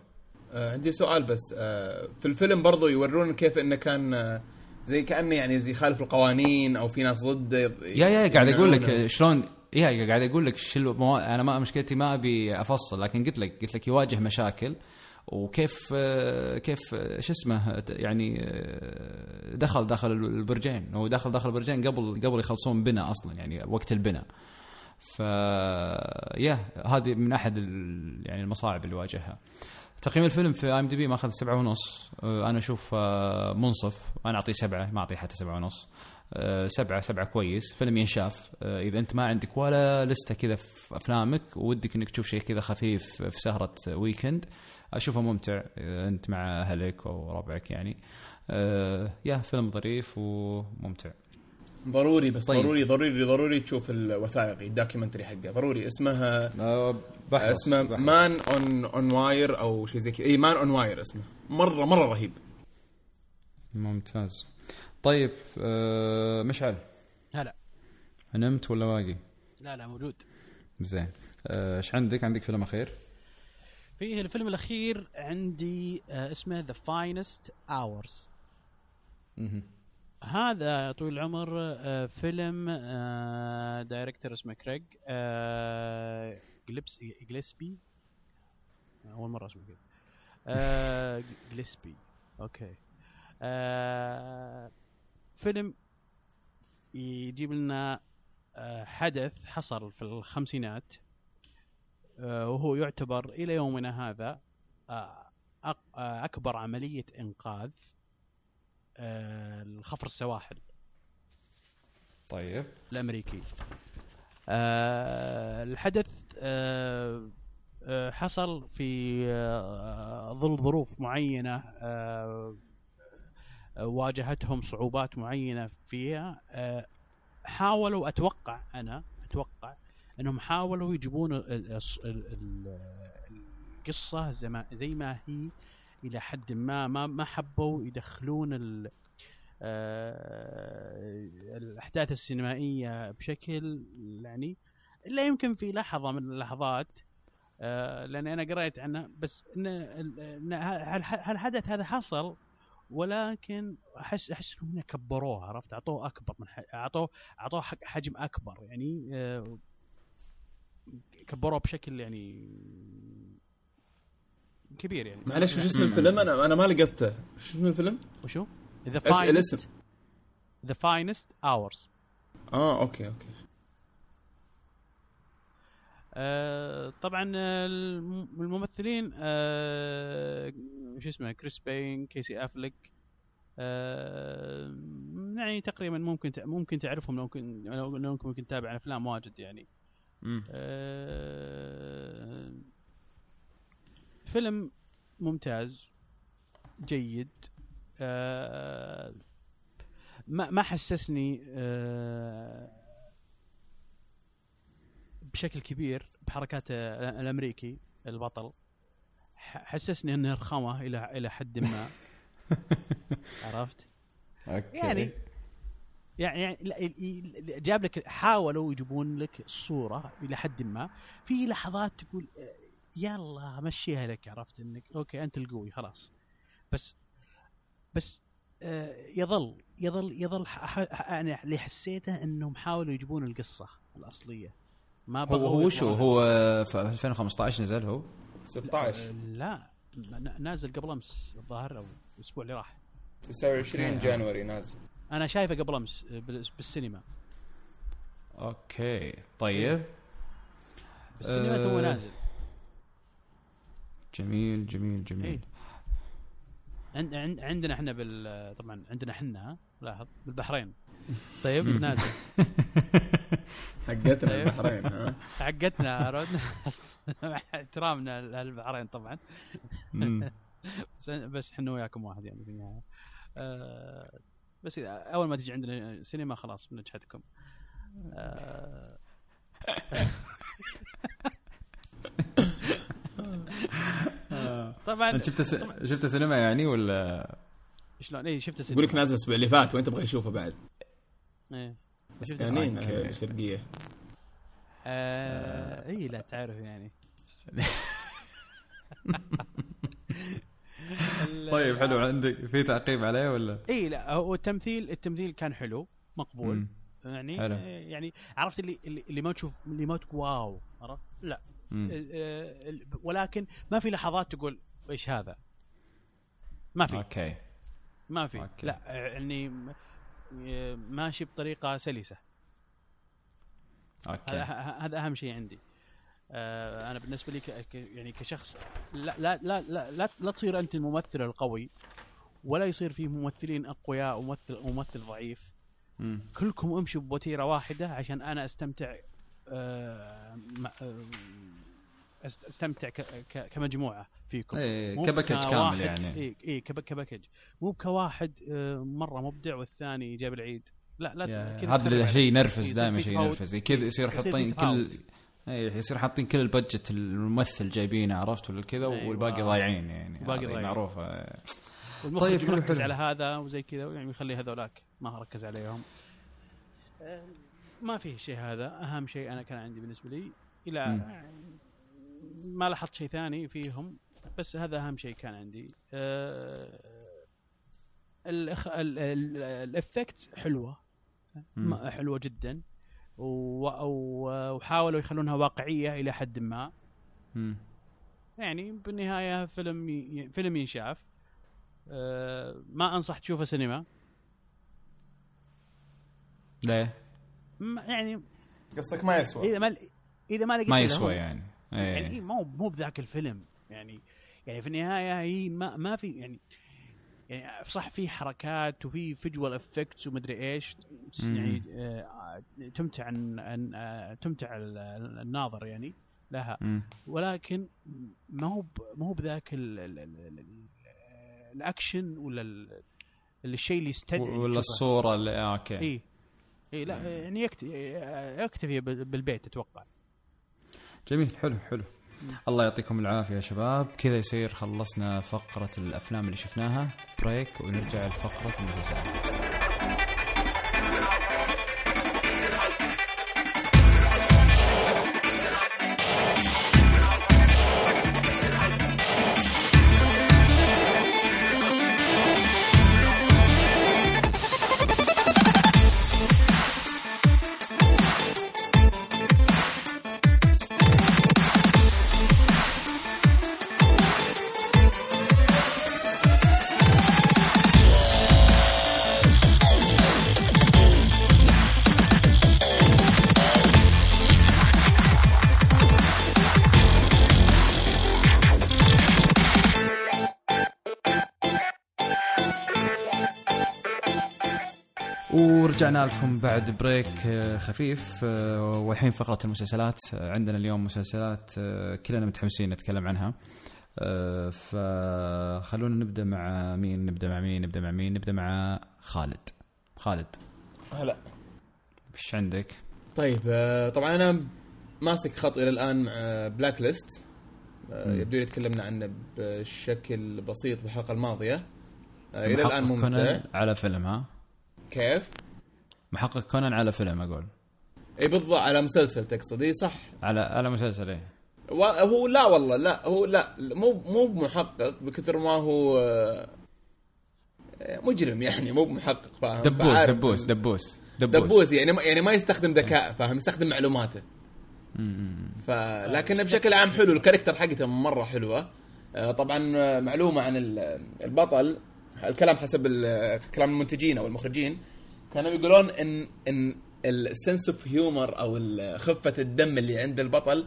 آه عندي سؤال بس. آه في الفيلم برضو يورون كيف إنه كان آه زي كأنه يعني زي يخالف القوانين أو في ناس ضده يا يا قاعد أقول. لك شلون يا قاعد أقول لك شو المو... أنا ما مشكلتي ما أبي أفصل لكن قلت لك قلت لك يواجه مشاكل وكيف كيف شو اسمه يعني دخل داخل البرجين هو دخل داخل البرجين قبل قبل يخلصون بناء أصلا يعني وقت البناء ف يا هذه من أحد ال... يعني المصاعب اللي واجهها تقييم الفيلم في إم دي بي ماخذ سبعة ونص. آه، أنا أشوف آه، منصف. أنا أعطيه سبعة ما أعطيه حتى سبعة ونص. آه، سبعة سبعة كويس. فيلم ينشاف. إذا أنت ما عندك ولا لستة كذا في أفلامك ودك إنك تشوف شيء كذا خفيف في سهرة ويكند أشوفه ممتع أنت مع أهلك أو ربعك يعني. يا فيلم ظريف وممتع. ضروري بس طيب. ضروري ضروري ضروري تشوف الوثائقي ال documentary حقه. ضروري. اسمها اسمه Man on on Wire أو شيء زي كذا. اي Man on Wire اسمه. مره مرة رهيب. ممتاز. طيب آه، مشعل. هلا نمت ولا باقي؟ لا لا موجود. زين. آه، إيش عندك؟ عندك فيلم أخير؟ فيه الفيلم الأخير عندي آه، اسمه The Finest Hours. هذا يا طويل العمر آه، فيلم آه، director اسمه كريج آه، جليبس جليسبي. أول مرة اسمه كذا آه، جليسبي. okay. آه، فيلم يجيب لنا آه، حدث حصل في الخمسينات آه، وهو يعتبر إلى يومنا هذا آه، آه، أكبر عملية إنقاذ آه، لخفر السواحل. طيب. الأمريكي. آه الحدث آه حصل في ظل ظروف معينة واجهتهم صعوبات معينة فيها. حاولوا أتوقع أنا أتوقع أنهم حاولوا يجيبون ال- ال- ال- ال- القصة زي ما هي إلى حد ما ما ما حبوا يدخلون ال آه، الأحداث السينمائية بشكل يعني الا يمكن في لحظة من اللحظات آه، لاني أنا قريت عنه بس إن هالحدث هذا حصل؟ ولكن أحس أحس إنهم كبروه عرفت؟ أعطوه أكبر من أعطوه أعطوه حجم أكبر يعني آه، كبروه بشكل يعني كبير يعني. معلش وش اسم الفيلم؟ أنا أنا ما لقيته. وش اسم الفيلم؟ وشو؟ The؟ Finest The Finest Hours آه okay okay. آه طبعا آه، الم- الممثلين آه شو اسمه؟ كريس باين كيسي افلك آه يعني تقريبا ممكن ممكن تعرفهم لو ممكن لو لو ممكن تتابع افلام واجد يعني. آه فيلم ممتاز جيد. آه ما ما حسسني آه بشكل كبير بحركات الأمريكي البطل. حسسني إنه رخامة إلى إلى حد ما. [LAUGHS] عرفت؟ okay. يعني يعني يعني جاب لك حاولوا يجيبون لك الصورة إلى حد ما. في لحظات تقول آه، يلا مشيها لك عرفت إنك؟ okay أنت القوي خلاص. بس بس آه، يظل يظل يظل يعني اللي حسيته إنهم حاولوا يجيبون القصة الأصلية. ما هو هو شو هو في 2015 نزل هو؟ 16 لا ن- نازل قبل أمس الظاهر أو الأسبوع اللي راح. 29 okay. January نازل. أنا شايفه قبل أمس بال- بالسينما. okay طيب. بالسينما توه نازل. جميل جميل جميل. إيه. عند عند عندنا إحنا بال طبعا عندنا إحنا لاحظ بالبحرين. [LAUGHS] طيب نازل. [LAUGHS] حقتنا طيب. البحرين ها؟ [LAUGHS] حقتنا مع احترامنا للبحرين طبعا. بس بس إحنا وياكم واحد يعني في النهاية. آه، بس إذا أول ما تجي عندنا سينما خلاص بنجحتكم. آه، طبعا أنت شفت س... شفت سينما يعني ولا؟ شلون؟ اي شفت يقول سينما لك نازل الأسبوع اللي فات وين تبغى يشوفه بعد. إيه. بس شفت يعني الشرقيه آه، اي لا تعرف يعني. [LAUGHS] طيب حلو. عندك في تعقيب عليه ولا؟ اي لا هو التمثيل التمثيل كان حلو مقبول. يعني حلو. آه، يعني عرفت اللي اللي اللي ما تشوف اللي ما تقول واو عرفت؟ لا. آه، ولكن ما في لحظات تقول إيش هذا؟ ما في. okay. ما في. okay. لا آه، يعني آه، ماشي بطريقة سلسة. أوكي. هذا أهم شيء عندي. آه، أنا بالنسبة لي يعني كشخص لا لا لا لا, لا, لا تصير أنت الممثل القوي ولا يصير في ممثلين أقوياء وممثل وممثل ضعيف. مم. كلكم امشوا بوتيرة واحدة عشان أنا أستمتع آه، آه، أست- أستمتع ك... ك... كمجموعة فيكم إيه مو ك package كامل يعني اي اي كب- ك package مو كواحد آه، مرة مبدع والثاني جاب العيد لا لا هذا تخرب شيء ينرفز دائما شيء. ينرفز كذا يصير حاطين. كل اي يصير حاطين كل ال budget الممثل جايبينه عرفت ولا كذا أيوة. والباقي ضايعين يعني والباقي هذه ضايعين. معروفه والمخرج طيب، حلو، مركز حلو. على هذا وزي كذا يعني يخلي هذولاك ما ركز عليهم ما في شيء هذا أهم شيء أنا كان عندي بالنسبة لي إلى. ما لاحظت شيء ثاني فيهم بس هذا أهم شيء كان عندي آه،. الإفكت حلوة حلوة جدا وحاولوا يخلونها واقعية إلى حد ما مم. يعني بالنهاية فيلم ي... فيلم ينشاف أه ما أنصح تشوفه سينما ليه؟ يعني قصدك ما يسوى. إذا ما إذا ما لقيت ما يسوى هو. يعني. يعني إيه. إيه مو مو بذاك الفيلم. يعني يعني في النهاية هي ما ما في يعني يعني صح في حركات وفي visual effects ومدري إيش. يعني آه، تمتع عن عن- آه، تمتع ال- ال- الناظر يعني. لها. مم. ولكن ما هو ما هو بذاك ال ال ال ال الأكشن ولا ال- الشيء اللي يستدعي. ولا. الصورة اللي آه okay. اي إي لا يعني يكتفي يكتفي بال- بالبيت أتوقع جميل حلو حلو. الله يعطيكم العافية يا شباب. كذا يصير خلصنا فقرة الأفلام اللي شفناها. break ونرجع لفقرة المسلسلات. ورجعنا لكم بعد break آه، خفيف آه، والحين فقرة المسلسلات آه، عندنا اليوم مسلسلات كلنا متحمسين نتكلم عنها فخلونا نبدأ مع مين نبدأ مع مين نبدأ مع مين نبدأ مع خالد خالد هلا إيش عندك؟ طيب طبعا أنا ماسك خط إلى الآن مع Blacklist. يبدو لي تكلمنا عنه بشكل بسيط في الحلقة الماضيه إلى الآن ممتع على فيلم ها؟ كيف؟ محقق كونان على فيلم أقول. إي بالضبط على مسلسل تقصد اي صح؟ على على مسلسل إيه هو لا والله لا هو لا مو مو بمحقق بكثر ما هو آه، مجرم يعني مو بمحقق فاهم؟ دبوس دبوس دبوس دبوس. دبوس يعني ما يعني ما يستخدم ذكاء فاهم؟ يستخدم معلوماته. مم. فلكن بشكل عام حلو ال character حقته مرة حلوة. آه، طبعا آه، معلومة عن ال- البطل الكلام حسب كلام المنتجين أو المخرجين. كانوا يقولون ان إن ال sense of humor أو خفة الدم اللي عند البطل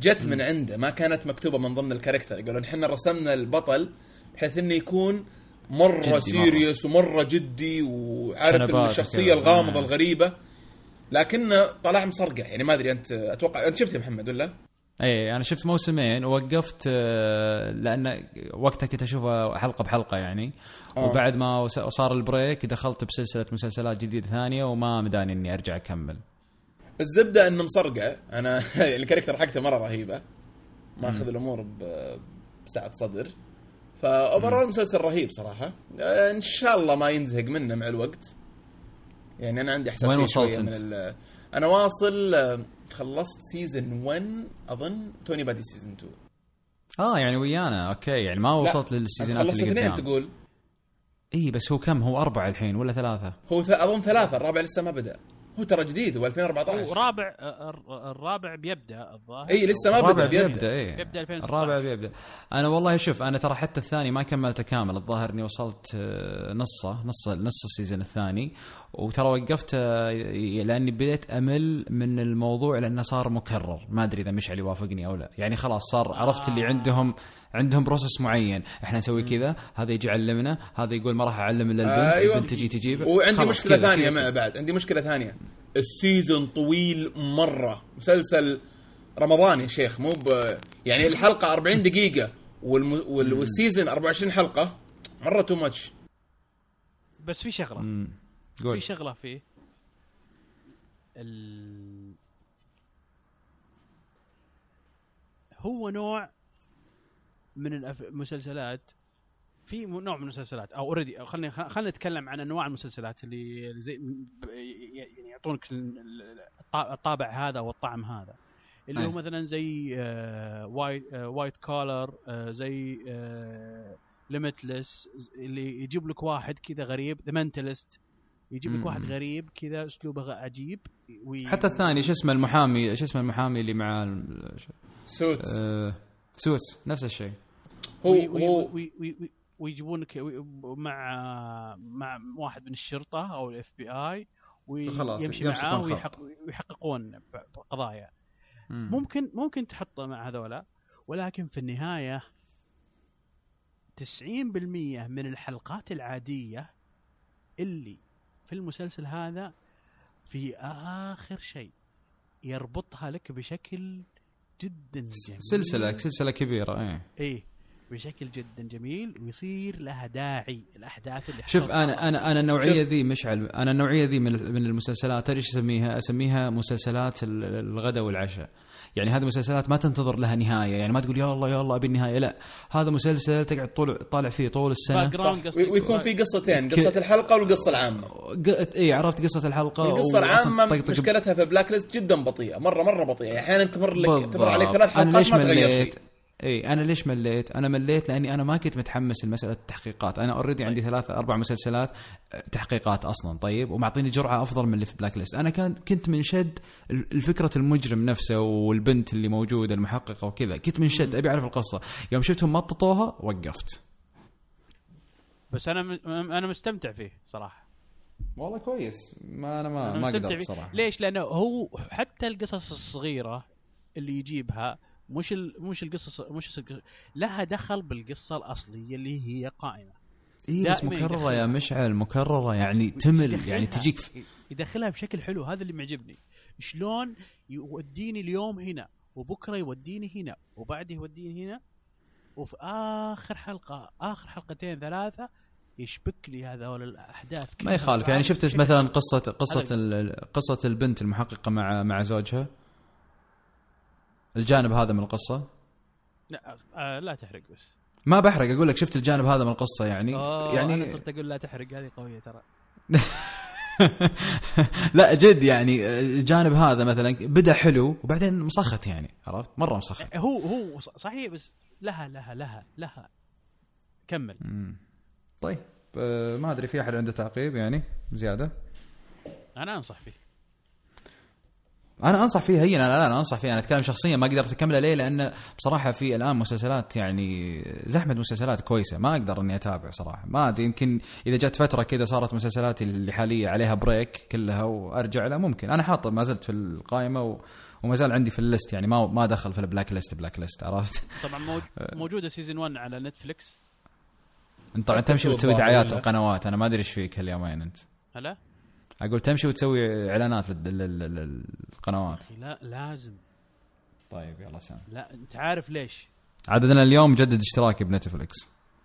جت من عنده ما كانت مكتوبة من ضمن ال character يقولون إحنا رسمنا البطل بحيث إنه يكون مرة. serious ومرة جدي وعارف الشخصية. الغامضة. الغريبة لكنه طلع مصرقع يعني ما أدري أنت أتوقع أنت شفت يا محمد ولا؟ اي أنا شفت موسمين ووقفت آه، لأن وقتها كنت أشوفه حلقة بحلقة يعني. آه. وبعد ما صار ال break دخلت بسلسلة مسلسلات جديدة ثانية وما مداني إني أرجع أكمل. الزبدة انه مصرقع أنا [LAUGHS] ال character حقته مرة رهيبة. ماخذ الأمور ب- بسعه صدر. ف overall مسلسل رهيب صراحة. آه، إن شاء الله ما ينزهق منه مع الوقت. يعني أنا عندي إحساسية وين وصلت من أنا واصل آه، خلصت season 1 أظن توني بادي season 2 آه يعني ويانا. okay يعني ما وصلت لل seasonات اللي اثنين قدام. تقول. اي بس هو كم؟ هو أربعة الحين ولا ثلاثة؟ هو ث... أظن ثلاثة الرابع لسه ما بدأ. هو ترى جديد هو 2014 ورابع الر- الرابع بيبدأ الظاهر. إي لسه ما الرابع بدا بيبدأ. بيبدأ 2016. الرابع بيبدأ. أنا والله شوف أنا ترى حتى الثاني ما كملته كامل. الظاهر إني وصلت آه، نصه نص نص ال season الثاني. وترى وقفت آه، لأني بديت أمل من الموضوع لأنه صار مكرر. ما أدري إذا مشعل يوافقني أو لا. يعني خلاص صار عرفت اللي عندهم عندهم process معين. إحنا نسوي كذا هذا يجي يعلمنا هذا يقول ما راح اعلم إلا البنت أيوة. البنت تجي تجيب. وعندي مشكلة كذا، ثانية. مع بعد. عندي مشكلة ثانية. ال season طويل مرة. مسلسل رمضان يا شيخ مو ب... يعني الحلقة 40 دقيقة والم... وال... وال season 24 حلقة. مرة too much بس في شغلة. مم. في قول. شغلة فيه ال... هو نوع من الأف- المسلسلات في نوع من المسلسلات. أو already خلينا خلينا نتكلم عن أنواع المسلسلات اللي زي يعني يعطونك ال- ال- الط- الطابع هذا أو الطعم هذا. اللي أي. هو مثلا زي آه، White آه، White Collar آه، زي Limitless اللي يجيب لك واحد كذا غريب The Mentalist يجيب لك. واحد غريب كذا أسلوبه عجيب وي... حتى الثاني شو اسمه المحامي شو اسمه المحامي اللي مع ال- Suit آه، Suits نفس الشيء هو هو وي- وي- وي- ويجيبونك وي- مع مع واحد من الشرطة أو ال FBI ويمشي معاه. ويحق ويحققون مم. ممكن ممكن تحطه مع هذولا ولكن في النهاية 90% من الحلقات العادية اللي في المسلسل هذا في آخر شيء يربطها لك بشكل جدا جميل. سلسله سلسلة كبيرة إيه. إيه. بشكل جدا جميل ويصير لها داعي. الأحداث اللي شوف أنا أنا أنا النوعية. ذي مشعل. أنا النوعية ذي من من المسلسلات تدري إيش أسميها؟ أسميها مسلسلات ال- الغداء والعشاء. يعني هذه مسلسلات ما تنتظر لها نهاية، يعني ما تقول يا الله يا الله أبي النهاية، لا، هذا مسلسل تقعد طول طالع فيه طول السنة. ويكون في قصتين. ك- قصة الحلقة والقصة العامة. ق- اي عرفت قصة الحلقة؟ القصة وأصلاً العامة مشكلتها في Blacklist جدا بطيئة. مره مرة بطيئة. أحيانا تمر لك. تمر عليك ثلاث أنا حلقات ليش ما تغير؟ شيء. اي أنا ليش مليت؟ أنا مليت لأني أنا ما كنت متحمس لمسألة التحقيقات، أنا already عندي ثلاث أربع مسلسلات آه، تحقيقات أصلا طيب ومعطيني جرعة أفضل من اللي في Blacklist، أنا كان كنت منشد الفكرة المجرم نفسه والبنت اللي موجودة المحققة وكذا، كنت منشد أبي أعرف القصة، يوم شفتهم مططوها وقفت. بس أنا م- أنا مستمتع فيه صراحة والله كويس ما أنا ما أنا ما قدرت. صراحة. ليش؟ لأنه هو حتى القصص الصغيرة اللي يجيبها مش ال... مش القصص مش القصص لها دخل بالقصة الأصلية اللي هي قائمة. اي بس مكررة يدخلها. يا مشعل مكررة يعني تمل يعني تجيك في يدخلها بشكل حلو. هذا اللي معجبني. شلون يوديني اليوم هنا وبكرة يوديني هنا وبعده يوديني هنا وفي آخر حلقة آخر حلقتين ثلاثة يشبك لي هذول الأحداث ما يخالف. يعني شفت مثلا. قصة قصة قصة البنت المحققة مع مع زوجها؟ الجانب هذا من القصة؟ لا آه لا تحرق بس. ما بحرق أقول لك شفت الجانب هذا من القصة يعني. أوه يعني أنا صرت أقول لا تحرق هذه قوية ترى. [LAUGHS] لا جد يعني الجانب هذا مثلا بدأ حلو وبعدين مسخت يعني عرفت؟ مرة مسخت. هو هو صحيح بس لها لها لها لها. كمل. مم. طيب آه، ما أدري في أحد عنده تعقيب يعني؟ زيادة؟ أنا أنصح فيه. أنا أنصح فيها هي أنا لا أنا أنصح فيها أنا أتكلم شخصيا ما قدرت اكملها ليه؟ لأن بصراحة في الآن مسلسلات يعني زحمة مسلسلات كويسة. ما أقدر إني أتابع صراحة. ما أدري يمكن إذا جت فترة كذا صارت مسلسلاتي اللي حاليا عليها break كلها وأرجع لها ممكن. أنا حاط ما زلت في القائمة و... وما زال عندي في ال list. يعني ما ما دخل في ال black list black list عرفت؟ طبعا موج... موجودة season 1 على نتفلكس أنت طبعا تمشي وتسوي دعايات؟ القنوات. أنا ما أدري إيش فيك هاليومين أنت. هلا؟ أقول تمشي وتسوي إعلانات لل- لل- لل- للقنوات. لا لازم. طيب يلا سام. لا أنت عارف ليش؟ عاد أنا اليوم مجدد اشتراكي بنتفلكس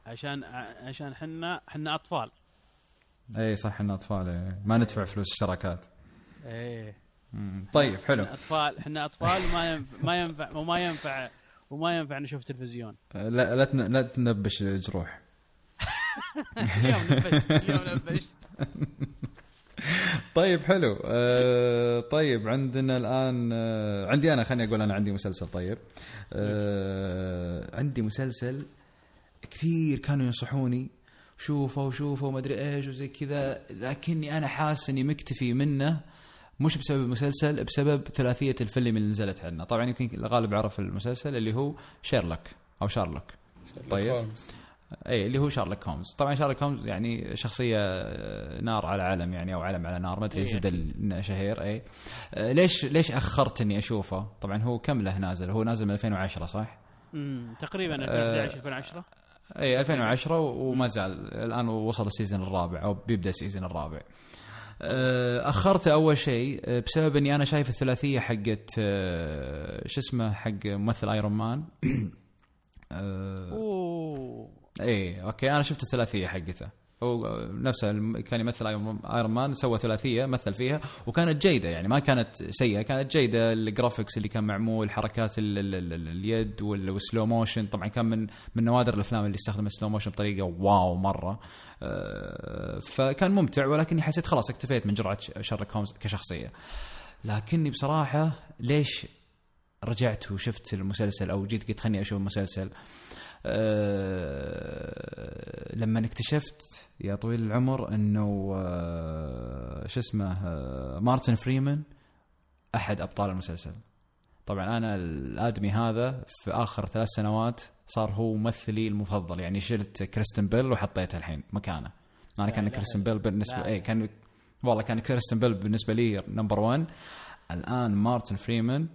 عشان عشان حنا حنا أطفال. إي صح ان أطفال إيه. ما ندفع فلوس اشتراكات إيه. طيب حلو. حنا أطفال حنا أطفال وما ينفع ما ينفع وما ينفع وما ينفع نشوف تلفزيون. لا لا لا تنبش جروح. [LAUGHS] اليوم نبشت اليوم نبشت. [LAUGHS] [LAUGHS] طيب حلو. آه طيب عندنا الآن آه عندي أنا خليني أقول أنا عندي مسلسل طيب. آه عندي مسلسل كثير كانوا ينصحوني. شوفوا شوفوا ما أدري إيش وزي كذا لكني أنا حاسس إني مكتفي منه مش بسبب المسلسل بسبب ثلاثية الفيلم اللي نزلت عنا طبعا يمكن الغالب يعرف المسلسل اللي هو شيرلوك أو شارلوك طيب. هولمز. اي اللي هو شارلوك هومز طبعا شارلوك هومز يعني شخصية آه، نار على علم يعني أو علم على نار ما أدري إيه. زبدة ال- شهير اي آه، ليش ليش اخرت اني أشوفه؟ طبعا هو كم له نازل؟ هو نازل من 2010 صح؟ أمم، تقريبا آه، 2011 2010 اي 2010 وما زال الآن وصل ال season الرابع أو بيبدأ ال season الرابع. آه، اخرته أول شيء بسبب إني أنا شايف الثلاثية حقت شو اسمه حق ممثل [COUGHS] Iron Man أوه. إيه أوكي أنا شفت الثلاثية حقته. هو نفسه كان يمثل Iron Man سوى ثلاثية مثل فيها وكانت جيدة يعني ما كانت سيئة كانت جيدة. ال graphics اللي كان معمول حركات ال ال ال اليد وال- وال slow motion طبعا كان من من نوادر الأفلام اللي استخدم ال slow motion بطريقة wow مرة. آه، فكان ممتع ولكني حسيت خلاص اكتفيت من جرعة شارلوك هومز كشخصية. لكني بصراحة ليش رجعت وشفت المسلسل أو جيت قلت خليني أشوف المسلسل؟ آه، لما اكتشفت يا طويل العمر إنه آه، شو اسمه آه، مارتن فريمان أحد أبطال المسلسل طبعا أنا الآدمي هذا في آخر ثلاث سنوات صار هو ممثلي المفضل يعني شلت كريستيان بيل وحطيته الحين مكانه أنا كان. كريستيان بيل بالنسبة. اي كان والله كان كريستيان بيل بالنسبة لي number 1 الآن مارتن فريمان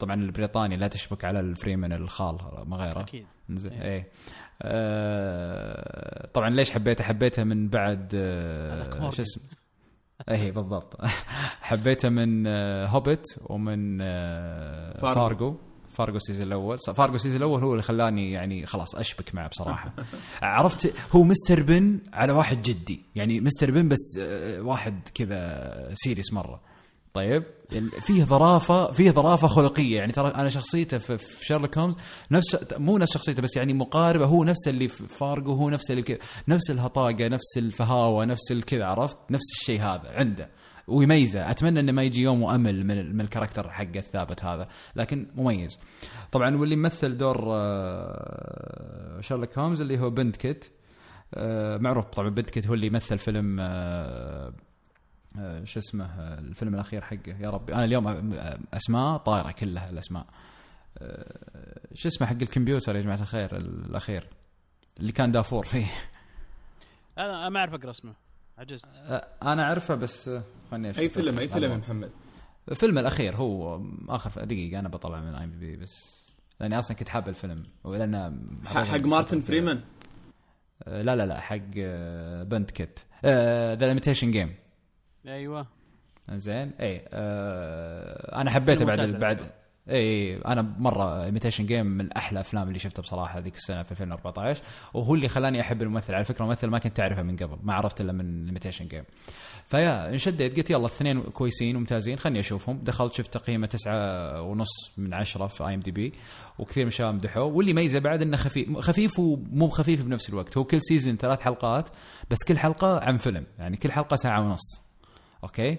طبعا البريطاني لا تشبك على الفريمان الخال ما غيره. أكيد. زين إيه. إيه. آه طبعا ليش حبيته؟ حبيته من بعد آه. شو اسمه؟ إيه بالضبط. [LAUGHS] حبيته من آه هوبيت ومن آه فارغو. فارجو فارجو ال season الأول. فارجو ال season الأول هو اللي خلاني يعني خلاص أشبك معه بصراحة. [LAUGHS] عرفت هو مستر بين على واحد جدي. يعني مستر بين بس آه، واحد كذا serious مرة. طيب؟ ال- فيه ظرافة فيه ظرافة خلقية. يعني ترى أنا شخصيته في شيرلوك هومز نفس مو نفس شخصيته بس يعني مقاربة. هو نفس اللي في فارجو هو نفس اللي كذا نفس الهطاقة نفس الفهاوة نفس الكذا عرفت؟ نفس الشيء هذا عنده. ويميزه. أتمنى إنه ما يجي يوم وأمل من من ال character حقه الثابت هذا لكن مميز. طبعا واللي مثل دور آه، شيرلوك هومز اللي هو بندكت آه، معروف طبعا بندكت هو اللي مثل فيلم آه، شو اسمه آه، الفيلم الأخير حقه. يا ربي أنا اليوم آه، أسماء طايرة كلها الأسماء. آه، شو اسمه حق الكمبيوتر يا جماعة الخير الأخير؟ اللي كان دافور فيه. أنا ما أعرف أقرأ اسمه. عجزت آه، أنا أعرفه بس آه، خلني أشوف. أي فيلم أي فيلم يا. محمد؟ الفيلم الأخير هو آخر دقيقة أنا بطلع من IMDb بس لأني أصلا كنت حاب الفيلم. ولأن حق مارتن فريمان؟ آه، لا لا لا حق آه، بندكت. The Imitation Game أيوه. زين. اي آه أنا حبيته بعد بعد اي أنا مرة Imitation Game من أحلى الافلام اللي شفتها بصراحة هذيك السنة في 2014 وهو اللي خلاني أحب الممثل. على فكرة الممثل ما كنت اعرفه من قبل ما عرفت إلا من Imitation Game فيا انشديت قلت يلا الاثنين كويسين وممتازين خلني أشوفهم. دخلت شفت تقييمه تسعة ونص من عشرة في IMDb وكثير من الشباب مدحوه واللي ميزه بعد إنه خفيف خفيف ومو خفيف بنفس الوقت. هو كل season ثلاث حلقات بس كل حلقة عن فيلم يعني كل حلقة ساعة ونص. أوكي؟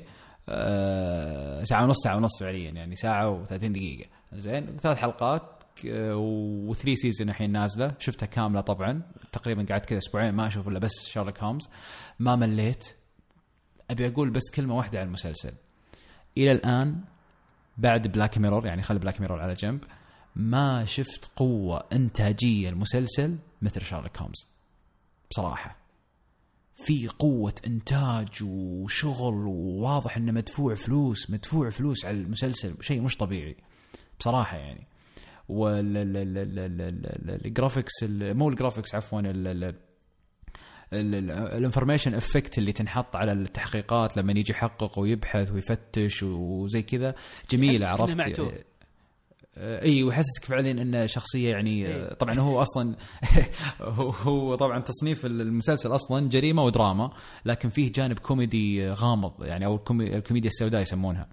آه ساعة ونص ساعة ونص فعليا يعني ساعة و30 دقيقة. زين؟ ثلاث حلقات و three season الحين نازلة. شفتها كاملة طبعا. تقريبا قعدت كذا أسبوعين ما أشوف إلا بس شارلوك هومز ما مليت. أبي أقول بس كلمة واحدة عن المسلسل. إلى الآن بعد Black Mirror يعني خلي Black Mirror على جنب ما شفت قوة إنتاجية المسلسل مثل شارلوك هومز بصراحة. في قوة إنتاج وشغل وواضح إنه مدفوع فلوس مدفوع فلوس على المسلسل شيء مش طبيعي بصراحة يعني وال graphics مو ال graphics عفوا ال information effect اللي تنحط على التحقيقات لما يجي يحقق ويبحث ويفتش وزي كذا جميله عرفت إي ويحسسك فعلا إنه شخصية يعني إيه. طبعا هو أصلا [LAUGHS] هو, طبعا تصنيف المسلسل أصلا جريمة ودراما لكن فيه جانب كوميدي غامض يعني أو الكومي- الكوميديا السوداء يسمونها آه،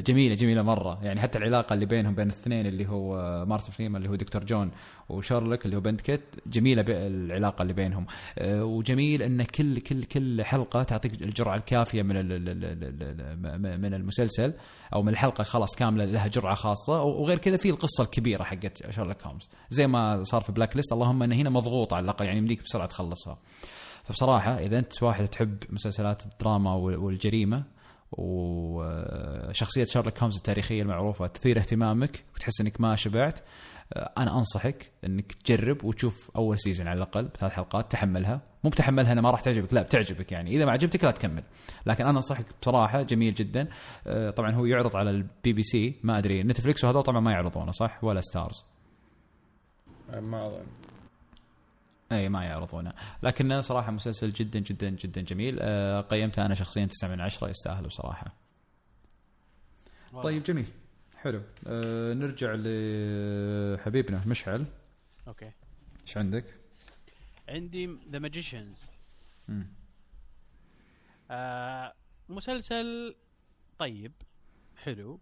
جميلة جميلة مرة. يعني حتى العلاقة اللي بينهم بين الاثنين اللي هو مارتن فريمان اللي هو دكتور جون وشارلوك اللي هو بندكت جميلة العلاقة اللي بينهم. آه، وجميل إن كل كل كل حلقة تعطيك الجرعة الكافية من من المسلسل أو من الحلقة خلاص كاملة لها جرعة خاصة. وغير كذا في القصة الكبيرة حقت شارلوك هومز. زي ما صار في Blacklist اللهم إن هنا مضغوطه على الأقل يعني يمديك بسرعة تخلصها. فبصراحة إذا أنت واحد تحب مسلسلات الدراما وال- والجريمة وشخصية شارلوك هومز التاريخية المعروفة تثير اهتمامك وتحس إنك ما شبعت. أنا أنصحك إنك تجرب وتشوف أول season على الأقل بثلاث حلقات تحملها. مو بتحملها أنا ما راح تعجبك لا بتعجبك يعني. إذا ما عجبتك لا تكمل. لكن أنا أنصحك بصراحة جميل جدا. آه، طبعا هو يعرض على البي بي سي ما أدري Netflix وهذول طبعا ما يعرضونه صح؟ ولا Starz ما أظن. اي ما يعرضونه. لكنه صراحة مسلسل جدا جدا جدا جميل. آه، قيمته أنا شخصيا 9 من 10 يستاهل بصراحه طيب جميل. حلو. أه نرجع لحبيبنا مشعل. okay. إيش عندك؟ عندي The Magicians. آه مسلسل طيب حلو.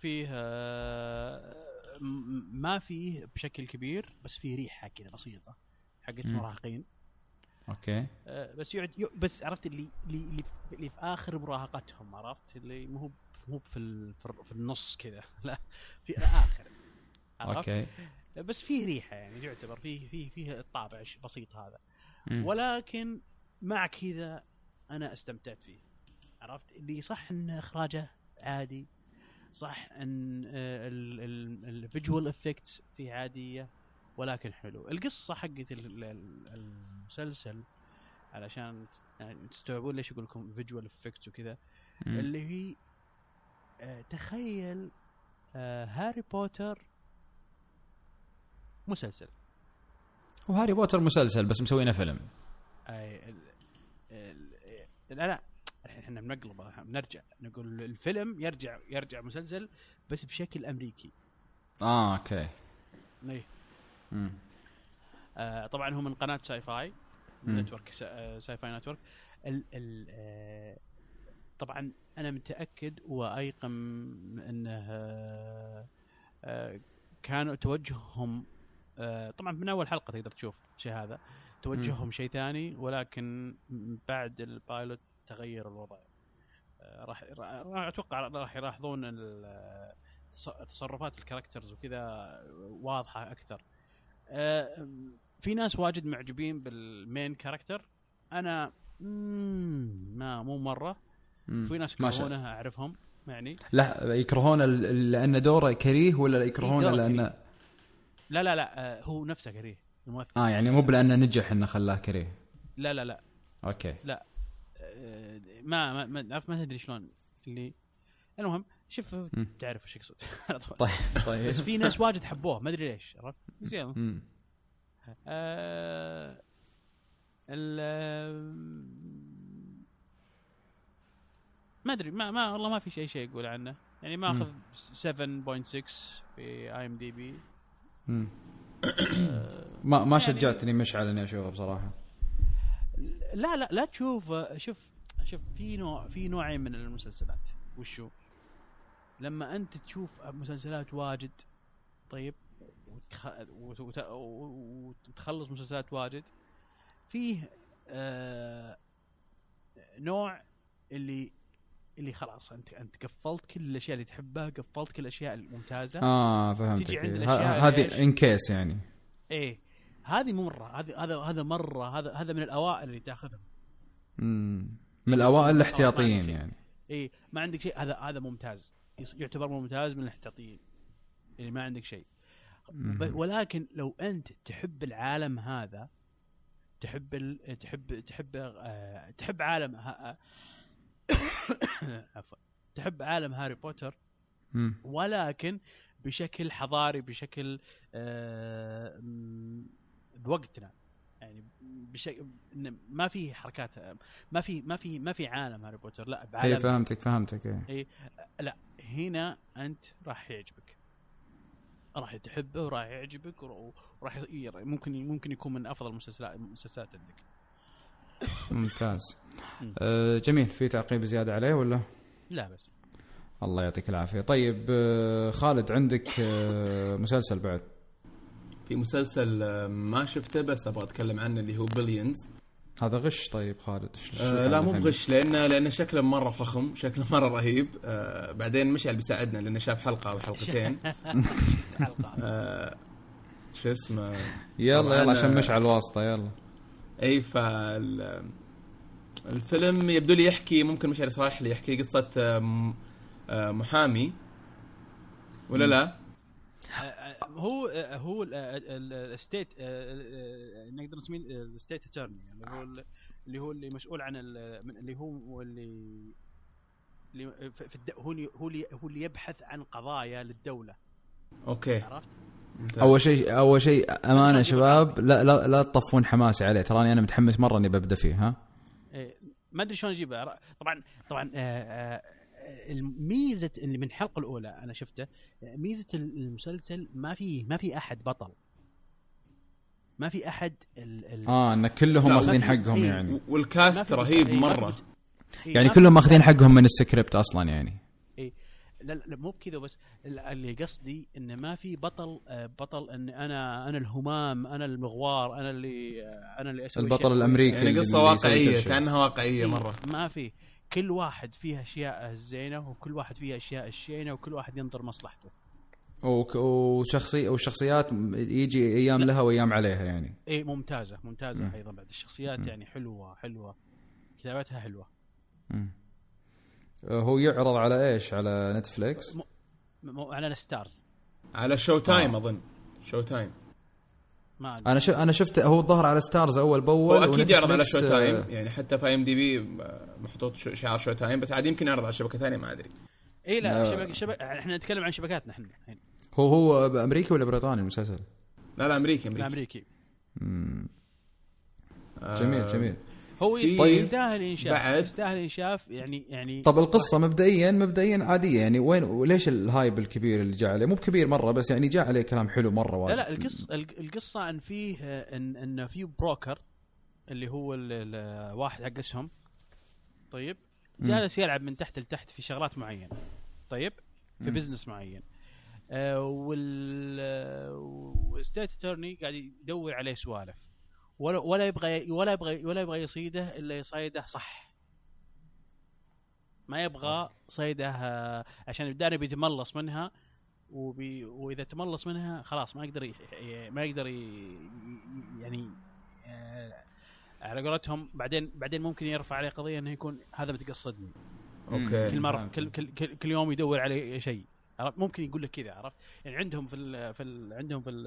فيه آه ما فيه بشكل كبير بس فيه ريحة كذا بسيطة حقت. مراهقين. okay. آه بس يعد يو- بس عرفت اللي اللي اللي في, آخر مراهقتهم عرفت؟ اللي مو مو في في ال- في النص كذا. [LAUGHS] لا في عرفت؟ okay. بس فيه ريحة يعني يعتبر فيه فيه فيه الطابع بسيط هذا. مم. ولكن مع كذا أنا استمتعت فيه. عرفت؟ اللي صح إن إخراجه عادي صح إن ال visual effects فيه عادية ولكن حلو القصة حقت ال- ال- المسلسل علشان يعني تستوعبون ليش يقول لكم visual effects وكذا. اللي هي آه، تخيل آه، هاري بوتر مسلسل وهاري بوتر مسلسل بس مسوينه فيلم أي. ال... لا لا إحنا بنقلبه بنرجع نقول الفيلم يرجع يرجع مسلسل بس بشكل أمريكي. آه okay. اي مم. آه طبعا هو من قناة Syfy. network Sy- Syfy network. ال... ال... آه طبعا أنا متأكد وأيقن إنه آه آه كانوا توجههم آه طبعا من أول حلقة تقدر تشوف شيء هذا توجههم شيء ثاني ولكن بعد ال pilot تغير الوضع. آه، راح أتوقع راح يلاحظون تصرفات ال characters وكذا واضحة أكثر. آه، في ناس واجد معجبين بال main character. أنا ما مو مرة. في ناس يكرهونه أعرفهم يعني. لا يكرهون ال- لأن دوره كريه ولا يكرهونه لأن كريه. لا لا لا آه، هو نفسه كريه الممثل. آه يعني مو بلأنه نجح إنه خلاه كريه. لا لا لا. okay. آه، ما ما ما, عرفت ما تدري شلون اللي المهم شوف. تعرف إيش [LAUGHS] على طول. طيب طيب بس في ناس واجد حبوه ما أدري ليش عرفت بس يلا. آه ال ما أدري ما ما والله ما في شيء شيء يقول عنه يعني ماخذ 7.6 في اي ام دي بي. ما ما يعني- شجعتني مشعل إني أشوفه بصراحة لا لا لا تشوف شوف شوف في نوع في نوعين من المسلسلات. وشو؟ لما أنت تشوف مسلسلات واجد طيب وتخ... وت... وت... وتخلص مسلسلات واجد فيه آه... نوع اللي اللي خلاص أنت أنت قفلت كل الأشياء اللي تحبها قفلت كل الأشياء الممتازة. آه فهمتك. تجي عند إيش؟ هذه ان كيس يعني. إيه. هذه مرة. هذه هذا هذا مرة. هذا هذا من الأوائل اللي تأخذهم. مم. من الأوائل الاحتياطيين. يعني. إي ما عندك شيء. هذا هذا ممتاز. يعتبر ممتاز من اللي تعطيه يعني ما عندك شيء. ولكن لو أنت تحب العالم هذا تحب ال... تحب تحب آه... تحب عالم ها... [COUGHS] عفوا. تحب عالم هاري بوتر. ولكن بشكل حضاري بشكل آه... بوقتنا. يعني إن ما في حركات ما في ما في ما في عالم هاري بوتر لا اي بعالم فهمتك فهمتك اي لا هنا أنت راح يعجبك. راح تحبه وراح يعجبك ور- وراح ممكن ممكن يكون من أفضل المسلسلات المسلسلات عندك. ممتاز. مم. آه جميل. في تعقيب زيادة عليه ولا؟ لا بس. الله يعطيك العافية. طيب آه خالد عندك آه مسلسل بعد؟ في مسلسل آه، ما شفته بس أبغى أتكلم عنه اللي هو بليونز هذا غش طيب خالد. آه لا مو؟ بغش لأنه لأنه شكله مرة فخم شكله مرة رهيب. آه بعدين مشعل بيساعدنا لأنه شاف حلقة أو حلقتين. [LAUGHS] [LAUGHS] آه شو اسمه؟ يلا يلا عشان آه، مشعل واسطة يلا. إي فال الفيلم يبدو لي يحكي ممكن مشعل صحيح لي يحكي قصة آه، م- آه، محامي. ولا لا؟ هو هو ال state نقدر نسميه ال state attorney اللي هو ال- اللي هو اللي مسؤول عن ال- من- اللي هو اللي اللي في في الد... هو اللي هو اللي هو اللي يبحث عن قضايا للدولة. okay. عرفت؟ أول شيء أول شيء أمانة شباب لا لا لا تطفون حماسي عليه تراني أنا متحمس مرة إني ببدأ فيه ها؟ إيه، ما أدري شلون اجيبها طبعا طبعا آه، آه، الميزة اللي من الحلقة الأولى أنا شفته ميزة المسلسل ما في ما في أحد بطل ما في أحد ال ال آه إن كلهم لا، ماخذين حقهم إيه. يعني والكاست رهيب إيه، مرة إيه، يعني كلهم بطل. ماخذين حقهم من السكريبت أصلا يعني لا لا مو بكذا بس ال- اللي قصدي انه ما في بطل آه، بطل إن أنا أنا الهمام أنا المغوار أنا اللي آه، أنا اللي أسوي البطل. الأمريكي. يعني قصة واقعية. كأنها واقعية مرة ما في كل واحد فيه أشياء الزينه وكل واحد فيه أشياء الشينة وكل واحد ينظر مصلحته. وشخصي والشخصيات يجي أيام لها وأيام عليها يعني. اي ممتازة ممتازة مم. أيضا بعد الشخصيات مم. يعني حلوة حلوة. كتابتها حلوة. مم. آه، هو يعرض على إيش؟ على Netflix؟ م- م- على ال Starz على Showtime آه. أظن. Showtime. ما أدري. أنا شف أنا شفت هو الظهر على Starz أول هو باول أكيد يعرض على Showtime آه، يعني حتى في IMDb محطوط شعار Showtime بس عاد يمكن يعرض على شبكة ثانية ما أدري اي لا لا. شبك شبك إحنا نتكلم عن شبكاتنا إحنا الحين هو هو امريكي ولا بريطاني المسلسل؟ لا لا أمريكي أمريكي الامريكي مم. آه، جميل جميل هو طيب. يستاهل انشاف بعد- يستاهل إنشاف يعني يعني طب القصة مبدئيا مبدئيا عادية يعني وين وليش ال hype الكبير اللي جاء عليه؟ مو بكبير مرة بس يعني جاء عليه كلام حلو مرة لا واجد لا القصة الق- القصة عن فيه آه، ان إن في broker اللي هو ال- ال- واحد حق اسهم طيب جالس يلعب من تحت لتحت في شغلات معينة طيب في. business معين آه وال آه، وال state attorney قاعد يدور عليه سوالف ولا ولا يبغى ولا يبغى ولا يبغى يصيده إلا يصيده صح. ما يبغى صيده آه، عشان الداري بيتملص منها وبي وإذا تملص منها خلاص ما يقدر ما يقدر يعني آه، على قولتهم بعدين بعدين ممكن يرفع عليه قضية إنه يكون هذا متقصدني. أوكي. كل مره. كل, كل, كل, كل يوم يدور عليه شيء. ممكن يقول لك كذا عرفت؟ يعني عندهم في ال في ال عندهم في ال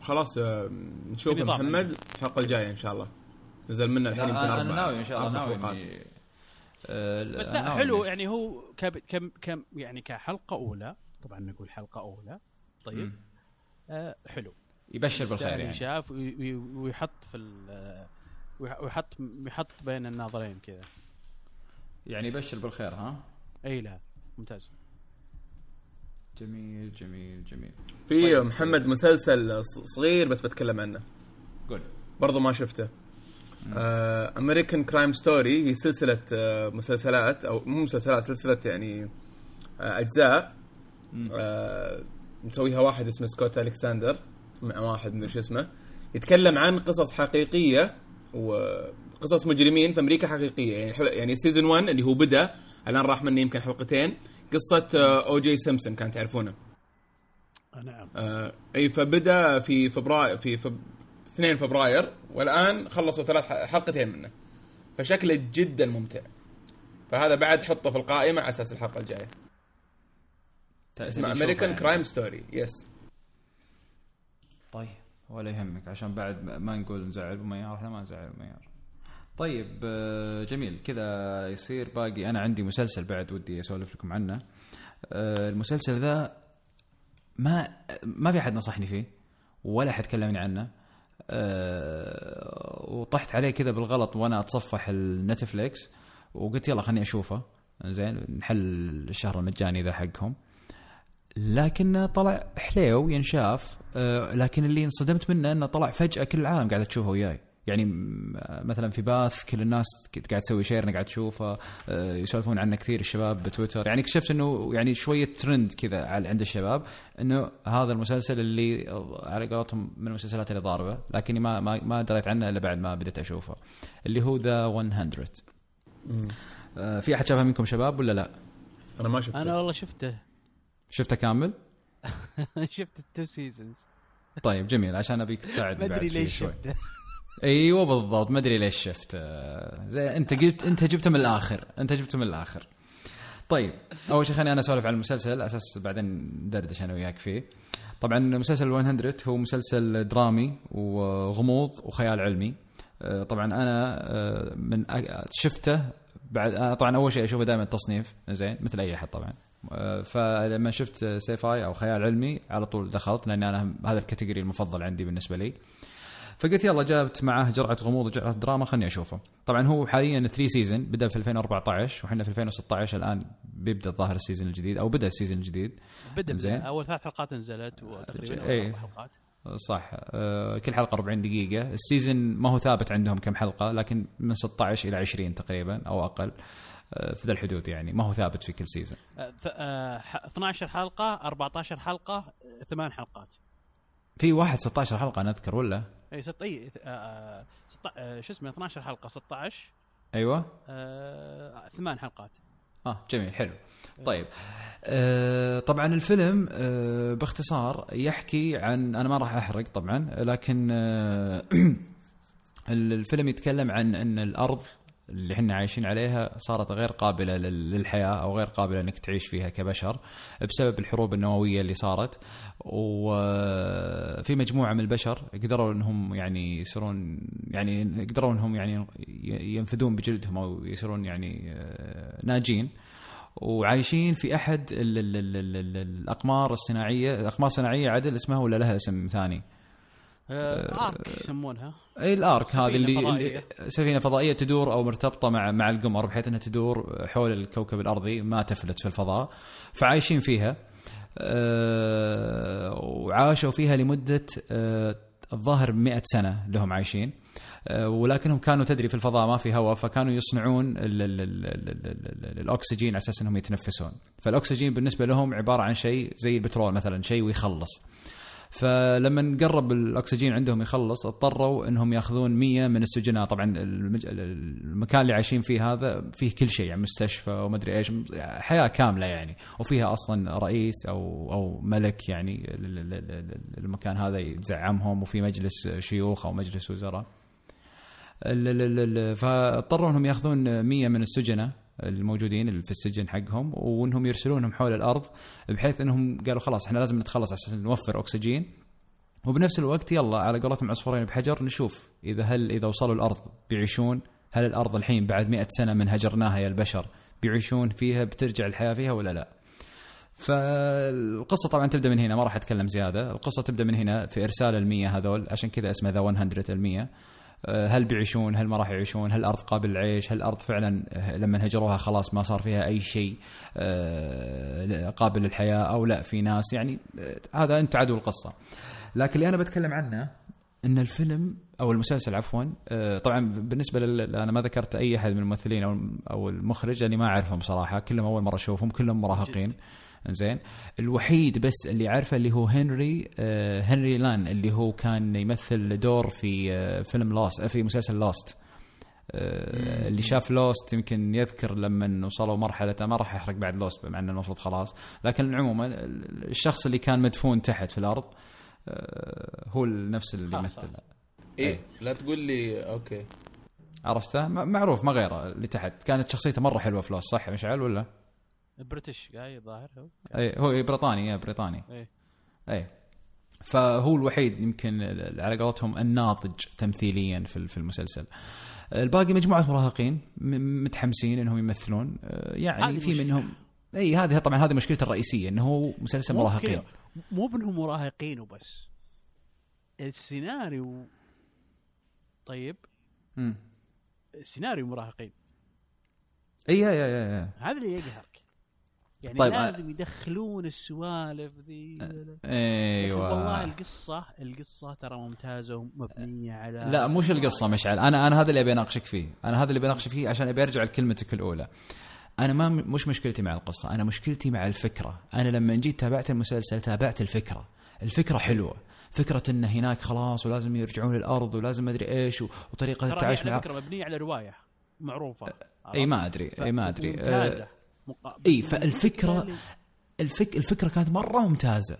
خلاص آه، نشوف محمد الحلقة الجاية إن شاء الله. نزل منه الحين يمكن أنا أربع ناوي إن شاء الله ناوي آه، بس لا حلو يعني هو كب كم كم يعني كحلقة أولى طبعا نقول حلقة أولى طيب. آه حلو. يبشر بالخير يعني. وي- ويحط في ويحط يحط بين الناظرين كذا. يعني يبشر بالخير ها؟ إي لا ممتاز. جميل جميل جميل. في طيب. محمد مسلسل صغير بس بتكلم عنه. قول برضو ما شفته. American Crime Story هي سلسلة آه، مسلسلات أو مو مسلسلات سلسلة يعني آه، أجزاء. آه، مسويها واحد اسمه Scott Alexander مع واحد من شو اسمه. يتكلم عن قصص حقيقية وقصص مجرمين في أمريكا حقيقية. يعني حل... يعني season 1 اللي هو بدأ الآن راح منه يمكن حلقتين. قصة O.J. Simpson كان تعرفونه؟ نعم. آه أي فبدأ في فبراير في فب 2 فبراير والآن خلصوا ثلاث ح- حلقتين منه. فشكله جدا ممتع. فهذا بعد حطه في القائمة على أساس الحلقة الجاية. اسمه American Crime Story يس طيب ولا يهمك عشان بعد ما نقول نزعل بميار إحنا ما نزعل بميار طيب آه، جميل. كذا يصير باقي. أنا عندي مسلسل بعد ودي أسولف لكم عنه. آه، المسلسل ذا ما ما في أحد نصحني فيه ولا أحد كلمني عنه. أه وطحت عليه كذا بالغلط وأنا أتصفح النتفليكس وقلت يلا خليني أشوفه. زين نحل الشهر المجاني ذا حقهم. لكن طلع حليو ينشاف. لكن اللي انصدمت منه إنه طلع فجأة كل العالم قاعدة تشوفه وياي. يعني م- مثلا في Path كل الناس قاعد تسوي share أنا قاعد اشوفه أه يسولفون عنه كثير الشباب بتويتر. يعني اكتشفت إنه يعني شوية ترند كذا عند الشباب إنه هذا المسلسل اللي على قولتهم من المسلسلات اللي ضاربة لكني ما ما ما دريت عنه إلا بعد ما بديت أشوفه اللي هو ذا 100 أه في أحد شافه منكم شباب ولا لا؟ أنا ما شفته. أنا والله شفته. شفته كامل؟ [LAUGHS] شفت التو سيزونز طيب جميل عشان أبيك تساعدني بعد شوي. أيوه بالضبط. ما أدري ليش شفت. آه، زي أنت جبت أنت جبته من الآخر. أنت جبته من الآخر. طيب أول شيء خليني أنا أسولف عن المسلسل أساس بعدين ندردش أنا وياك فيه. طبعا مسلسل 100 هو مسلسل درامي وغموض وخيال علمي. آه، طبعا أنا آه، من شفته بعد أنا طبعا أول شيء أشوفه دائما تصنيف زين مثل أي أحد طبعا. آه، فلما شفت sci-fi أو خيال علمي على طول دخلت لأن أنا هذا ال category المفضل عندي بالنسبة لي. فقلت يلا جابت معاه جرعة غموض وجرعة دراما خلني أشوفه. طبعا هو حاليا 3 season بدأ في 2014 وحنا في 2016 الآن بيبدأ الظاهر ال season الجديد أو بدأ ال season الجديد. بدأ زين. أول ثلاث حلقات نزلت وتقريبا أربع حلقات. صح. آه، كل حلقة 40 دقيقة. ال season ما هو ثابت عندهم كم حلقة لكن من 16 إلى 20 تقريبا أو أقل آه، في ذا الحدود يعني. ما هو ثابت في كل season آه، ث- آه، ح- 12 حلقة 14 حلقة ثمان حلقات. في واحد 16 حلقة أنا اذكر ولا؟ اي ست اي آه، آه، ست- آه، شو اسمه 12 حلقة 16 أيوه. آه، ثمان حلقات. آه جميل حلو. طيب آه طبعا الفيلم آه باختصار يحكي عن أنا ما راح أحرق طبعا لكن آه [CLEARS THROAT] الفيلم يتكلم عن إن الأرض اللي إحنا عايشين عليها صارت غير قابلة لل- للحياة أو غير قابلة إنك تعيش فيها كبشر بسبب الحروب النووية اللي صارت. وفي مجموعة من البشر قدروا إنهم يعني يصيرون يعني قدروا إنهم يعني ينفذون بجلدهم أو يصيرون يعني آه، ناجين. وعايشين في أحد ال ال ال ال ال الأقمار الصناعية أقمار صناعية عدل اسمها ولا لها اسم ثاني؟ آه، ارك يسمونها. اي الارك هذه اللي, سفينة فضائية تدور أو مرتبطة مع مع القمر بحيث إنها تدور حول الكوكب الأرضي ما تفلت في الفضاء. فعايشين فيها آه، وعاشوا فيها لمدة آه، الظاهر 100 سنة لهم عايشين. ولكنهم كانوا تدري في الفضاء ما في هواء فكانوا يصنعون الأكسجين على أساس إنهم يتنفسون. فالأكسجين بالنسبة لهم عبارة عن شيء زي البترول مثلا شيء ويخلص. فلما قرب الأكسجين عندهم يخلص اضطروا إنهم يأخذون 100 من السجناء طبعا المج... المكان اللي عايشين فيه هذا فيه كل شيء يعني مستشفى ومدري إيش حياة كاملة يعني. وفيها أصلا رئيس أو أو ملك يعني ال- ال- ال- ال- المكان هذا يزعمهم وفي مجلس شيوخ أو مجلس وزراء. فاضطروا إنهم يأخذون 100 من السجناء الموجودين في السجن حقهم وإنهم يرسلونهم حول الأرض بحيث إنهم قالوا خلاص إحنا لازم نتخلص عشان نوفر أكسجين. وبنفس الوقت يلا على قولتهم عصفورين بحجر نشوف إذا هل إذا وصلوا الأرض بيعيشون هل الأرض الحين بعد مئة سنة من هجرناها يا البشر بيعيشون فيها بترجع الحياة فيها ولا لا؟ فالقصة طبعا تبدأ من هنا ما راح أتكلم زيادة، القصة تبدأ من هنا في إرسال المية هذول عشان كذا اسمه ذا 100 المية هل بيعيشون؟ هل ما راح يعيشون؟ هل الأرض قابل للعيش؟ هل الأرض فعلا آه، لما هجروها خلاص ما صار فيها أي شيء آه، قابل للحياة أو لا في ناس يعني آه، هذا أنت عدو القصة. لكن اللي أنا بتكلم عنه إن الفيلم أو المسلسل عفوا آه، طبعا بالنسبة لل أنا ما ذكرت أي أحد من الممثلين أو أو المخرج لأني ما أعرفهم صراحة كلهم أول مرة أشوفهم كلهم مراهقين. زين الوحيد بس اللي عارفه اللي هو هنري آه هنري لأن اللي هو كان يمثل دور في آه فيلم لوست في مسلسل لوست آه اللي شاف لوست يمكن يذكر لما وصلوا مرحلة ما راح احرق بعد لوست مع إنه المفروض خلاص. لكن عموما الشخص اللي كان مدفون تحت في الأرض آه هو نفس اللي يمثل. خلاص. إيه إيه. لا تقول لي okay. عرفته؟ معروف ما غيره اللي تحت. كانت شخصيته مرة حلوة في لوست صح مشعل ولا؟ British guy ظاهر هو؟ اي هو بريطاني يا بريطاني. إيه. اي فهو الوحيد يمكن على قولتهم الناضج تمثيليا في ال- في المسلسل. الباقي مجموعة مراهقين متحمسين إنهم يمثلون. آه، يعني في. منهم اي هذه طبعا هذه مشكلته الرئيسية إنه هو مسلسل مراهقين. مو بإنهم مراهقين وبس. السيناريو طيب. مم. السيناريو مراهقين. اي اي اي اي هذا اللي يقهرك يعني طيب، لازم يدخلون السوالف ذي. إيوه. والله القصة القصة ترى ممتازة ومبنية على لا مش القصة مشعل. أنا أنا هذا اللي أبي أناقشك فيه. أنا هذا اللي بناقشك فيه عشان أبي أرجع لكلمتك الأولى. أنا ما مش مشكلتي مع القصة. أنا مشكلتي مع الفكرة. أنا لما جيت تابعت المسلسل تابعت الفكرة. الفكرة حلوة. فكرة إن هناك خلاص ولازم يرجعون للأرض ولازم ما أدري إيش وطريقة التعايش على معه فكرة مبنية على رواية معروفة. إي ما أدري. إي ما أدري. ممتازة. بس فالفكرة- اللي- الفك الفكرة كانت مرة ممتازة.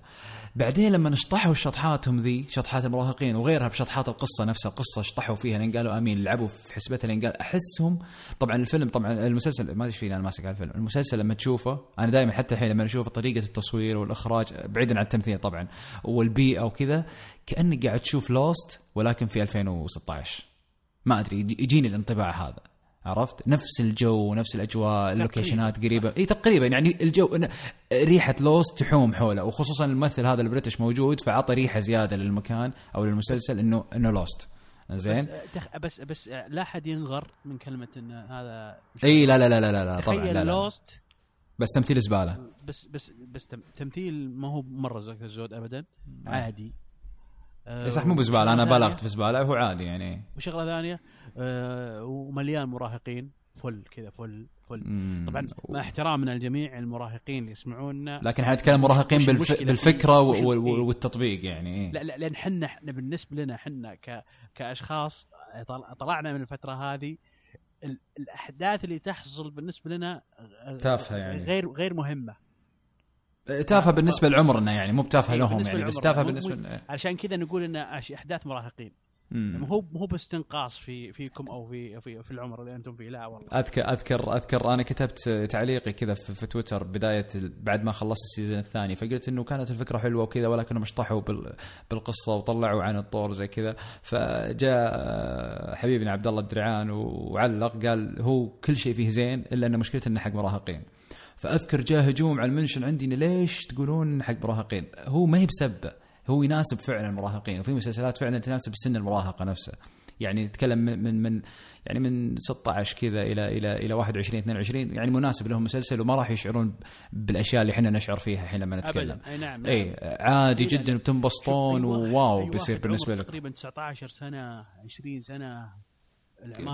بعدين لما شطحوا شطحاتهم ذي شطحات المراهقين وغيرها بشطحات القصة نفسها القصة شطحوا فيها لين قالوا آمين لعبوا في حسبتها لين قال أحسهم. طبعا الفيلم طبعا المسلسل ما أدري فيني أنا ماسك على الفيلم. المسلسل لما تشوفه أنا دائما حتى الحين لما أشوف طريقة التصوير والإخراج بعيدا عن التمثيل طبعا والبيئة وكذا كأنك قاعد تشوف لوست ولكن في 2016 ما أدري يجي- يجيني الانطباع هذا. عرفت؟ نفس الجو نفس الأجواء اللوكيشنات قريبة. إي تقريبا. يعني الجو ريحة لوست تحوم حوله. وخصوصا الممثل هذا ال British موجود فعطى ريحة زيادة للمكان أو للمسلسل إنه إنه لوست زين؟ بس. بس بس لا أحد ينغر من كلمة إن هذا إي لا لا لا لا لا, لا طبعا لا, لا. لوست بس تمثيل زبالة. بس بس بس تم- تمثيل ما هو مره زاكد الزود ابدا. عادي. آه، صح مو بزبالة أنا ثانية- في زباله هو عادي يعني وشغلة ثانية آه، ومليان مراهقين فل كذا فل فل. طبعا مع احترامنا لجميع المراهقين اللي يسمعونا لكن إحنا نتكلم مراهقين بالف... بالفكرة إيه. والتطبيق يعني إيه. لا لا لأن حنا بالنسبة لنا حنا ك كأشخاص طل- طلعنا من الفترة هذه ال- الأحداث اللي تحصل بالنسبة لنا آه، تافهة يعني. غير غير مهمة تافهه بالنسبة لعمرنا يعني مو بتافهه أيوة، لهم يعني بس. تافهه بالنسبة ل- علشان كذا نقول إن أش- أحداث مراهقين. مو هو مو باستنقاص في فيكم أو في في, في العمر اللي أنتم فيه لا والله. اذكر اذكر أذكر أنا كتبت تعليقي كذا في, في تويتر بداية بعد ما خلصت ال season الثاني فقلت إنه كانت الفكرة حلوة وكذا ولكنهم اشطحوا بال بالقصة وطلعوا عن الطور زي كذا. فجاء آه، حبيبنا عبد الله الدرعان وعلق قال هو كل شيء فيه زين إلا إن مشكلته إنه حق مراهقين. فأذكر جاء هجوم على ال mention عندي ليش تقولون حق مراهقين؟ هو ما هي بسبه هو يناسب فعلا المراهقين وفي مسلسلات فعلا تناسب سن المراهقة نفسه يعني نتكلم من من, من يعني من 16 كذا إلى إلى إلى 21 22 يعني مناسب لهم مسلسل وما راح يشعرون بالأشياء اللي إحنا نشعر فيها الحين لما نتكلم. ابدا. أي نعم إي نعم. عادي جدا شوف، بتنبسطون أي واحد- وواو أي بيصير بالنسبة لكم تقريبا 19 سنة 20 سنة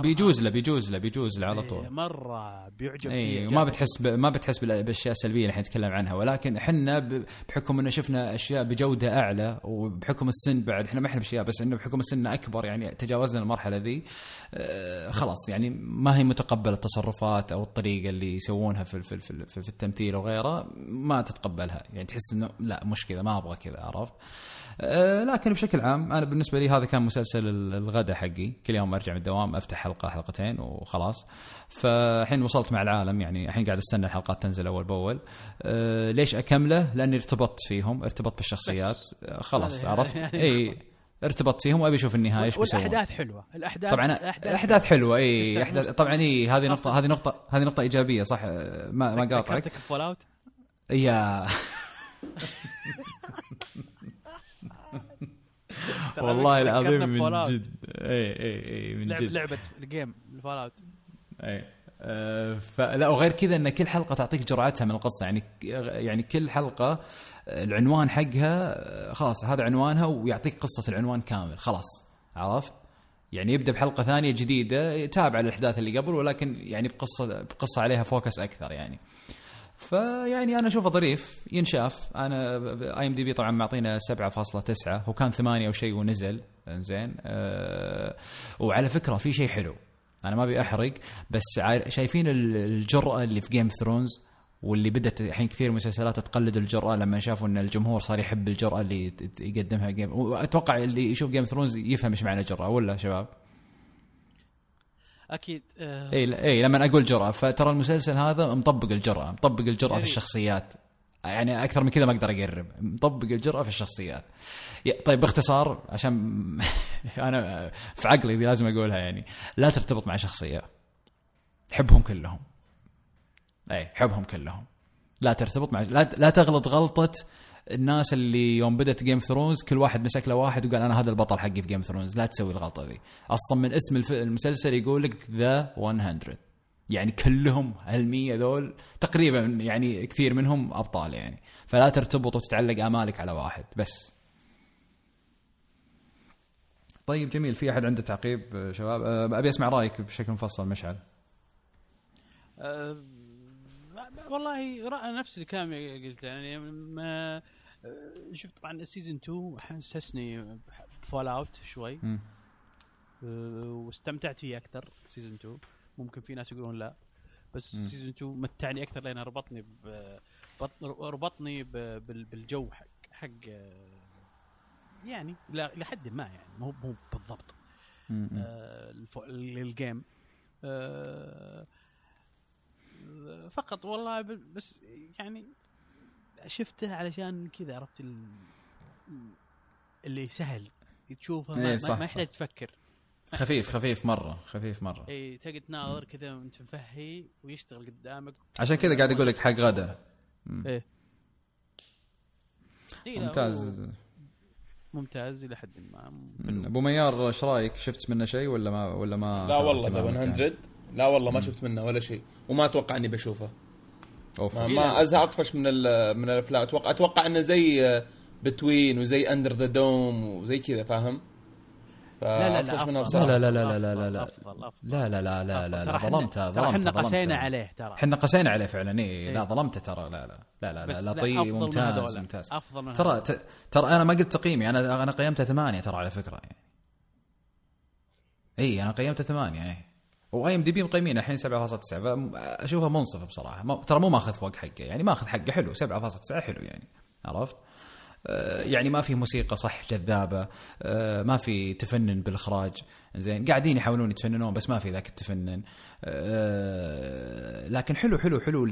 بيجوز له بيجوز له بيجوز له على إيه، طول. مرة بيعجب اي وما بتحس ب... ما بتحس بال- بالأشياء السلبية اللي إحنا نتكلم عنها. ولكن إحنا. بحكم إنه شفنا أشياء بجودة أعلى وبحكم السن بعد إحنا ما إحنا باشياء بس إنه بحكم السن أكبر يعني تجاوزنا المرحلة ذي آه خلاص يعني ما هي متقبلة التصرفات أو الطريقة اللي يسوونها في في في, في, في التمثيل وغيره ما تتقبلها. يعني تحس إنه لا مش كذا ما أبغى كذا عرفت؟ لكن بشكل عام أنا بالنسبة لي هذا كان مسلسل ال- الغداء حقي. كل يوم أرجع من الدوام أفتح حلقة حلقتين وخلاص. فالحين وصلت مع العالم يعني الحين قاعد أستنى الحلقات تنزل أول بأول. أه ليش أكمله؟ لأني ارتبطت فيهم ارتبطت بالشخصيات. آه، خلاص عرفت؟ يعني إي [LAUGHS] ارتبطت فيهم وأبي أشوف النهاية إيش بيسوون. والأحداث حلوة. الاحداث طبعا الأحداث حلوة. إي. احداث طبعا إي هذه نقطه هذه نقطه هذه نقطة إيجابية صح؟ آه، ما ما قاطعك. ذكرتك Fallout يا. [LAUGHS] والله العظيم من جد. اي اي اي من جد. لعبة ال game ال Fallout اي آه، فلا وغير كذا إن كل حلقة تعطيك جرعتها من القصة. يعني يعني كل حلقة العنوان حقها آه، خلاص هذا عنوانها ويعطيك قصة العنوان كامل. خلاص. عرفت؟ يعني يبدأ بحلقة ثانية جديدة تابع الاحداث اللي قبل ولكن يعني بقصه بقصة عليها focus أكثر يعني. فيعني أنا أشوفه ظريف ينشاف. أنا IMDb طبعا معطينا 7.9 هو كان 8 أو شيء ونزل. زين أه وعلى فكرة في شيء حلو. أنا ما أبي أحرق بس شايفين ال- الجرأة اللي في Game of Thrones واللي بدأت الحين كثير مسلسلات تقلد الجرأة لما شافوا إن الجمهور صار يحب الجرأة اللي يقدمها Game وأتوقع اللي يشوف Game Thrones يفهم إيش معنى جرأة ولا شباب؟ أكيد آه. إي إي لما أقول جرأة فترى المسلسل هذا مطبق الجرأة مطبق الجرأة في جميل. الشخصيات. يعني أكثر من كذا ما أقدر أقرب. مطبق الجرأة في الشخصيات. يا- طيب باختصار عشان [LAUGHS] أنا في عقلي دي لازم أقولها يعني. لا ترتبط مع شخصية. حبهم كلهم. إي حبهم كلهم. لا ترتبط مع لا, لا تغلط غلطة الناس اللي يوم بدت Game Thrones كل واحد مسك له واحد وقال أنا هذا البطل حقي في Game Thrones لا تسوي الغلطة ذي. أصلا من اسم الف- المسلسل يقول لك The 100 يعني كلهم هالمية ذول تقريبا يعني كثير منهم أبطال يعني. فلا ترتبط وتتعلق آمالك على واحد بس. طيب جميل في أحد عنده تعقيب شباب؟ آه، أبي أسمع رأيك بشكل مفصل مشعل. آه، والله رأى نفس الكلام اللي قلته يعني ما شفت طبعا ال season 2 حسسني ب Fallout شوي مم. آه، واستمتعت فيه أكثر season 2 ممكن في ناس يقولون لا بس مم. season 2 متعني أكثر لأنه ربطني ب بط- ربطني ب- بالجو حق حق آه، يعني لحد ما يعني مو مو بالضبط. آه، للجيم آه، فقط والله بس يعني شفته علشان كذا عرفت ال- اللي سهل. تشوفه ما, إيه، ما, صح، ما صح. يحتاج تفكر. خفيف خفيف مرة خفيف مرة. اي تقعد تناظر كذا وانت مفهي ويشتغل قدامك. عشان كذا قاعد أقول لك حق غدا. إيه. إيه، لا، ممتاز. هو ممتاز إلى حد ما. أبو ميار إيش رأيك؟ شفت منه شيء ولا ما ولا ما لا والله The يعني؟ 100 لا والله ما شفت منه ولا شيء. وما أتوقع إني بشوفه. اوف ما, ما ازهق اطفش من ال- من الافلام أتوقع أتوقع انه زي Between وزي Under the Dome وزي كذا فاهم؟ لا لا لا. لا لا لا لا لا لا لا. لا لا لا لا لا لا ظلمته ظلمته إحنا قسينا. عليه ترى إحنا قسينا عليه فعلا اي لا إيه. ظلمته ترى لا لا لا لا لا لا، لطيف ممتاز. ممتاز افضل ترى ترى أنا ما قلت تقييمي أنا أنا قيمته ثمانية ترى على فكره يعني اي أنا قيمته ثمانية اي و IMDb مقيمين الحين 7.9 فاشوفه منصف بصراحة. ما ترى مو ماخذ فوق حقه. يعني ماخذ حقه حلو. 7.9 حلو يعني. عرفت؟ آه، يعني ما في موسيقى صح جذابة. آه، ما في تفنن بالإخراج. زين قاعدين يحاولون يتفننون بس ما في ذاك التفنن. آه، لكن حلو حلو حلو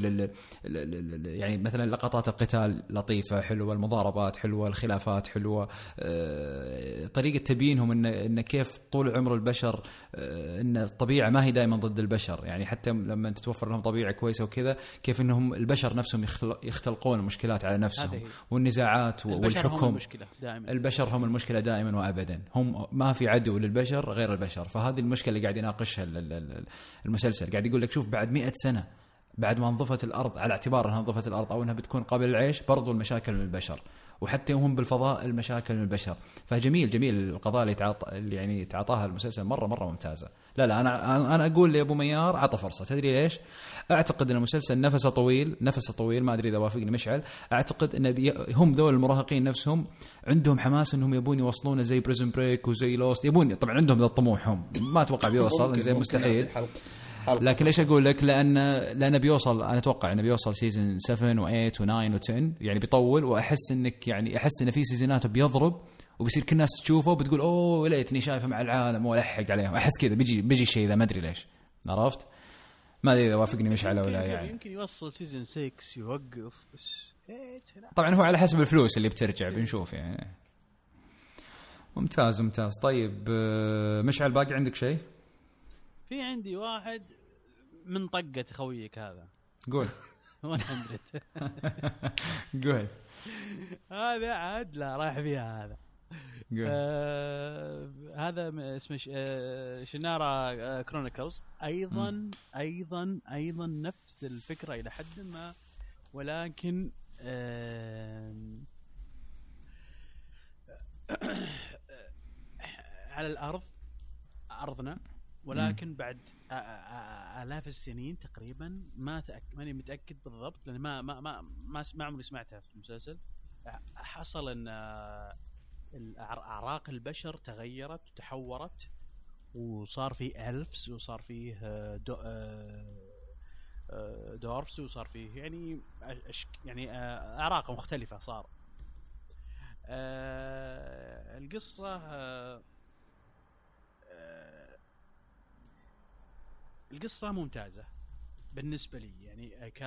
يعني مثلا لقطات القتال لطيفة حلوة المضاربات حلوة الخلافات حلوة آه، طريقة تبيينهم ان إن كيف طول عمر البشر آه، إن الطبيعة ما هي دائما ضد البشر. يعني حتى لما تتوفر لهم طبيعة كويسة وكذا كيف إنهم البشر نفسهم يختلقون المشكلات على نفسهم. والنزاعات البشر هم والحكم. المشكلة دائما. البشر هم المشكلة دائما وابدا. هم ما في عدو للبشر غير البشر. فهذه المشكلة اللي قاعد يناقشها ال- ال- ال- المسلسل. قاعد يقول لك شوف بعد مئة سنة بعد ما انظفت الأرض على اعتبار إنها انظفت الأرض أو إنها بتكون قبل العيش برضو المشاكل من البشر. وحتى هم بالفضاء المشاكل من البشر. فجميل جميل القضايا اللي تعاطى اللي يعني يتعاطاها المسلسل. مرة مرة ممتازة. لا لا أنا أنا أقول لأبو ميار عطى فرصة. تدري ليش؟ أعتقد إن المسلسل نفسه طويل نفسه طويل ما أدري إذا وافقني مشعل. أعتقد إن بي هم ذول المراهقين نفسهم عندهم حماس إنهم يبون يوصلونه زي Prison Break وزي Lost يبون طبعا عندهم ذا الطموح هم. ما أتوقع بيوصل زي مستحيل. حلقة. حلقة. لكن ليش أقول لك؟ لأن لأنه بيوصل أنا أتوقع إنه بيوصل season 7 و8 و9 و10 يعني بيطول وأحس إنك يعني أحس انه في season ات بيضرب وبيصير كل الناس تشوفه وبتقول أوه ليتني شايفه مع العالم وألحق عليهم أحس كذا بيجي بيجي الشيء ذا ما أدري ليش عرفت؟ ما أدري إذا وافقني مشعل ولا يمكن, يعني يمكن يوصل season 6 يوقف بس. طبعا هو على حسب الفلوس اللي بترجع بنشوف يعني ممتاز ممتاز طيب آه، مشعل باقي عندك شيء؟ في عندي واحد من طقة خويك هذا. قول. [LAUGHS] 100 [LAUGHS] قول. هذا عاد لا رايح فيها هذا. آه هذا م- اسمه ش- آه شنارا آه كرونيكلز أيضا أيضا أيضا نفس الفكرة إلى حد ما ولكن آه [CLEARS THROAT] على الأرض أرضنا. ولكن بعد آ- آ- آلاف السنين تقريبا ما تأك... ماني متأكد بالضبط لأن ما ما ما ما, ما عمري سمعتها في المسلسل. حصل إن أعراق البشر تغيرت وتحورت وصار في الفز وصار فيه دو... دورفز وصار فيه يعني أشك يعني أعراق مختلفة صار. القصة آه، آه، القصة ممتازة بالنسبة لي يعني ك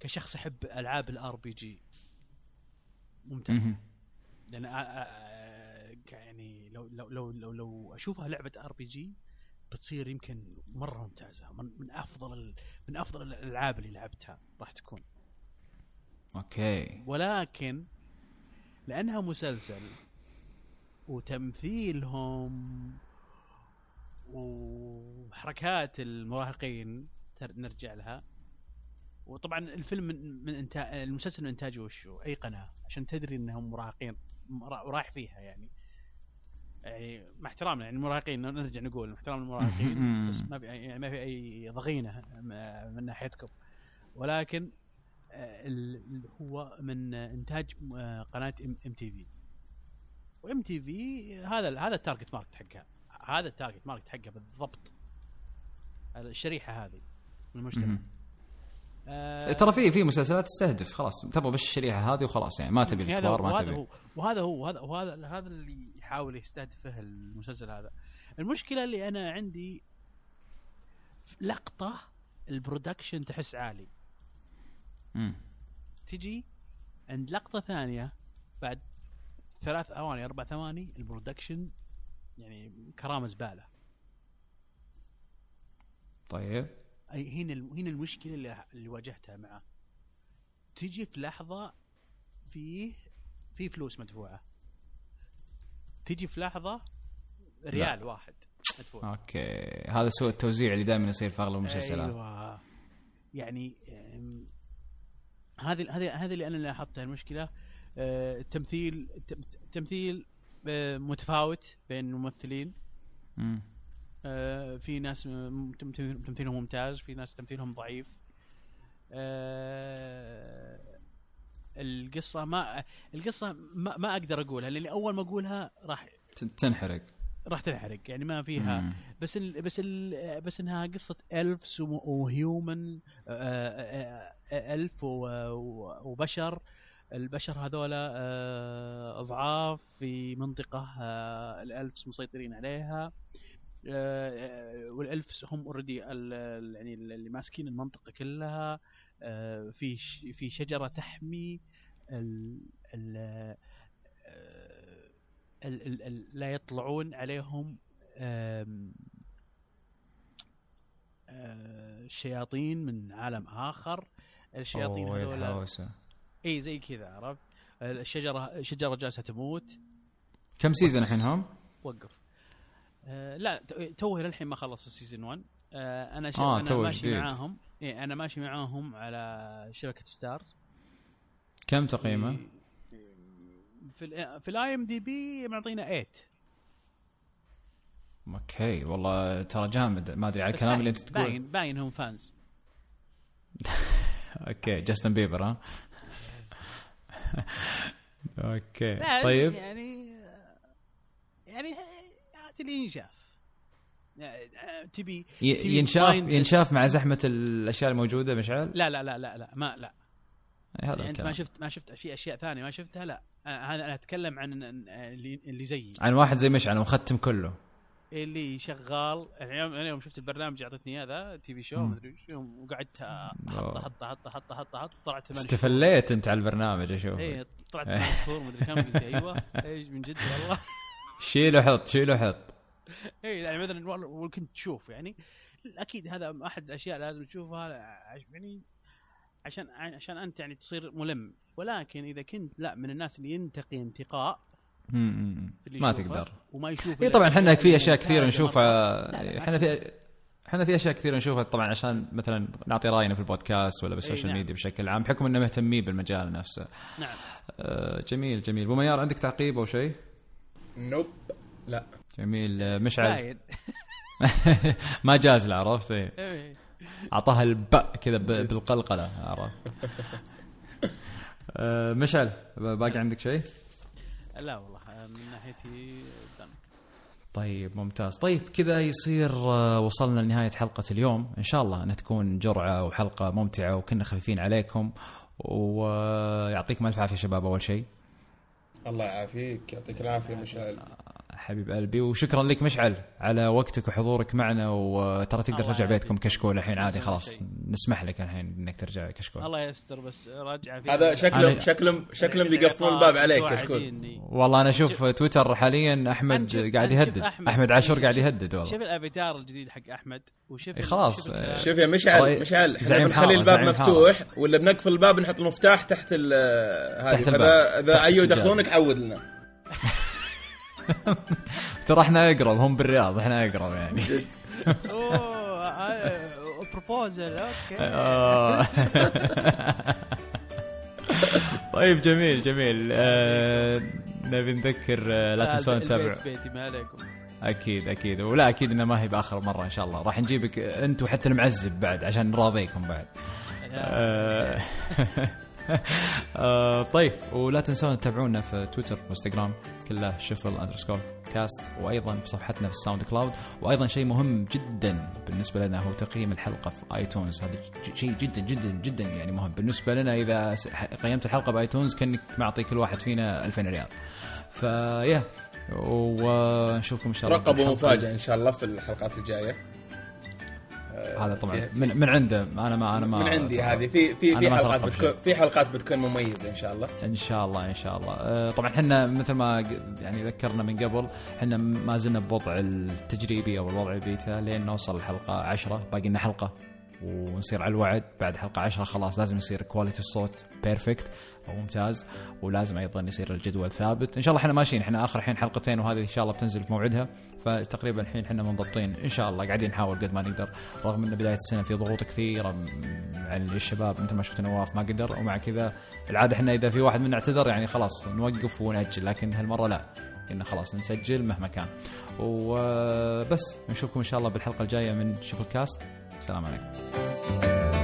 كشخص احب ألعاب ال RPG. ممتازة. لأن يعني لو لو لو لو, لو أشوفها لعبة RPG بتصير يمكن مرة ممتازة من, من أفضل من أفضل الألعاب اللي لعبتها راح تكون. أوكي. ولكن لأنها مسلسل وتمثيلهم وحركات المراهقين نرجع لها. وطبعا الفيلم من, من انتاج المسلسل من انتاجه وشو؟ أي قناة؟ عشان تدري إنهم مراهقين مرا- ورايح فيها يعني. يعني مع احترامنا يعني المراهقين نرجع نقول مع احترام المراهقين [LAUGHS] بس ما في يعني ما في أي ضغينة من ناحيتكم. ولكن آه، هو من إنتاج آه، قناة MTV. و MTV هذا هذا ال target market حقها هذا ال target market حقها بالضبط. الشريحة هذه من المجتمع. آه، ترى في في مسلسلات تستهدف خلاص تبغى بس الشريحة هذه وخلاص يعني ما تبي الكبار ما وهذا تبي. هو وهذا هو وهذا وهذا هذا اللي يحاول يستهدفه المسلسل هذا. المشكلة اللي أنا عندي لقطة ال production تحس عالي. مم. تجي عند لقطة ثانية بعد ثلاث ثواني أربع ثواني ال production يعني كرامه زبالة. طيب. أي هنا هنا المشكلة اللي, اللي واجهتها معه. تجي في لحظة فيه في فلوس مدفوعة. تجي في لحظة ريال واحد مدفوع. أوكي. هذا سوء التوزيع اللي دائما يصير في أغلب المسلسلات. أيوه. يعني هذه هذه هذه اللي أنا لاحظتها المشكلة آه، التمثيل التم- التمثيل متفاوت بين الممثلين مم. آه، في ناس تمثيلهم ممتاز في ناس تمثيلهم ضعيف آه، القصة ما القصة ما, ما أقدر أقولها لاني أول ما أقولها راح تنحرق راح تنحرق يعني ما فيها مم. بس ال بس ال بس إنها قصة elves و human elf و- و- وبشر البشر هذولا آه، أضعاف في منطقة آه، ال elves مسيطرين عليها آه، وال elves هم already يعني اللي ماسكين المنطقة كلها في في شجرة تحمي ال ال ال ال ال لا يطلعون عليهم آم، آه، شياطين من عالم آخر الشياطين هذول. إي زي كذا عرفت؟ الشجرة الشجرة جالسة تموت. كم season الحين هم؟ وقف. آه لا تو- توه للحين ما خلص ال season 1 آه أنا. آه، أنا توه ماشي جديد. معاهم. إيه أنا ماشي معاهم على شبكة ستارز. كم تقييمه؟ في ال في ال IMDb معطينا 8 أوكي والله ترى جامد. ما أدري على الكلام اللي أنت تقول. باين باين هم فانز [LAUGHS] أوكي جاستن بيبر ها؟ [LAUGHS] أوكي. لا طيب. يعني يعني هات اللي ينشاف يعني تبي ينشاف. ينشاف مع زحمة الأشياء الموجودة مشعل؟ لا لا لا لا لا ما لا. إيه، هذا يعني أنت ما. شفت ما شفت في أشياء ثانية ما شفتها لا. أنا أنا اتكلم عن اللي اللي زيي. عن واحد زي مشعل مختم كله. اللي شغال يعني يوم أنا يوم شفت البرنامج أعطتني إياه the TV show مم. مدري إيش يوم وقعدت أحط أوه. أحط أحط أحط أحط أحط طلعت ثمان استفليت أنت على البرنامج أشوف اي طلعت [LAUGHS] ثمان شهور مدري كم قلت أيوه إيش من جد والله. [LAUGHS] شيل وحط شيل وحط. [LAUGHS] اي يعني مثلا كنت تشوف يعني أكيد هذا أحد الأشياء لازم تشوفها يعني عشان عشان أنت يعني تصير ملم. ولكن إذا كنت لا من الناس اللي ينتقي انتقاء ما تقدر. وما يشوف اي طبعا إحنا في أشياء كثيرة نشوفها. لا، إحنا في إحنا في أشياء كثيرة نشوفها طبعا عشان مثلا نعطي رأينا في البودكاست ولا بالسوشيال نعم. ميديا بشكل عام بحكم اننا مهتمين بالمجال نفسه. نعم. آه، جميل جميل. أبو ميار عندك تعقيب أو شيء؟ نوب لا. جميل. آه، مشعل. [LAUGHS] ما جاز له عرفت؟ إيه. إيه. اعطاها الباء كذا ب- بالقلقلة عرفت؟ [LAUGHS] آه، مشعل باقي عندك شيء؟ لا والله من ناحيتي done. طيب ممتاز. طيب كذا يصير آه، وصلنا لنهاية حلقة اليوم. إن شاء الله أنها تكون جرعة وحلقة ممتعة وكنا خفيفين عليكم. ويعطيكم ألف عافية شباب أول شيء. الله يعافيك يعطيك العافية مشعل حبيب قلبي وشكرا لك مشعل على وقتك وحضورك معنا وترى تقدر ترجع. بيتكم كشكول الحين عادي خلاص. نسمح لك الحين إنك ترجع كشكول الله يستر بس رجع في هذا شكلهم شكلهم شكلهم بيقفلون الباب عليك كشكول. والله أنا أشوف تويتر حاليا أحمد قاعد يهدد أحمد. أحمد عاشور قاعد يهدد والله شوف الافاتار الجديد حق أحمد وشوف خلاص. شوف يا مشعل طيب، مشعل إحنا بنخلي الباب مفتوح ولا بنقفل الباب نحط المفتاح تحت ال هذه تحت الباب. فاذا إذا أيوه. يدخلونك عود لنا ترى إحنا اقرب هم بالرياض إحنا اقرب يعني. أوه بروبوزل أوكي. [LAUGHS] آه. طيب جميل جميل. آه، نبي نذكر آه، لا تنسون تتابعوا بيتي ما عليكم. أكيد أكيد. ولا أكيد إنه ما هي بآخر مرة إن شاء الله. راح نجيبك أنت وحتى المعزب بعد عشان نراضيكم بعد. آه، [LAUGHS] [LAUGHS] آه، طيب ولا تنسون تتابعونا في تويتر وإنستغرام كله شفل underscore cast وأيضا في صفحتنا في الساوند كلاود. وأيضا شيء مهم جدا بالنسبة لنا هو تقييم الحلقة في آيتونز. هذا شيء جدا جدا جدا يعني مهم. بالنسبة لنا إذا قيمت الحلقة بآيتونز كأنك معطي كل واحد فينا 2000 ريال. فيا ونشوفكم إن شاء الله رقبوا مفاجأة إن شاء الله في الحلقات الجاية. هذا طبعا. في- من, من عنده. أنا ما أنا ما من عندي. هذه. في في في حلقات بتكون. في حلقات بتكون مميزة إن شاء الله. إن شاء الله إن شاء الله. آه، طبعا إحنا مثل ما يعني ذكرنا من قبل إحنا ما زلنا بوضع التجريبي أو الوضع البيتا لين نوصل الحلقة 10 باقي لنا حلقة ونصير على الوعد. بعد حلقة 10 خلاص لازم يصير quality الصوت perfect أو ممتاز ولازم أيضا يصير الجدول ثابت. إن شاء الله إحنا ماشيين. إحنا آخر الحين حلقتين وهذه إن شاء الله بتنزل في موعدها. فتقريبا الحين إحنا منضبطين. إن شاء الله قاعدين نحاول قد ما نقدر. رغم إن بداية السنة في ضغوط كثيرة م- على الشباب مثل ما شفت نواف ما قدر ومع كذا العاده إحنا إذا في واحد منا اعتذر يعني خلاص نوقف ونأجل لكن هالمرة لا. قلنا خلاص نسجل مهما كان. وبس نشوفكم إن شاء الله بالحلقة الجاية من شوف الكاست السلام عليكم.